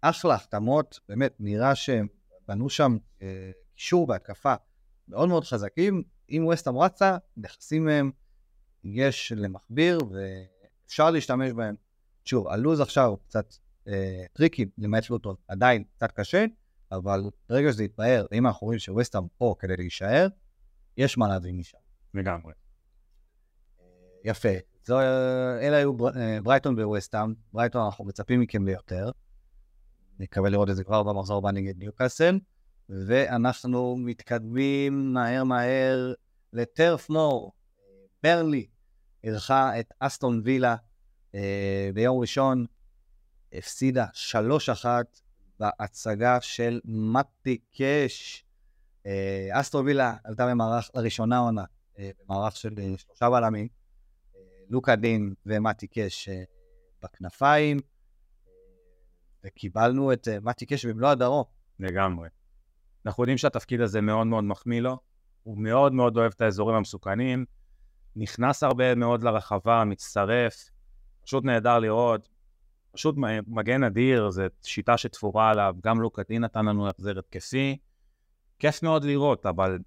אחלה החתמות, באמת נראה שהם בנו שם אה, קישור בהתקפה מאוד מאוד חזקים. אם ווסטהאם רצה, נכסים מהם יש למכביר ואפשר להשתמש בהם. שוב, הלו"ז עכשיו קצת אה, tricky, למעט לוטון, עדיין קצת קשה, אבל ברגע שזה יתבהר, ואם אנחנו רואים שווסטהאם פה כדי להישאר, יש מה להביא משם. לגמרי. יפה. זו, אלה היו בר, אה, ברייטון וווסטהאם. ברייטון, אנחנו מצפים מכם ליותר. נקווה לראות את זה כבר במחזור הבא נגד ניוקאסל. ואנחנו מתקדמים מהר מהר לטרף מור. ברלי אירחה את אסטון וילה אה, ביום ראשון, הפסידה 3-1 בהצגה של מתי קאש. אה, אסטון וילה עלתה במערך, לראשונה עונה, אה, במערך של אה, שלושה בלמים, לוקה דין ומתי קאש אה, בכנפיים, וקיבלנו את אה, מתי קאש במלוא הדרום. לגמרי. אנחנו יודעים שהתפקיד הזה מאוד מאוד מחמיא לו, הוא מאוד מאוד אוהב את האזורים המסוכנים, נכנס הרבה מאוד לרחבה, מצטרף, פשוט נהדר לראות, פשוט מגן אדיר, זו שיטה שתפורה עליו, גם לוקטין נתן לנו החזר התקפי, כיף מאוד לראות, אבל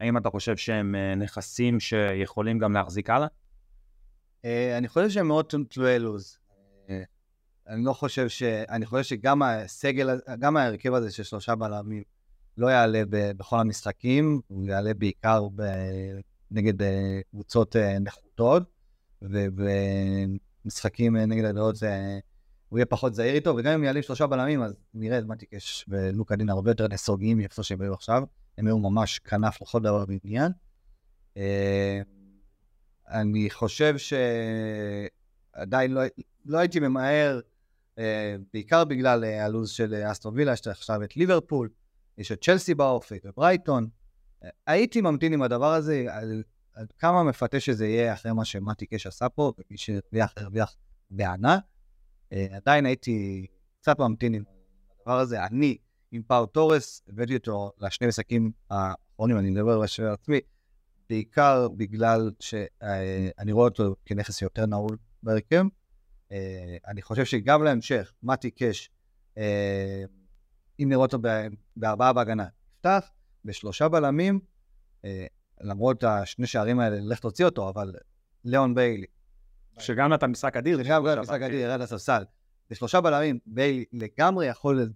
האם אתה חושב שהם אה, נכסים שיכולים גם להחזיק הלאה? אה, אני חושב שהם מאוד תלויי לוז. אה, אני לא חושב ש... אני חושב שגם הסגל, גם ההרכב הזה של שלושה בלמים לא יעלה בכל המשחקים, הוא יעלה בעיקר ב... נגד אה, קבוצות נחותות, ובמשחקים נגד הגדולות הוא יהיה פחות זהיר איתו, וגם אם יעלים שלושה בלמים, אז נראה את מטיקש ולוקה דין הרבה יותר נסוגים מאיפה שהם היו עכשיו. הם היו ממש כנף לכל דבר בעניין. אני חושב שעדיין לא, לא הייתי ממהר, בעיקר בגלל הלו"ז של אסטרו וילה, יש עכשיו את ליברפול, יש את צ'לסי באופק וברייטון. הייתי ממתין עם הדבר הזה, על, על כמה מפתה שזה יהיה אחרי מה שמתי קש עשה פה, ומי שהרוויח, הרוויח בענה. עדיין הייתי קצת ממתין עם הדבר הזה. אני, עם פאו תורס, הבאתי אותו לשני משחקים האחרונים, אני מדבר על עצמי, בעיקר בגלל שאני רואה אותו כנכס יותר נעול בהרכב. Uh, אני חושב שגם להמשך, מתי קש, uh, אם נראה אותו בארבעה בהגנה, יפתח, בשלושה בלמים, אה, למרות השני שערים האלה, לך תוציא אותו, אבל ליאון ביילי. שגם נתן משחק אדיר. שגם נתן משחק אדיר, ירד לספסל. בשלושה בלמים, ביילי לגמרי יכול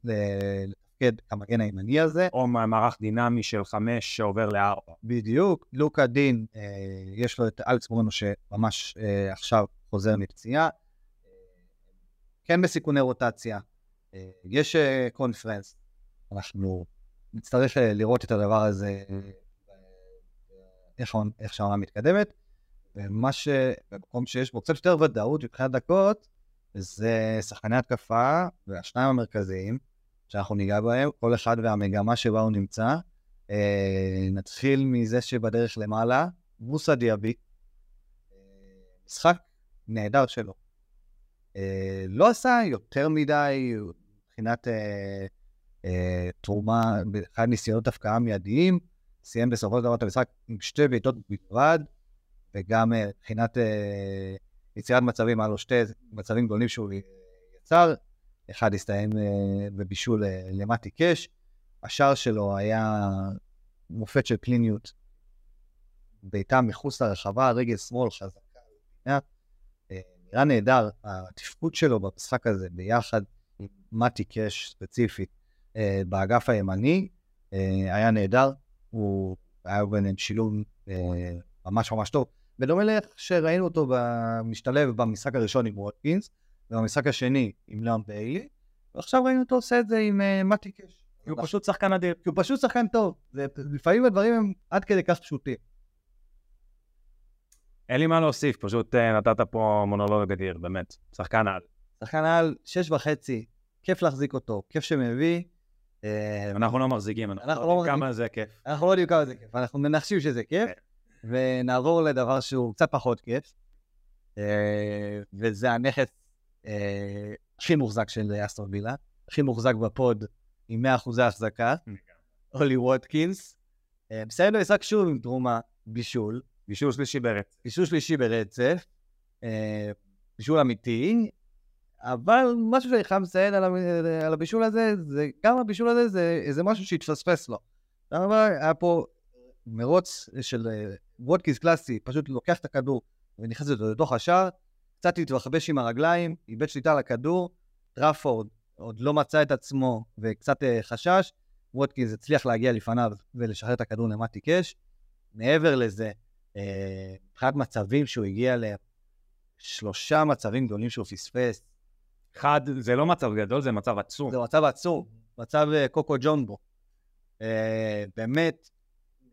לתפקד כמגן הימני הזה. או מערך דינמי של חמש שעובר לארבע. בדיוק. לוקה דין, אה, יש לו את אלכס מורנו שממש אה, עכשיו חוזר מפציעה. כן בסיכוני רוטציה, אה, יש קונפרנס, אנחנו נצטרך לראות את הדבר הזה, איך, איך שהעונה מתקדמת, ומה ש... במקום שיש בו קצת יותר ודאות מבחינת דקות, זה שחקני התקפה, והשניים המרכזיים, שאנחנו ניגע בהם, כל אחד והמגמה שבה הוא נמצא. אה, נתחיל מזה שבדרך למעלה, מוסא דיאבי, אה, משחק נהדר שלו. אה, לא עשה יותר מדי מבחינת אה, אה, תרומה, באחד ניסיונות הפקעה מיידיים, סיים בסופו של דבר את המשחק עם שתי בעיטות בלבד, וגם אה, מבחינת אה, יצירת מצבים, היה לו שתי מצבים גדולים שהוא יצר, אחד הסתיים אה, בבישול אה, למטי קאש, השער שלו היה מופת של קליניות, בעיטה מחוץ לרחבה, רגל שמאל חזקה, אה, נראה נהדר, התפקוד שלו במשחק הזה ביחד עם מטי קאש ספציפית באגף הימני, היה נהדר, הוא היה ביניהם שילוב ממש ממש טוב. בדומה לאיך שראינו אותו משתלב במשחק הראשון עם ווטקינס, ובמשחק השני עם לאם ביילי, ועכשיו ראינו אותו עושה את זה עם uh, מתי קאש. כי הוא פשוט שחקן אדיר. כי הוא פשוט שחקן טוב. לפעמים הדברים הם עד כדי כך פשוטים. אין לי מה להוסיף, פשוט uh, נתת פה מונולוג אדיר, באמת. שחקן על. שחקן על, שש וחצי, כיף להחזיק אותו, כיף שמביא. אה, אנחנו לא מחזיקים, אנחנו לא יודעים כמה זה כיף. אנחנו לא יודעים כמה זה כיף, אנחנו מנחשים שזה כיף. כן. ונעבור לדבר שהוא קצת פחות כיף, אה, וזה הנכס אה, הכי מוחזק של אסטון וילה, הכי מוחזק בפוד עם 100% החזקה, אולי ווטקינס. אה, מסיים במשחק שוב עם תרומה בישול. בישול שלישי ברצף. בישול שלישי ברצף. בישול אמיתי, אבל משהו שאני חייב לציין על הבישול הזה, זה גם הבישול הזה זה, זה משהו שהתפספס לו. היה פה מרוץ של ווטקינס קלאסי, פשוט לוקח את הכדור ונכנס לתוך השער, קצת התרחבש עם הרגליים, איבד שליטה על הכדור, טראפורד עוד לא מצא את עצמו וקצת אה, חשש, ווטקינס הצליח להגיע לפניו ולשחרר את הכדור למטי קאש. מעבר לזה, אה, מבחינת מצבים שהוא הגיע אליהם, שלושה מצבים גדולים שהוא פספס. אחד, זה לא מצב גדול, זה מצב עצום. זה מצב עצום, מצב uh, קוקו ג'ונבו. באמת,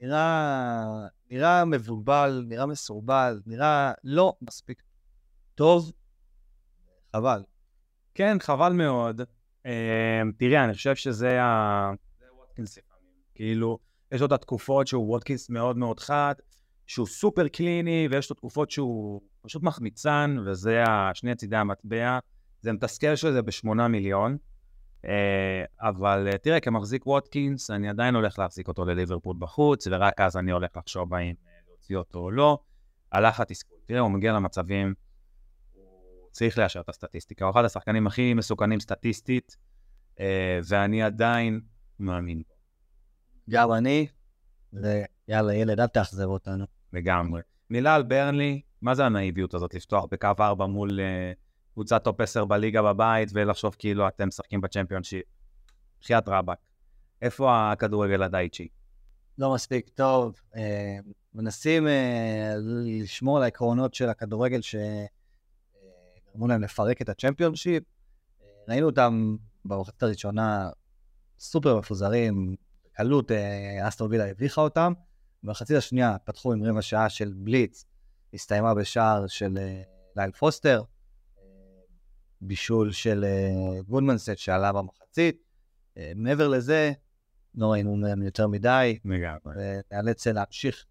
נראה, נראה מבולבל, נראה מסורבל, נראה לא מספיק טוב, חבל. כן, חבל מאוד. Uh, תראה, אני חושב שזה ה... כאילו, יש לו את התקופות שהוא וודקינס מאוד מאוד חד, שהוא סופר קליני, ויש לו תקופות שהוא פשוט מחמיצן, וזה שני צידי המטבע. זה מתסכל שזה בשמונה מיליון. אה, אבל אה, תראה, כמחזיק ווטקינס, אני עדיין הולך להחזיק אותו לליברפול בחוץ, ורק אז אני הולך לחשוב האם אה, להוציא אותו או לא. הלך התסכול. תראה, הוא מגיע למצבים, צריך לאשר את הסטטיסטיקה. הוא אחד השחקנים הכי מסוכנים סטטיסטית, ואני עדיין מאמין בו. גם אני, ויאללה, ילד, אל תאכזב אותנו. לגמרי. מילה על ברנלי, מה זה הנאיביות הזאת לפתוח בקו 4 מול... קבוצת top 10 בליגה בבית, ולחשוב כאילו אתם משחקים בצ'מפיונשיפ. בחייאת רבאק. איפה הכדורגל הדייצ'י? לא מספיק טוב. אה, מנסים אה, לשמור על העקרונות של הכדורגל שגרמו אה, להם לפרק את הצ'מפיונשיפ. אה, ראינו אותם במחצית הראשונה סופר מפוזרים, בקלות אה, אסטרו וילה הביכה אותם. במחצית השנייה פתחו עם רבע שעה של בליץ, הסתיימה בשער של אה, לייל פוסטר. בישול של אה, גודמנסט שעלה במחצית. אה, מעבר לזה, לא ראינו מהם יותר מדי. לגמרי. ונאלץ להמשיך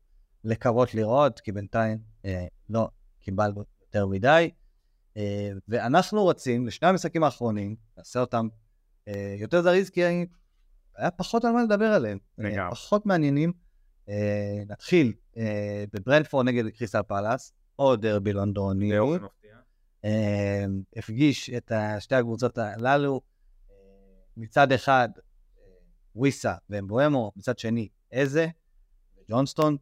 לקוות לראות, כי בינתיים אה, לא קיבלנו יותר מדי. ואנחנו רוצים, לשני המשחקים האחרונים, נעשה אותם יותר זריז, כי היה פחות על מה לדבר עליהם. לגמרי. פחות מעניינים. נתחיל בברנפור נגד קריסטל פלאס, או דרבי לונדוני. הפגיש את שתי הקבוצות הללו. אה, מצד אחד, אה, וויסה ואמבואמו, מצד שני, איזה, ג'ונסטון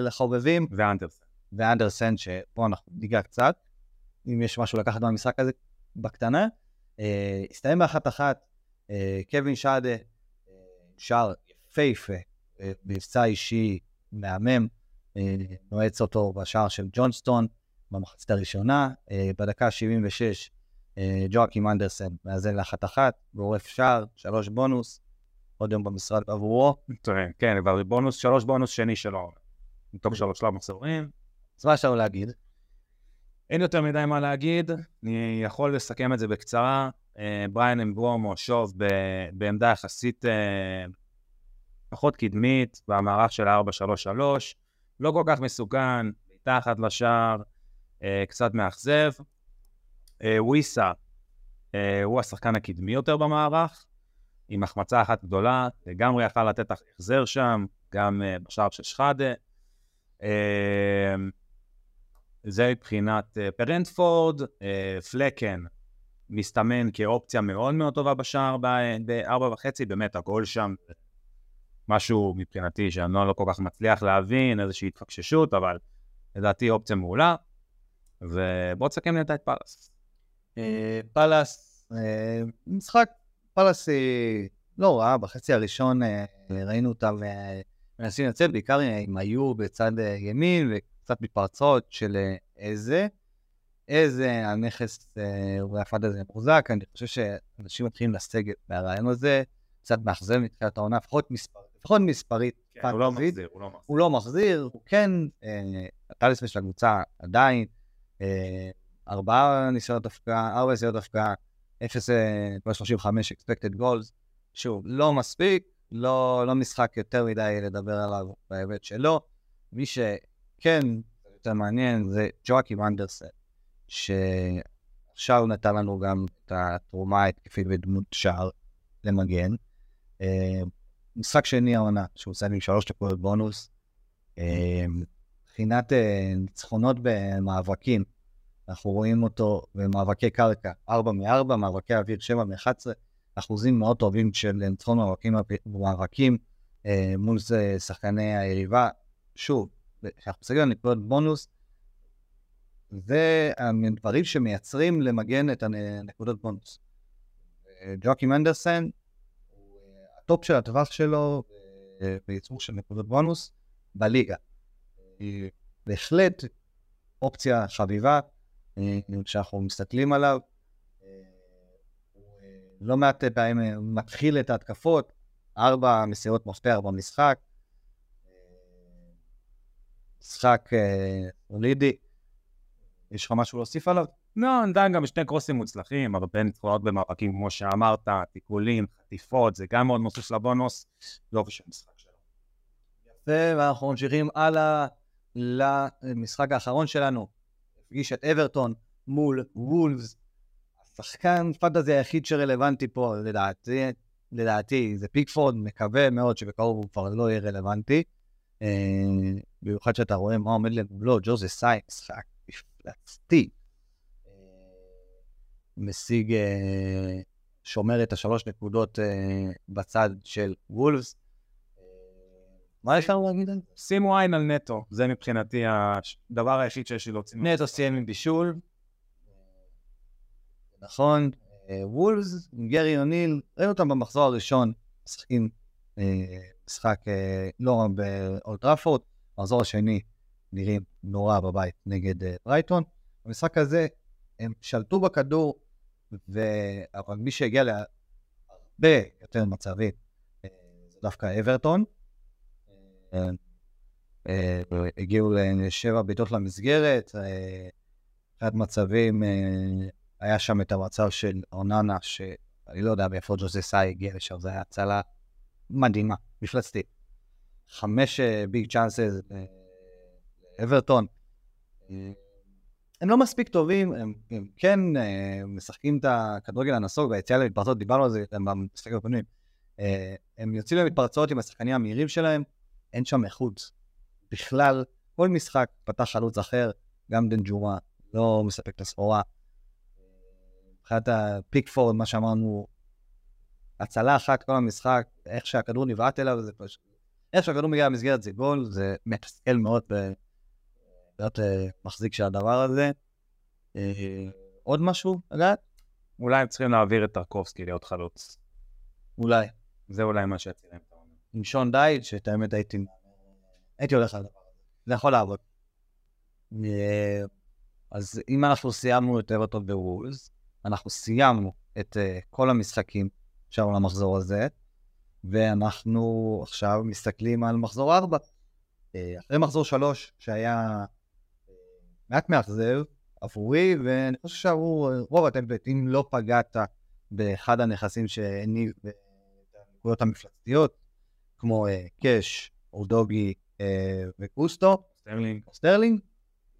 לחובבים. ואנדרסן. ואנדרסן, שפה אנחנו ניגע קצת, אם יש משהו לקחת מהמשחק הזה בקטנה. אה, הסתיים באחת אחת, קווין שדה, שער יפהפה, מבצע אישי מהמם, נועץ אותו בשער של ג'ונסטון. במחצית הראשונה. אה, בדקה ה-76 אה, ג'ואקים אנדרסן מאזן לאחת אחת, ועורף שער, שלוש בונוס, עוד יום במשרד עבורו. כן, אבל בונוס, שלוש בונוס שני שלו, מתוך שלוש שלב מחזורים. אז מה אפשר להגיד? אין יותר מדי מה להגיד, אני יכול לסכם את זה בקצרה. אה, בריאן אמברומו, שוב, בעמדה יחסית אה, פחות קדמית, במערך של 4-3-3, לא כל כך מסוכן, מתחת לשער, אה, קצת מאכזב. וויסה הוא השחקן הקדמי יותר במערך, עם החמצה אחת גדולה, לגמרי יכל לתת החזר שם, גם בשער של שאדה. אה, זה מבחינת אה, ברנטפורד, אה, פלקן מסתמן כאופציה מאוד מאוד טובה בשער בארבע וחצי, באמת הגול שם, משהו מבחינתי שאני לא כל כך מצליח להבין, איזושהי התפקששות, אבל לדעתי אופציה מעולה. ובוא תסכם לי את פאלאס. אה, פאלאס, אה, משחק, פאלאס היא לא רע, בחצי הראשון אה, ראינו אותם אה, מנסים לצאת, בעיקר אם היו בצד אה, ימין וקצת מתפרצות של אה, איזה. איזה הנכס, אה, אולי הפאד הזה מוחזק, אני חושב שאנשים מתחילים לסגת מהרעיון הזה, קצת מאכזב מתחילת העונה, לפחות מספר, לפחות מספרית. כן, הוא לא. מחזיר, הוא לא מחזיר. הוא לא מחזיר, הוא כן, אה, הטליסמן של הקבוצה עדיין, אה, ארבעה ניסיונות הפקעה, ארבע ניסיונות הפקעה, 0.35 expected goals, שוב, לא מספיק, לא, לא משחק יותר מדי לדבר עליו בהיבט שלו. מי שכן יותר מעניין זה ג'ואקים אנדרסן, שעכשיו נתן לנו גם את התרומה ההתקפית בדמות שער למגן. אה, משחק שני העונה, שהוא עושה עם שלוש נקודות בונוס. אה, מבחינת אה, ניצחונות במאבקים, אנחנו רואים אותו במאבקי קרקע, 4 מ-4, מאבקי אוויר 7 מ-11, אחוזים מאוד טובים של ניצחון מאבקים במאבקים מול זה שחקני היריבה. שוב, כשאנחנו מסתכלים על נקודות בונוס, זה הדברים שמייצרים למגן את הנקודות בונוס. אה, ג'וקים אנדרסן, אה, ה top של הטווח שלו אה, בייצור של נקודות בונוס בליגה. היא בהחלט אופציה חביבה, אה, כשאנחנו מסתכלים עליו. אה, אה, לא מעט פעמים אה, מתחיל את ההתקפות, ארבע מסירות מפתח במשחק. אה, משחק אה, סולידי. יש לך משהו להוסיף עליו? לא, נתן גם שני קרוסים מוצלחים, הרבה ניצחונות במאבקים, כמו שאמרת, תיקולים, חטיפות, זה גם מאוד מוסיף לבונוס, לא יופי של משחק שלו. יפה, ואנחנו ממשיכים הלאה למשחק האחרון שלנו. הפגיש את אברטון מול וולפס. השחקן פנטזי היחיד שרלוונטי פה, לדעתי, לדעתי, זה פיקפורד, מקווה מאוד שבקרוב הוא כבר לא יהיה רלוונטי. אה, במיוחד שאתה רואה מה עומד למולו, ג'וזה סאי, משחק מפלצתי. אה, משיג, אה, שומר את השלוש נקודות בצד של וולפס. מה אפשר להגיד על זה? שימו עין על נטו, זה מבחינתי הדבר היחיד שיש לי להוציא. נטו סיים עם בישול. נכון, וולפס, גרי אוניל, ראינו אותם במחזור הראשון, משחקים משחק אה, לא רע באולטראפורד, במחזור השני נראים נורא בבית נגד אה, ברייטון. במשחק הזה הם שלטו בכדור, ו... אבל מי שהגיע להרבה יותר מצבים אה, זה דווקא אברטון. הגיעו לשבע בעיטות למסגרת, אחד מצבים, היה שם את המצב של אורננה, שאני לא יודע מאיפה ג'וזה סאי הגיע לשם, זו הייתה הצלה מדהימה, מפלצתית. חמש ביג צ'אנסס לאברטון. אה, הם לא מספיק טובים, הם, הם כן אה, משחקים את הכדורגל הנסוג והיציאה למתפרצות, דיברנו על זה הקודמים. אה, הם יוצאים למתפרצות עם השחקנים המהירים שלהם, אין שם איכות. בכלל, כל משחק פתח חלוץ אחר, גם דנג'ורה לא מספק את הסחורה. מבחינת הפיקפורד, מה שאמרנו, הצלה אחת כל המשחק, איך שהכדור נבעט אליו, זה פשוט... איך שהכדור מגיע למסגרת זה גול, זה מתסכל מאוד ב- להיות אה, מחזיק של הדבר הזה. אה, עוד משהו לגעת? אולי הם צריכים להעביר את טרקובסקי להיות חלוץ. אולי. זה אולי מה שיציל להם. עם שון דייט, שאת האמת הייתי... הייתי הולך על הדבר הזה. זה יכול לעבוד. אה, אז אם אנחנו סיימנו את אברטון ווולס, אנחנו סיימנו את כל המשחקים שלנו למחזור הזה, ואנחנו עכשיו מסתכלים על מחזור 4. אה, אחרי מחזור 3, שהיה אה, מעט מאכזב עבורי, ואני חושב שעבור רוב ה template, אם לא פגעת באחד הנכסים שהניב את הנקודות המפלצתיות, כמו קאש, אודוגי וגוסטו, סטרלינג. סטרלינג,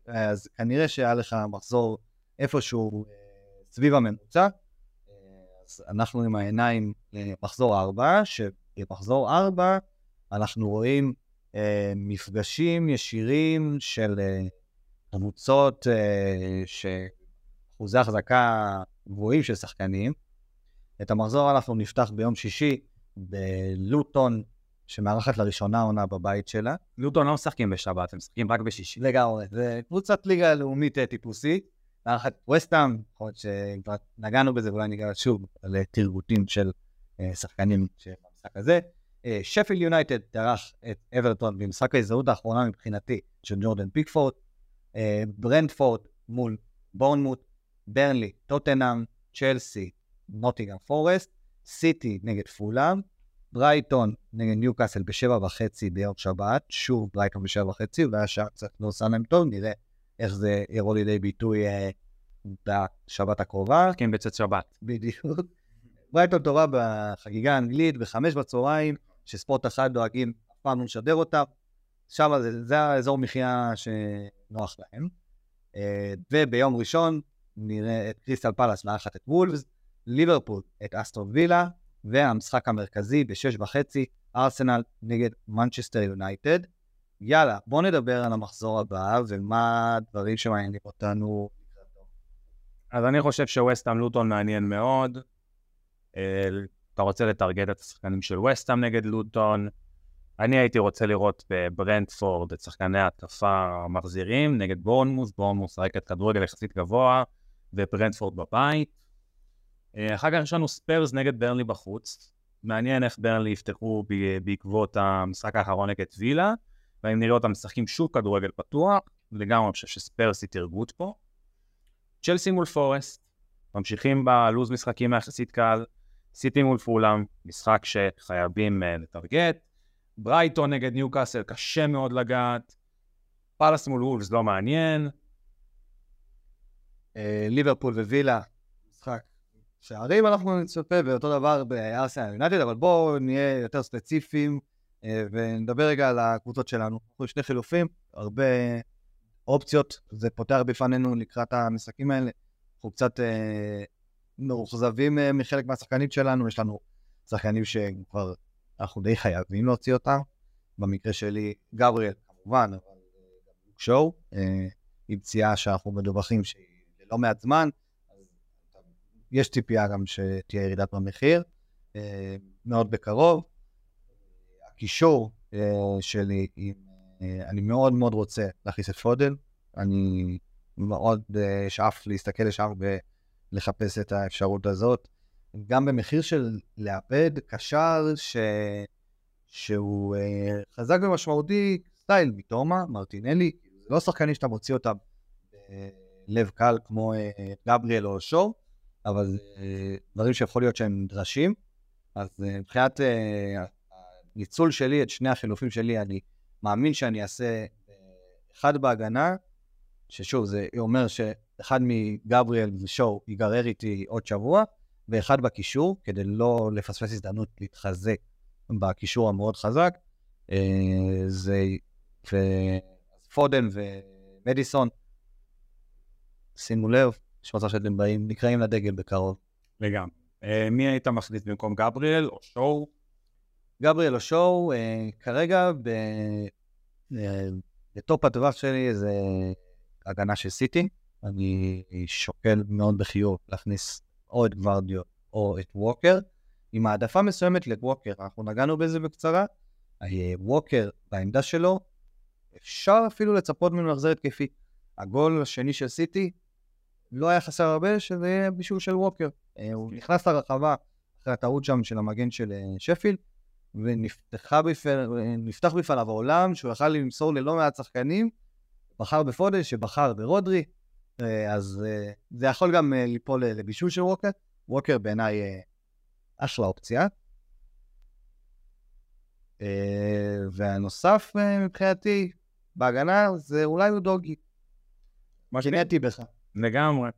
אז כנראה שהיה לך מחזור איפשהו סביב הממוצע. אז אנחנו עם העיניים למחזור 4, שבמחזור 4 אנחנו רואים אה, מפגשים ישירים של אה, קבוצות אה, שאחוזי החזקה גבוהים של שחקנים. את המחזור אנחנו נפתח ביום שישי בלוטון, שמארחת לראשונה עונה בבית שלה. לוטון לא משחקים בשבת, הם משחקים רק בשישי. לגמרי, זה קבוצת ליגה לאומית אה, טיפוסית. מארחת ווסטאם, יכול להיות שכבר נגענו בזה, ואולי ניגע שוב על אה, טארגטים של אה, שחקנים במשחק הזה. שפילד יונייטד תערך את אברטון במשחק ההזדמנות האחרונה מבחינתי של ג'ורדן פיקפורד. ברנטפורד מול בורנמוט, ברנלי, טוטנאם, צ'לסי, נוטינגהאם פורסט, סיטי נגד פולאם, ברייטון נגד ניוקאסל בשבע וחצי ביום שבת, שוב ברייטון בשבע וחצי, אולי השעה קצת לא עושה להם טוב, נראה איך זה יבוא לידי ביטוי אה, בשבת הקרובה. כן, בצאת שבת. בדיוק. ברייטון טובה בחגיגה האנגלית, בחמש בצהריים, שספורט אחד דואגים אף פעם לא לשדר אותה. שם זה, זה האזור מחיה שנוח להם. אה, וביום ראשון נראה את קריסטל פלאס מארחת את וולפס, ליברפול את אסטון וילה, והמשחק המרכזי בשש וחצי, ארסנל נגד מנצ'סטר יונייטד. יאללה, בואו נדבר על המחזור הבא ומה הדברים שמעניינים אותנו. אז אני חושב שווסטהאם לוטון מעניין מאוד. אה, אתה רוצה לטרגט את השחקנים של וסטהאם נגד לוטון. אני הייתי רוצה לראות בברנטפורד את שחקני ההתקפה המחזירים נגד בורנמוס, בורנמוס את כדורגל יחסית גבוה, וברנטפורד בבית. אה, אחר כך יש לנו ספרס נגד ברנלי בחוץ. מעניין איך ברנלי יפתחו בעקבות המשחק האחרון נגד וילה, ואם נראה אותם משחקים שוב כדורגל פתוח, לגמרי חושב שספרס היא target פה. צ'לסי מול פורסט, ממשיכים בלוז משחקים היחסית קל, סיטי מול פולאם, משחק שחייבים אה, לטרגט. ברייטון נגד ניוקאסל, קשה מאוד לגעת. פאלאס מול וולפס לא מעניין. אה, ליברפול ווילה, משחק שערים אנחנו נצפה, ואותו דבר בארסנל יונייטד, אבל בואו נהיה יותר ספציפיים ונדבר רגע על הקבוצות שלנו. אנחנו שני חילופים, הרבה אופציות, זה פותח בפנינו לקראת המשחקים האלה. אנחנו קצת אה, מאוכזבים אה, מחלק מהשחקנים שלנו, יש לנו שחקנים שכבר אנחנו די חייבים להוציא אותם. במקרה שלי, גבריאל, כמובן, אבל גם לוק שואו, עם פציעה שאנחנו מדווחים שהיא ללא מעט זמן. יש ציפייה גם שתהיה ירידת במחיר, אה, מאוד בקרוב. הקישור אה, שלי, אה, אני מאוד מאוד רוצה להכניס את פודל, אני מאוד שאף להסתכל לשם ולחפש את האפשרות הזאת. גם במחיר של לאבד קשר ש... שהוא חזק ומשמעותי, סטייל מתומה, מרטינלי, זה לא שחקנים שאתה מוציא אותם בלב קל כמו גבריאל או שור, אבל אה, דברים שיכול להיות שהם נדרשים. אז מבחינת הניצול שלי, את שני החילופים שלי, אני מאמין שאני אעשה אחד בהגנה, ששוב, זה אומר שאחד מגבריאל ושואו ייגרר איתי עוד שבוע, ואחד בקישור, כדי לא לפספס הזדמנות להתחזק בקישור המאוד חזק. זה פודן ומדיסון, שימו לב, יש מצב שאתם באים, נקראים לדגל בקרוב. לגמרי. Uh, מי היית מכניס במקום גבריאל או שואו? גבריאל או שואו, uh, כרגע ב... uh, בטופ הטווח שלי זה הגנה של סיטי. אני שוקל מאוד בחיוב להכניס או את גוורדיו או את ווקר, עם העדפה מסוימת לווקר. אנחנו נגענו בזה בקצרה. ווקר, בעמדה שלו, אפשר אפילו לצפות ממנו לחזר התקפי. הגול השני של סיטי לא היה חסר הרבה, שזה יהיה בישול של ווקר. אה, הוא. נכנס לרחבה אחרי הטעות שם של המגן של אה, שפיל, ונפתח בפניו העולם שהוא יכל למסור ללא מעט שחקנים, בחר בפודל שבחר ברודרי, אה, אז אה, זה יכול גם אה, ליפול לבישול של ווקר. ווקר בעיניי אחלה אופציה. והנוסף מבחינתי, בהגנה, זה אולי הוא דוגי. מה קינאתי בך. לגמרי.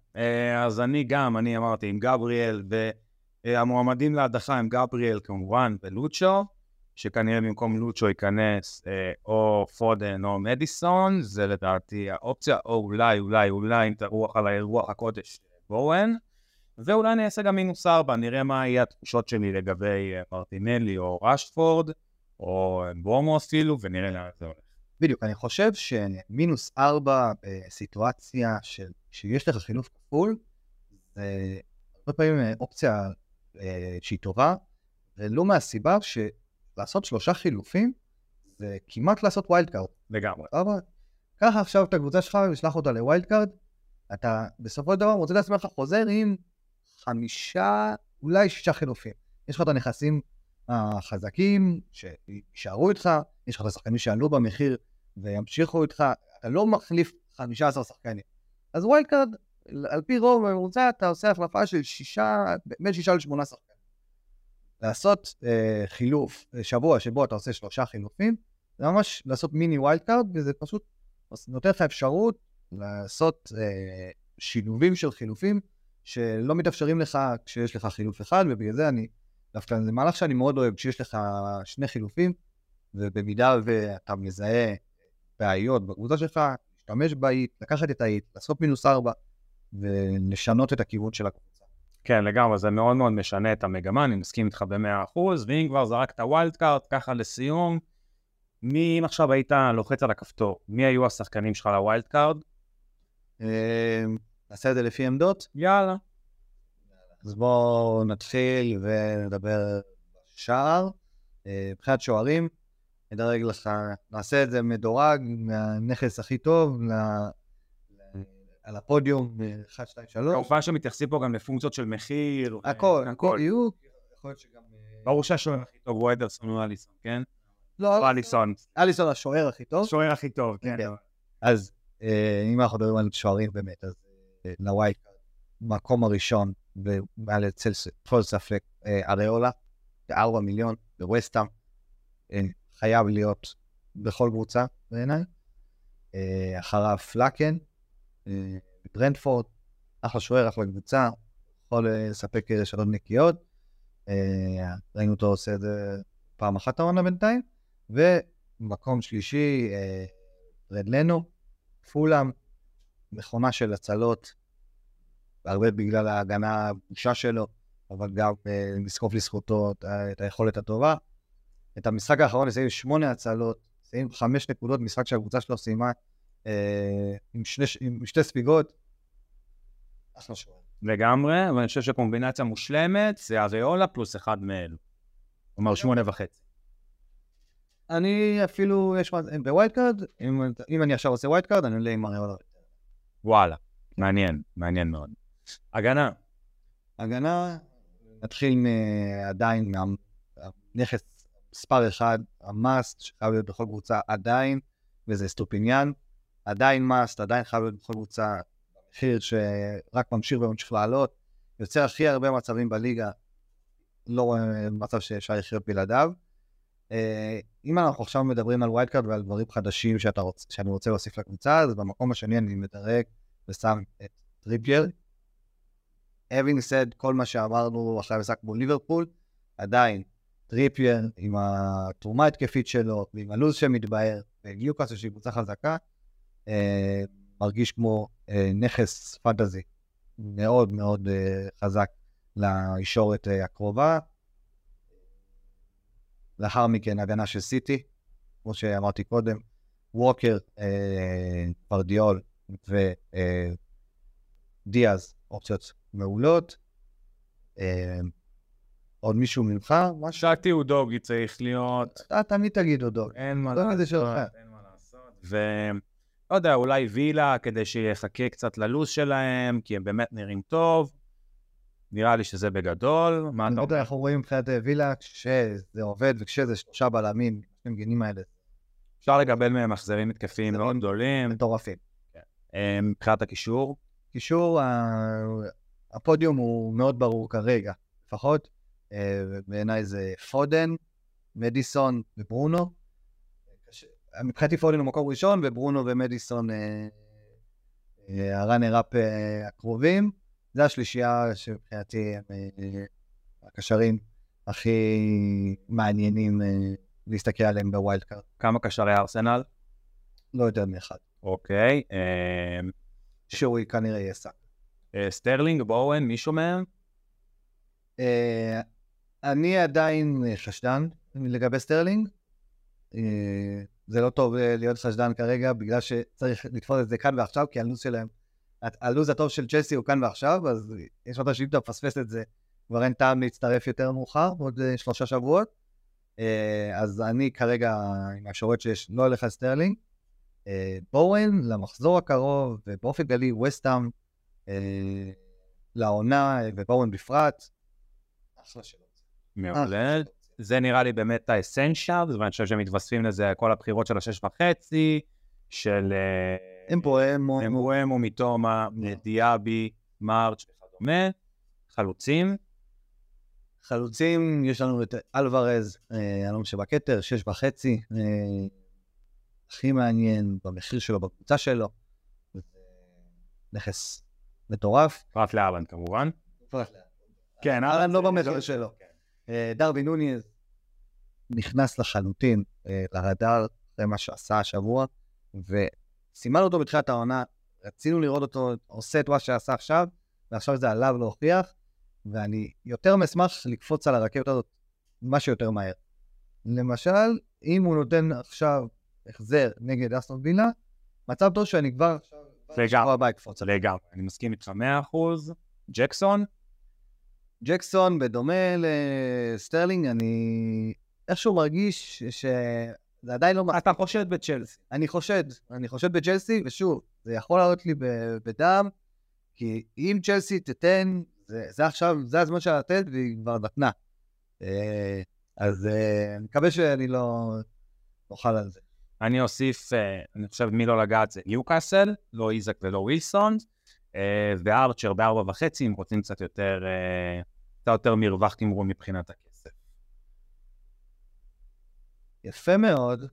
אז אני גם, אני אמרתי, עם גבריאל, והמועמדים להדחה הם גבריאל כמובן ולוצ'ו, שכנראה במקום לוצ'ו ייכנס אה, או פודן או מדיסון, זה לדעתי האופציה, או אולי, אולי, אולי, אם תרוח על האירוח הקודש, בואן. ואולי אני אעשה גם מינוס ארבע, נראה מה יהיה התחושות שלי לגבי אה, מרטינלי או רשפורד, או אמבומו אפילו, ונראה לאן זה הולך. בדיוק, אני חושב שמינוס ארבע בסיטואציה של, שיש לך חילוף כפול, זה הרבה פעמים אה, אופציה אה, שהיא טובה, ולא מהסיבה שלעשות שלושה חילופים זה כמעט לעשות wild card. לגמרי. סבבה? קח עכשיו את הקבוצה שלך ושלח אותה ל wild card, אתה בסופו של דבר רוצה לעצמך חוזר עם חמישה, אולי שישה חילופים. יש לך את הנכסים החזקים שיישארו איתך, יש לך את השחקנים שעלו במחיר וימשיכו איתך, אתה לא מחליף 15 שחקנים. אז wild card, על פי רוב בממוצע אתה עושה החלפה של שישה, בין שישה לשמונה שחקנים. לעשות אה, חילוף, אה, שבוע שבו אתה עושה שלושה חילופים, זה ממש לעשות mini wild card, וזה פשוט נותן לך אפשרות לעשות אה, שילובים של חילופים שלא מתאפשרים לך כשיש לך חילוף אחד, ובגלל זה אני, דווקא זה מהלך שאני מאוד אוהב, כשיש לך שני חילופים, ובמידה ואתה מזהה בעיות בקבוצה שלך, להשתמש ב hit, לקחת את ה hit, לעשות מינוס ארבע, ולשנות את הכיוון של הקבוצה. כן, לגמרי, זה מאוד מאוד משנה את המגמה, אני מסכים איתך במאה אחוז, ואם כבר זרקת wild card, ככה לסיום, מי, אם עכשיו היית לוחץ על הכפתור, מי היו השחקנים שלך ל wild card? אה, נעשה את זה לפי עמדות? יאללה. אז בואו נתחיל ונדבר בשער. אה, מבחינת שוערים, נדרג לך, נעשה את זה מדורג מהנכס הכי טוב על הפודיום, 1, 2, 3. כמובן שמתייחסים פה גם לפונקציות של מחיר. הכל, אה, הכל בדיוק. יכול להיות שגם... אה, ברור שהשוער הכי טוב הוא אדרסון או אליסון, כן? לא, או אליסון. אליסון השוער הכי טוב. השוער הכי טוב, כן. כן. אז אה, אם אנחנו מדברים על שוערים באמת, אז לווייט מקום הראשון, ומעל אצל כל ספק, אריולה, ב-4 מיליון, בווסטאם, חייב להיות בכל קבוצה בעיניי. אחריו פלאקן, ברנדפורד, אחלה שוער, אחלה קבוצה, יכול אה, לספק אה, רשתות נקיות. אה, ראינו אותו עושה את זה פעם אחת העונה בינתיים. ומקום שלישי, אה, רד לנו, פולאם, מכונה של הצלות, הרבה בגלל ההגנה הבושה שלו, אבל גם אה, לזקוף לזכותו את היכולת הטובה. את המשחק האחרון לסיים שמונה הצלות, לסיים חמש נקודות, משחק שהקבוצה שלו סיימה אה, עם, שני, עם שתי ספיגות. אחלה שוער. לגמרי, ואני חושב שקומבינציה מושלמת זה אריולה פלוס אחד מאלו. כלומר, שמונה וחצי. אני אפילו, יש מה, ב wild card, אם, אם אני עכשיו עושה wild card, אני עולה עם אריולה. וואלה, מעניין, מעניין מאוד. הגנה, הגנה, נתחיל מ- עדיין מהנכס מספר אחד, ה must, שחייב להיות בכל קבוצה עדיין, וזה אסטופיניאן. עדיין must, עדיין חייב להיות בכל קבוצה, מחיר שרק ממשיך וממשיך לעלות. יוצר הכי הרבה מצבים בליגה, לא מצב שאפשר לחיות בלעדיו. אה, אם אנחנו עכשיו מדברים על wild card ועל דברים חדשים שאתה רוצ, שאני רוצה להוסיף לקבוצה, אז במקום השני אני מדרג ושם את טריפייר. having said כל מה שאמרנו אחרי המשחק מול ליברפול, עדיין טריפייר עם התרומה ההתקפית שלו ועם הלו"ז שמתבהר, וניוקאסל שהיא קבוצה חזקה, אה, מרגיש כמו אה, נכס fantasy מאוד מאוד אה, חזק לישורת אה, הקרובה. לאחר מכן הגנה של סיטי, כמו שאמרתי קודם, ווקר, אה, גווארדיול ודיאז, אופציות מעולות. אה, עוד מישהו ממך? שאלתי הוא דוגי צריך להיות, אתה תמיד תגיד. אין מה לא, לעשות. זה שלך. אין מה לעשות. ולא יודע, אולי וילה כדי שיחכה קצת ללו"ז שלהם, כי הם באמת נראים טוב. נראה לי שזה בגדול. מה אתה אומר? אנחנו רואים מבחינת אה, וילה, כשזה עובד וכשזה שלושה בלמים, שני מגינים האלה, אפשר לקבל מהם החזרים התקפיים מאוד גדולים. מטורפים. אה, מבחינת הקישור, קישור, הפודיום הוא מאוד ברור כרגע, לפחות. אה, בעיניי זה פודן, מדיסון וברונו. מבחינתי פודן הוא מקום ראשון, וברונו ומדיסון ה runner-up הקרובים. זה השלישייה שמבחינתי הם הקשרים הכי מעניינים להסתכל עליהם ב wild card. כמה קשרי ארסנל? לא יותר מאחד. אוקיי. שהוא כנראה יהיה סאקה. סטרלינג, בואן, מישהו מהם? אני עדיין חשדן לגבי סטרלינג. זה לא טוב להיות חשדן כרגע, בגלל שצריך לתפוס את זה כאן ועכשיו, כי הלו"ז שלהם, הלו"ז הטוב של צ'לסי הוא כאן ועכשיו, אז יש מצב שאם אתה מפספס את זה, כבר אין טעם להצטרף יותר מאוחר, עוד שלושה שבועות. אז אני כרגע, עם האפשרויות שיש, לא הולך על סטרלינג. בואן למחזור הקרוב, ובאופן כללי ווסטהאם לעונה, ובואן בפרט, אחלה שלו. מעולה. זה נראה לי באמת ה essential, ואני חושב שמתווספים לזה כל הבחירות של השש וחצי, של אמבואמו, אמבואמו, מתומה, דיאבי, מרץ' וכדומה. חלוצים. חלוצים, יש לנו את אלוורז, אלון שבכתר, שש וחצי, הכי מעניין במחיר שלו, בקבוצה שלו. נכס מטורף. פרט לאלן כמובן. כן, אלן לא במחיר שלו. דרבי נוניז נכנס לחלוטין לרדאר אחרי מה שעשה השבוע, וסימנו אותו בתחילת העונה, רצינו לראות אותו עושה את מה שעשה עכשיו, ועכשיו זה עליו להוכיח, ואני יותר מאשמח לקפוץ על הרכבת הזאת מה שיותר מהר. למשל, אם הוא נותן עכשיו החזר נגד אסטון וילה, מצב טוב שאני כבר עכשיו... לגמרי, לגמרי, אני מסכים איתך 100%. ג'קסון? ג'קסון, בדומה לסטרלינג, אני איכשהו מרגיש שזה עדיין לא... אתה חושד בצ'לסי. אני חושד, אני חושד בצ'לסי, ושוב, זה יכול לעלות לי בדם, כי אם צ'לסי תיתן, זה, זה עכשיו, זה הזמן שלה לתת, והיא כבר נתנה. אז אני מקווה שאני לא אוכל על זה. אני אוסיף, אני חושב מי לא לגעת זה ניוקאסל, לא איזק ולא ווילסון, וארצ'ר בארבע וחצי, אם רוצים קצת יותר, קצת יותר מרווח תמרון מבחינת הכסף. יפה מאוד.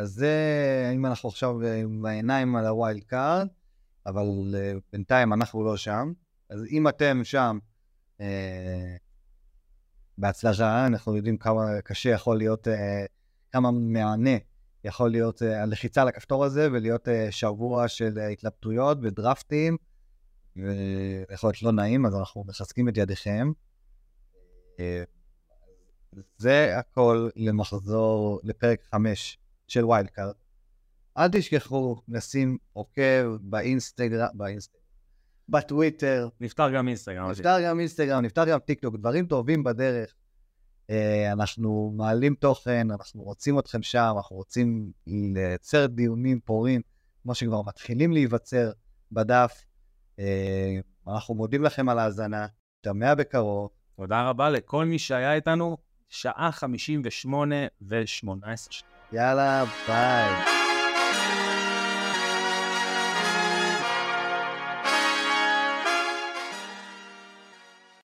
אז זה, אם אנחנו עכשיו בעיניים על ה wild card, אבל בינתיים אנחנו לא שם. אז אם אתם שם, בהצלחה, אנחנו יודעים כמה קשה יכול להיות, כמה מענה יכול להיות הלחיצה על הכפתור הזה, ולהיות שבוע של התלבטויות ודרפטים, ויכול להיות לא נעים, אז אנחנו מחזקים את ידיכם. זה הכל למחזור, לפרק 5 של Wild Card. אל תשכחו לשים עוקב באינסטגרם, באינסטגרם, בטוויטר. נפתח גם אינסטגרם. נפתח גם אינסטגרם, נפתח גם טיק טוק, דברים טובים בדרך. אנחנו מעלים תוכן, אנחנו רוצים אתכם שם, אנחנו רוצים לייצר דיונים פוריים, כמו שכבר מתחילים להיווצר בדף. אנחנו מודים לכם על ההאזנה, נשתמע בקרוב. תודה רבה לכל מי שהיה איתנו, שעה 58 ו-18 שניות. יאללה, ביי.